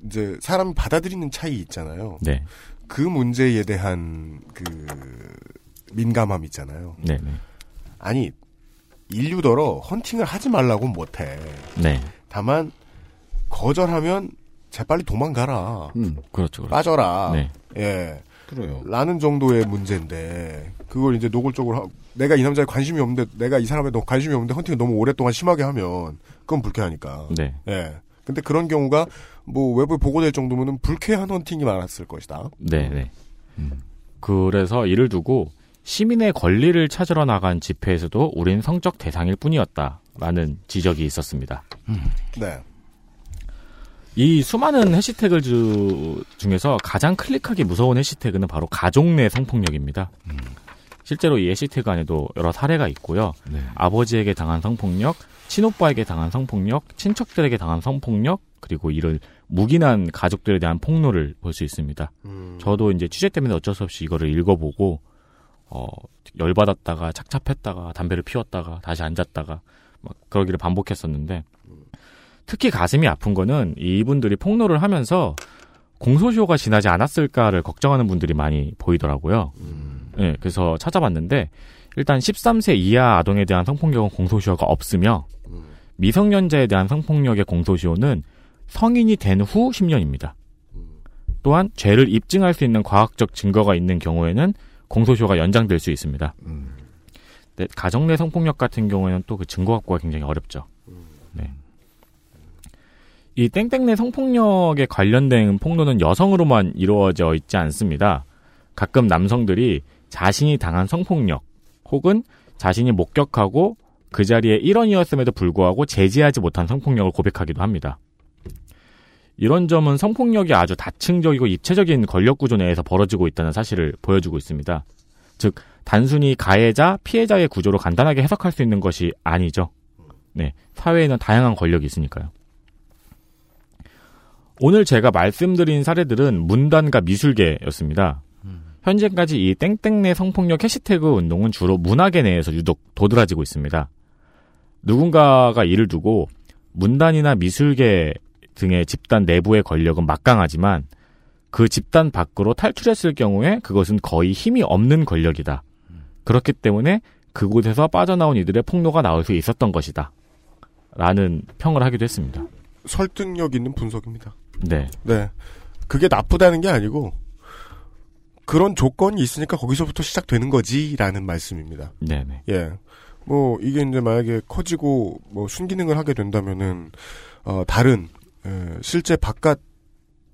이제 사람이 받아들이는 차이 있잖아요.
네.
그 문제에 대한 그 민감함 있잖아요.
네, 네.
아니 인류더러 헌팅을 하지 말라고 못해.
네.
다만 거절하면 재빨리 도망가라.
음.
그렇죠. 그렇죠.
빠져라.
네.
예.
그래요.
라는 정도의 문제인데 그걸 이제 노골적으로 하- 내가 이 남자에 관심이 없는데 내가 이 사람에 너 관심이 없는데 헌팅을 너무 오랫동안 심하게 하면 그건 불쾌하니까.
네.
예. 근데 그런 경우가 뭐 외부에 보고될 정도면은 불쾌한 헌팅이 많았을 것이다.
네, 네. 그래서 이를 두고 시민의 권리를 찾으러 나간 집회에서도 우린 성적 대상일 뿐이었다라는 지적이 있었습니다.
네.
이 수많은 해시태그 주, 중에서 가장 클릭하기 무서운 해시태그는 바로 가족 내 성폭력입니다. 실제로 이 해시태그 안에도 여러 사례가 있고요.
네.
아버지에게 당한 성폭력, 친오빠에게 당한 성폭력, 친척들에게 당한 성폭력, 그리고 이를 묵인한 가족들에 대한 폭로를 볼 수 있습니다. 저도 이제 취재 때문에 어쩔 수 없이 이거를 읽어보고 어, 열받았다가 착잡했다가 담배를 피웠다가 다시 앉았다가 막 그러기를 반복했었는데 특히 가슴이 아픈 거는 이분들이 폭로를 하면서 공소시효가 지나지 않았을까를 걱정하는 분들이 많이 보이더라고요. 네, 그래서 찾아봤는데 일단 13세 이하 아동에 대한 성폭력은 공소시효가 없으며 미성년자에 대한 성폭력의 공소시효는 성인이 된 후 10년입니다. 또한 죄를 입증할 수 있는 과학적 증거가 있는 경우에는 공소시효가 연장될 수 있습니다. 네, 가정 내 성폭력 같은 경우에는 또 그 증거 확보가 굉장히 어렵죠. 네. 이 땡땡 내 성폭력에 관련된 폭로는 여성으로만 이루어져 있지 않습니다. 가끔 남성들이 자신이 당한 성폭력 혹은 자신이 목격하고 그 자리에 일원이었음에도 불구하고 제지하지 못한 성폭력을 고백하기도 합니다. 이런 점은 성폭력이 아주 다층적이고 입체적인 권력 구조 내에서 벌어지고 있다는 사실을 보여주고 있습니다. 즉, 단순히 가해자, 피해자의 구조로 간단하게 해석할 수 있는 것이 아니죠. 네. 사회에는 다양한 권력이 있으니까요. 오늘 제가 말씀드린 사례들은 문단과 미술계였습니다. 현재까지 이 땡땡내 성폭력 해시태그 운동은 주로 문화계 내에서 유독 도드라지고 있습니다. 누군가가 이를 두고 문단이나 미술계 등의 집단 내부의 권력은 막강하지만 그 집단 밖으로 탈출했을 경우에 그것은 거의 힘이 없는 권력이다. 그렇기 때문에 그곳에서 빠져나온 이들의 폭로가 나올 수 있었던 것이다. 라는 평을 하기도 했습니다.
설득력 있는 분석입니다.
네.
네. 그게 나쁘다는 게 아니고 그런 조건이 있으니까 거기서부터 시작되는 거지라는 말씀입니다.
네 네.
예. 뭐 이게 이제 만약에 커지고 뭐 순기능을 하게 된다면은 어 다른 에, 실제 바깥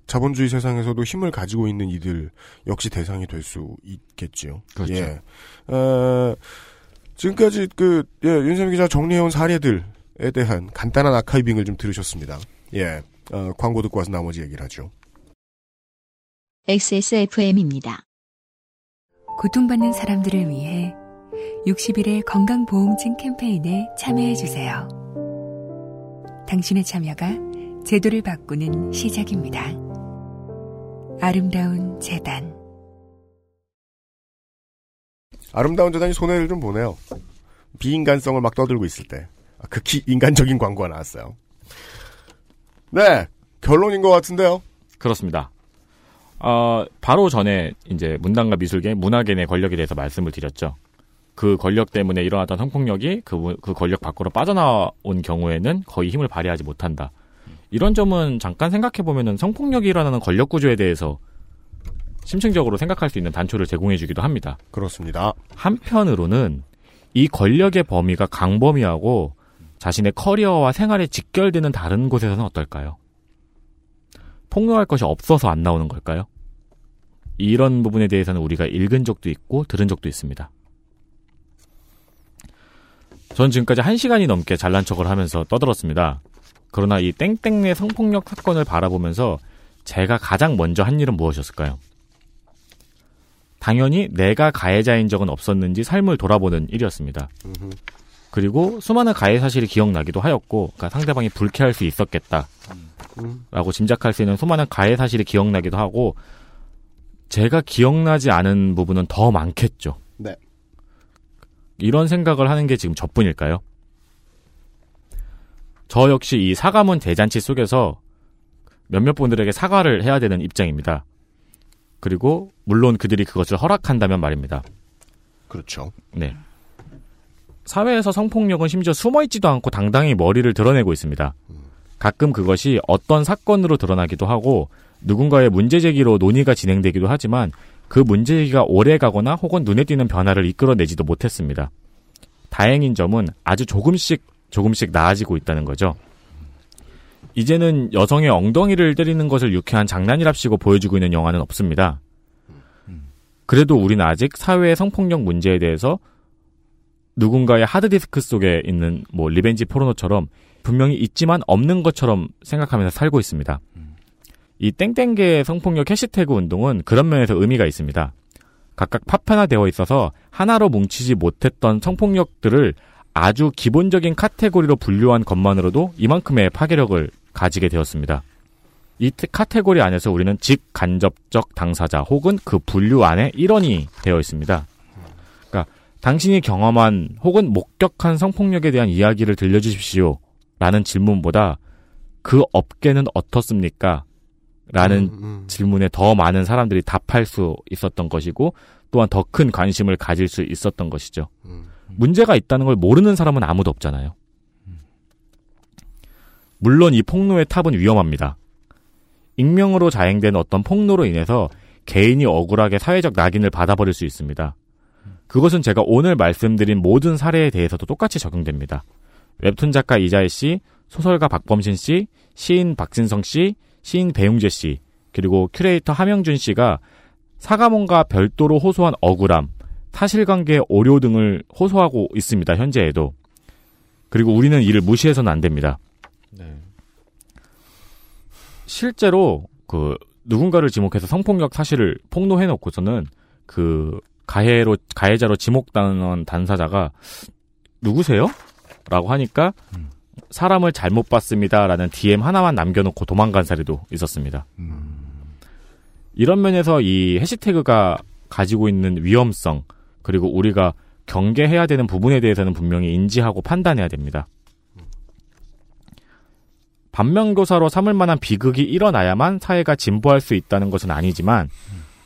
자본주의 세상에서도 힘을 가지고 있는 이들 역시 대상이 될 수 있겠지요.
그렇죠.
예. 어, 지금까지 그 예, 윤세민 기자 정리해온 사례들에 대한 간단한 아카이빙을 좀 들으셨습니다. 예. 어, 광고 듣고 와서 나머지 얘기를 하죠.
XSFM입니다.
고통받는 사람들을 위해 60일의 건강보험증 캠페인에 참여해주세요. 당신의 참여가 제도를 바꾸는 시작입니다. 아름다운 재단
아름다운 재단이 손해를 좀 보네요. 비인간성을 막 떠들고 있을 때. 아, 극히 인간적인 광고가 나왔어요. 네. 결론인 것 같은데요.
그렇습니다. 어, 바로 전에 이제 문단과 미술계, 문화계 내 권력에 대해서 말씀을 드렸죠. 그 권력 때문에 일어났던 성폭력이 그, 그 권력 밖으로 빠져나온 경우에는 거의 힘을 발휘하지 못한다. 이런 점은 잠깐 생각해 보면은 성폭력이 일어나는 권력 구조에 대해서 심층적으로 생각할 수 있는 단초를 제공해 주기도 합니다.
그렇습니다.
한편으로는 이 권력의 범위가 강범위하고 자신의 커리어와 생활에 직결되는 다른 곳에서는 어떨까요? 폭로할 것이 없어서 안 나오는 걸까요? 이런 부분에 대해서는 우리가 읽은 적도 있고 들은 적도 있습니다. 전 지금까지 한 시간이 넘게 잘난 척을 하면서 떠들었습니다. 그러나 이 땡땡내 성폭력 사건을 바라보면서 제가 가장 먼저 한 일은 무엇이었을까요? 당연히 내가 가해자인 적은 없었는지 삶을 돌아보는 일이었습니다. 그리고 수많은 가해 사실이 기억나기도 하였고, 그러니까 상대방이 불쾌할 수 있었겠다. 라고 짐작할 수 있는 수많은 가해 사실이 기억나기도 하고, 제가 기억나지 않은 부분은 더 많겠죠.
네.
이런 생각을 하는 게 지금 저뿐일까요? 저 역시 이 사과문 대잔치 속에서 몇몇 분들에게 사과를 해야 되는 입장입니다. 그리고 물론 그들이 그것을 허락한다면 말입니다.
그렇죠.
네. 사회에서 성폭력은 심지어 숨어있지도 않고 당당히 머리를 드러내고 있습니다. 가끔 그것이 어떤 사건으로 드러나기도 하고 누군가의 문제 제기로 논의가 진행되기도 하지만 그 문제 제기가 오래 가거나 혹은 눈에 띄는 변화를 이끌어내지도 못했습니다. 다행인 점은 아주 조금씩 조금씩 나아지고 있다는 거죠. 이제는 여성의 엉덩이를 때리는 것을 유쾌한 장난이랍시고 보여주고 있는 영화는 없습니다. 그래도 우리는 아직 사회의 성폭력 문제에 대해서 누군가의 하드디스크 속에 있는 뭐 revenge 포르노처럼 분명히 있지만 없는 것처럼 생각하면서 살고 있습니다. 이 땡땡계 성폭력 해시태그 운동은 그런 면에서 의미가 있습니다. 각각 파편화되어 있어서 하나로 뭉치지 못했던 성폭력들을 아주 기본적인 카테고리로 분류한 것만으로도 이만큼의 파괴력을 가지게 되었습니다. 이 트- 카테고리 안에서 우리는 직간접적 당사자 혹은 그 분류 안에 일원이 되어 있습니다. 그러니까 당신이 경험한 혹은 목격한 성폭력에 대한 이야기를 들려주십시오. 라는 질문보다 그 업계는 어떻습니까? 라는
음,
질문에 더 많은 사람들이 답할 수 있었던 것이고 또한 더 큰 관심을 가질 수 있었던 것이죠. 문제가 있다는 걸 모르는 사람은 아무도 없잖아요. 물론 이 폭로의 탑은 위험합니다. 익명으로 자행된 어떤 폭로로 인해서 개인이 억울하게 사회적 낙인을 받아버릴 수 있습니다. 그것은 제가 오늘 말씀드린 모든 사례에 대해서도 똑같이 적용됩니다. 웹툰 작가 이자혜 씨, 소설가 박범신 씨, 시인 박진성 씨, 시인 배용제 씨, 그리고 큐레이터 함영준 씨가 사과문과 별도로 호소한 억울함, 사실관계의 오류 등을 호소하고 있습니다. 현재에도. 그리고 우리는 이를 무시해서는 안 됩니다. 실제로 그 누군가를 지목해서 성폭력 사실을 폭로해 놓고서는 그 가해로 가해자로 지목당한 당사자가 누구세요? 라고 하니까 사람을 잘못 봤습니다라는 DM 하나만 남겨놓고 도망간 사례도 있었습니다. 이런 면에서 이 해시태그가 가지고 있는 위험성 그리고 우리가 경계해야 되는 부분에 대해서는 분명히 인지하고 판단해야 됩니다. 반면교사로 삼을 만한 비극이 일어나야만 사회가 진보할 수 있다는 것은 아니지만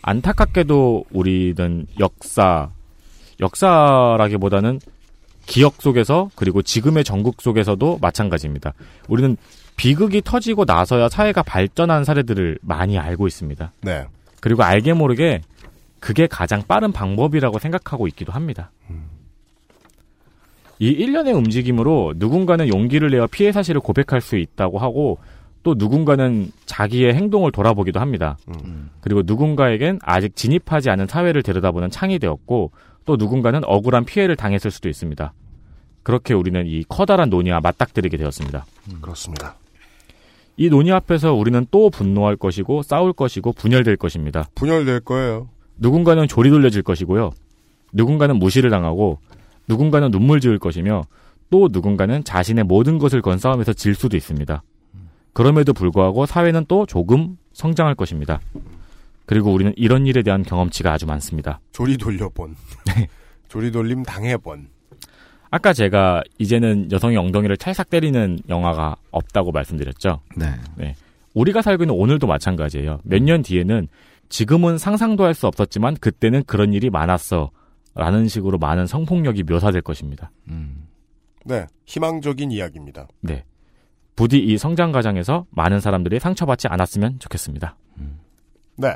안타깝게도 우리는 역사 역사라기보다는 기억 속에서 그리고 지금의 전국 속에서도 마찬가지입니다. 우리는 비극이 터지고 나서야 사회가 발전한 사례들을 많이 알고 있습니다.
네.
그리고 알게 모르게 그게 가장 빠른 방법이라고 생각하고 있기도 합니다. 이 일련의 움직임으로 누군가는 용기를 내어 피해 사실을 고백할 수 있다고 하고 또 누군가는 자기의 행동을 돌아보기도 합니다. 그리고 누군가에겐 아직 진입하지 않은 사회를 들여다보는 창이 되었고 또 누군가는 억울한 피해를 당했을 수도 있습니다. 그렇게 우리는 이 커다란 논의와 맞닥뜨리게 되었습니다.
그렇습니다.
이 논의 앞에서 우리는 또 분노할 것이고 싸울 것이고 분열될 것입니다.
분열될 거예요.
누군가는 조리 돌려질 것이고요. 누군가는 무시를 당하고 누군가는 눈물 지을 것이며 또 누군가는 자신의 모든 것을 건 싸움에서 질 수도 있습니다. 그럼에도 불구하고 사회는 또 조금 성장할 것입니다. 그리고 우리는 이런 일에 대한 경험치가 아주 많습니다.
조리 돌려본. [LAUGHS] 조리 돌림 당해본.
아까 제가 이제는 여성의 엉덩이를 찰싹 때리는 영화가 없다고 말씀드렸죠.
네.
우리가 살고 있는 오늘도 마찬가지예요. 몇 년 뒤에는 지금은 상상도 할 수 없었지만 그때는 그런 일이 많았어. 라는 식으로 많은 성폭력이 묘사될 것입니다.
네. 희망적인 이야기입니다.
네. 부디 이 성장 과정에서 많은 사람들이 상처받지 않았으면 좋겠습니다.
네.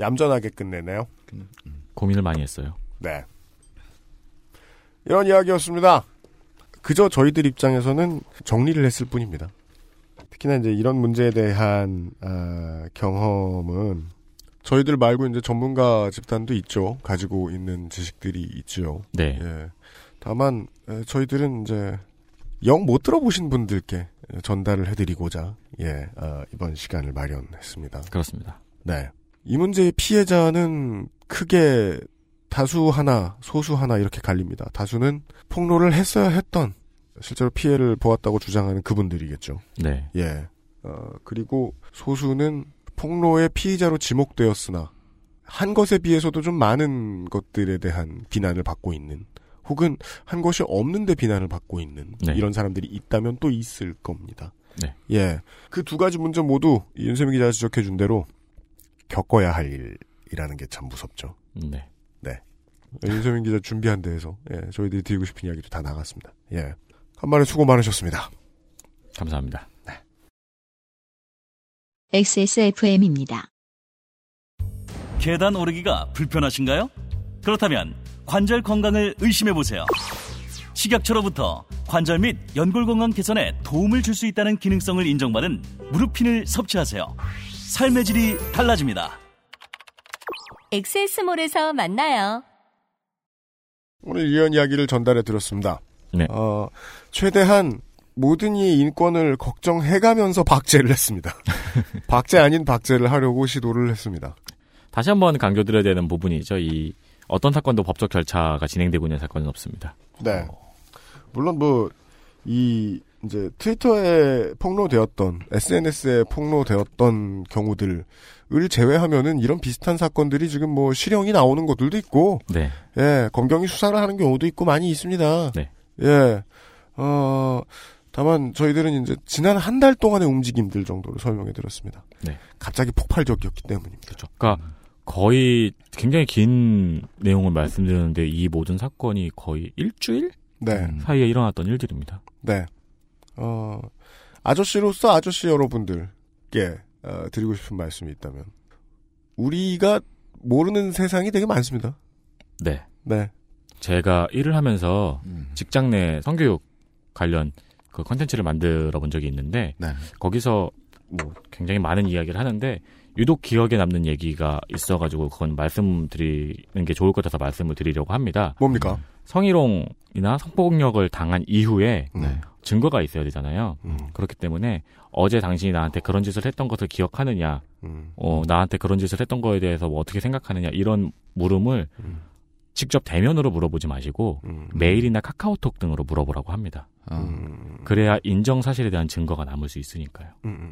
얌전하게 끝내네요.
고민을 많이 했어요.
네. 이런 이야기였습니다. 그저 저희들 입장에서는 정리를 했을 뿐입니다. 특히나 이제 이런 문제에 대한 아, 경험은 저희들 말고 이제 전문가 집단도 있죠. 가지고 있는 지식들이 있죠.
네.
예. 다만 에, 저희들은 이제 영 못 들어보신 분들께 전달을 해드리고자 예 아, 이번 시간을 마련했습니다.
그렇습니다.
네. 이 문제의 피해자는 크게 다수 하나, 소수 하나 이렇게 갈립니다. 다수는 폭로를 했어야 했던 실제로 피해를 보았다고 주장하는 그분들이겠죠.
네.
예. 어, 그리고 소수는 폭로의 피의자로 지목되었으나 한 것에 비해서도 좀 많은 것들에 대한 비난을 받고 있는 혹은 한 것이 없는데 비난을 받고 있는
네.
이런 사람들이 있다면 또 있을 겁니다.
네.
예. 그 두 가지 문제 모두 윤세민 기자가 지적해 준 대로 겪어야 할 일이라는 게 참 무섭죠.
네.
네. 윤세민 기자 준비한 데에서 예, 저희들이 드리고 싶은 이야기도 다 나갔습니다. 예. 간만에 수고 많으셨습니다.
감사합니다.
XSFM입니다.
계단 오르기가 불편하신가요? 그렇다면 관절 건강을 의심해 보세요. 식약처로부터 관절 및 연골 건강 개선에 도움을 줄 수 있다는 기능성을 인정받은 무릎핀을 섭취하세요. 삶의 질이 달라집니다.
엑세스몰에서 만나요.
오늘 이런 이야기를 전달해 드렸습니다.
네.
어, 최대한 모든 이 인권을 걱정해가면서 박제를 했습니다. [LAUGHS] 박제 아닌 박제를 하려고 시도를 했습니다.
다시 한번 강조드려야 되는 부분이죠. 이 어떤 사건도 법적 절차가 진행되고 있는 사건은 없습니다.
네. 물론 뭐 이 이제 트위터에 폭로되었던 SNS에 폭로되었던 경우들을 제외하면은 이런 비슷한 사건들이 지금 뭐 실형이 나오는 것들도 있고
네.
예, 검경이 수사를 하는 경우도 있고 많이 있습니다.
네.
예. 어, 다만 저희들은 이제 지난 한 달 동안의 움직임들 정도로 설명해 드렸습니다.
네.
갑자기 폭발적이었기 때문입니다.
그렇죠. 그러니까 거의 굉장히 긴 내용을 말씀드렸는데 이 모든 사건이 거의 일주일
네.
사이에 일어났던 일들입니다.
네. 어, 아저씨로서 아저씨 여러분들께 어, 드리고 싶은 말씀이 있다면 우리가 모르는 세상이 되게 많습니다.
네.
네.
제가 일을 하면서 직장 내 성교육 관련 그 컨텐츠를 만들어 본 적이 있는데
네.
거기서 뭐 굉장히 많은 이야기를 하는데 유독 기억에 남는 얘기가 있어가지고 그건 말씀드리는 게 좋을 것 같아서 말씀을 드리려고 합니다.
뭡니까?
성희롱이나 성폭력을 당한 이후에
네.
증거가 있어야 되잖아요. 그렇기 때문에 어제 당신이 나한테 그런 짓을 했던 것을 기억하느냐,
음.
어, 나한테 그런 짓을 했던 거에 대해서 뭐 어떻게 생각하느냐 이런 물음을
음.
직접 대면으로 물어보지 마시고 메일이나 카카오톡 등으로 물어보라고 합니다.
음.
그래야 인정 사실에 대한 증거가 남을 수 있으니까요.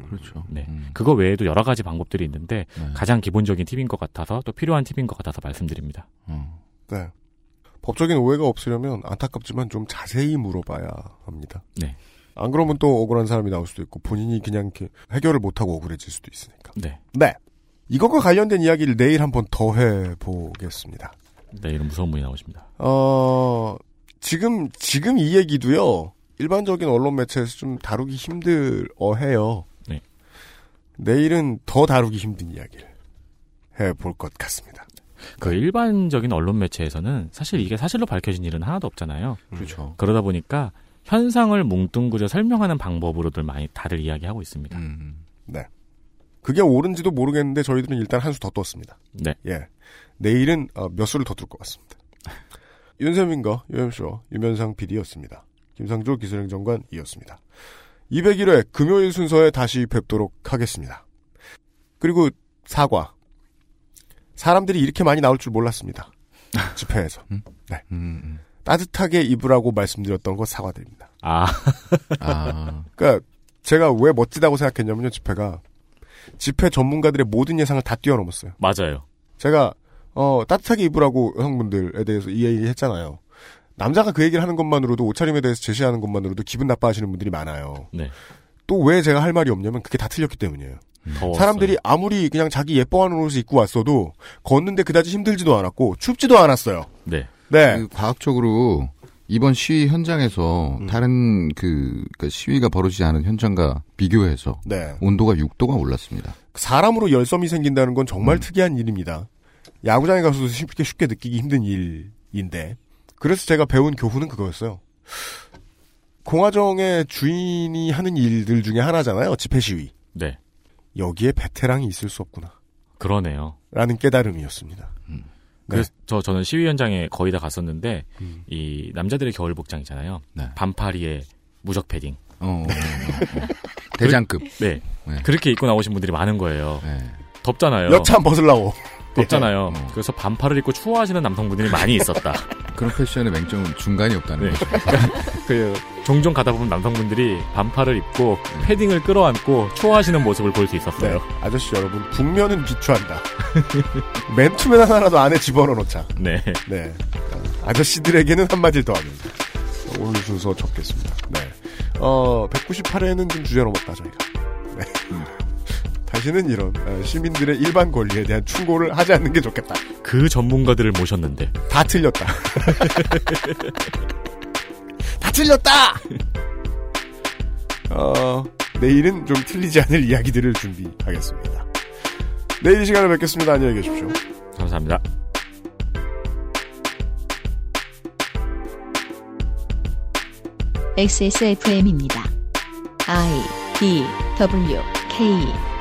그렇죠.
네. 그거 외에도 여러 가지 방법들이 있는데 가장 기본적인 팁인 것 같아서 또 필요한 팁인 것 같아서 말씀드립니다.
네. 법적인 오해가 없으려면 안타깝지만 좀 자세히 물어봐야 합니다.
네.
안 그러면 또 억울한 사람이 나올 수도 있고 본인이 그냥 이렇게 해결을 못하고 억울해질 수도 있으니까.
네.
네. 이것과 관련된 이야기를 내일 한번 더 해보겠습니다.
내일은 무서운 분이 나오십니다.
어, 지금, 지금 이 얘기도요, 일반적인 언론 매체에서 좀 다루기 힘들어 해요.
네.
내일은 더 다루기 힘든 이야기를 해볼 것 같습니다.
그 일반적인 언론 매체에서는 사실 이게 사실로 밝혀진 일은 하나도 없잖아요.
그렇죠.
그러다 보니까 현상을 뭉뚱그려 설명하는 방법으로들 많이 다들 이야기하고 있습니다.
네. 그게 옳은지도 모르겠는데 저희들은 일단 한 수 더 떴습니다.
네.
예. 내일은 어, 몇 수를 더뜰것 같습니다. [LAUGHS] 윤세민과 유엠쇼, 유면상 PD였습니다. 김상조 기술행정관이었습니다. 201회 금요일 순서에 다시 뵙도록 하겠습니다. 그리고 사과. 사람들이 이렇게 많이 나올 줄 몰랐습니다. [LAUGHS] 집회에서. 네. 따뜻하게 입으라고 말씀드렸던 거 사과드립니다.
아. [LAUGHS]
아.
그러니까 제가 왜 멋지다고 생각했냐면요, 집회가. 집회 전문가들의 모든 예상을 다 뛰어넘었어요.
맞아요.
제가 어, 따뜻하게 입으라고 여성분들에 대해서 이 얘기를 했잖아요. 남자가 그 얘기를 하는 것만으로도 옷차림에 대해서 제시하는 것만으로도 기분 나빠하시는 분들이 많아요.
네.
또 왜 제가 할 말이 없냐면 그게 다 틀렸기 때문이에요.
더웠어요.
사람들이 아무리 그냥 자기 예뻐하는 옷을 입고 왔어도 걷는데 그다지 힘들지도 않았고 춥지도 않았어요.
네.
네.
그 과학적으로 이번 시위 현장에서
음.
다른 그, 그 시위가 벌어지지 않은 현장과 비교해서
네.
온도가 6도가 올랐습니다.
사람으로 열섬이 생긴다는 건 정말 특이한 일입니다. 야구장에 가서도 쉽게 쉽게 느끼기 힘든 일인데 그래서 제가 배운 교훈은 그거였어요. 공화정의 주인이 하는 일들 중에 하나잖아요. 집회 시위.
네.
여기에 베테랑이 있을 수 없구나.
그러네요.
라는 깨달음이었습니다. 네.
그래서 저 저는 시위 현장에 거의 다 갔었는데
음.
이 남자들의 겨울 복장이잖아요. 반팔이에 무적 패딩.
어, 어, 어. 대장급.
네.
네.
그렇게 입고 나오신 분들이 많은 거예요. 덥잖아요.
여참 벗으려고.
덥잖아요. 그래서 반팔을 입고 추워하시는 남성분들이 많이 있었다. [LAUGHS]
그런 패션의 맹점은 중간이 없다는
네.
거죠.
그 종종 가다 보면 남성분들이 반팔을 입고 패딩을 끌어안고 추워하시는 모습을 볼 수 있었어요.
네. 아저씨 여러분, 북면은 비추한다. [LAUGHS] 맨투맨 하나라도 안에 집어넣어 놓자.
네.
네. 아저씨들에게는 한마디를 더 합니다. 오늘 순서 접겠습니다. 네. 어, 198회는 좀 주제 넘었다, 저희가. 네. 다시는 이런 어, 시민들의 일반 권리에 대한 충고를 하지 않는 게 좋겠다.
그 전문가들을 모셨는데
다 틀렸다. [LAUGHS] 다 틀렸다! 어, 내일은 좀 틀리지 않을 이야기들을 준비하겠습니다. 내일 이 시간에 뵙겠습니다. 안녕히 계십시오.
감사합니다.
XSFM입니다. I D W K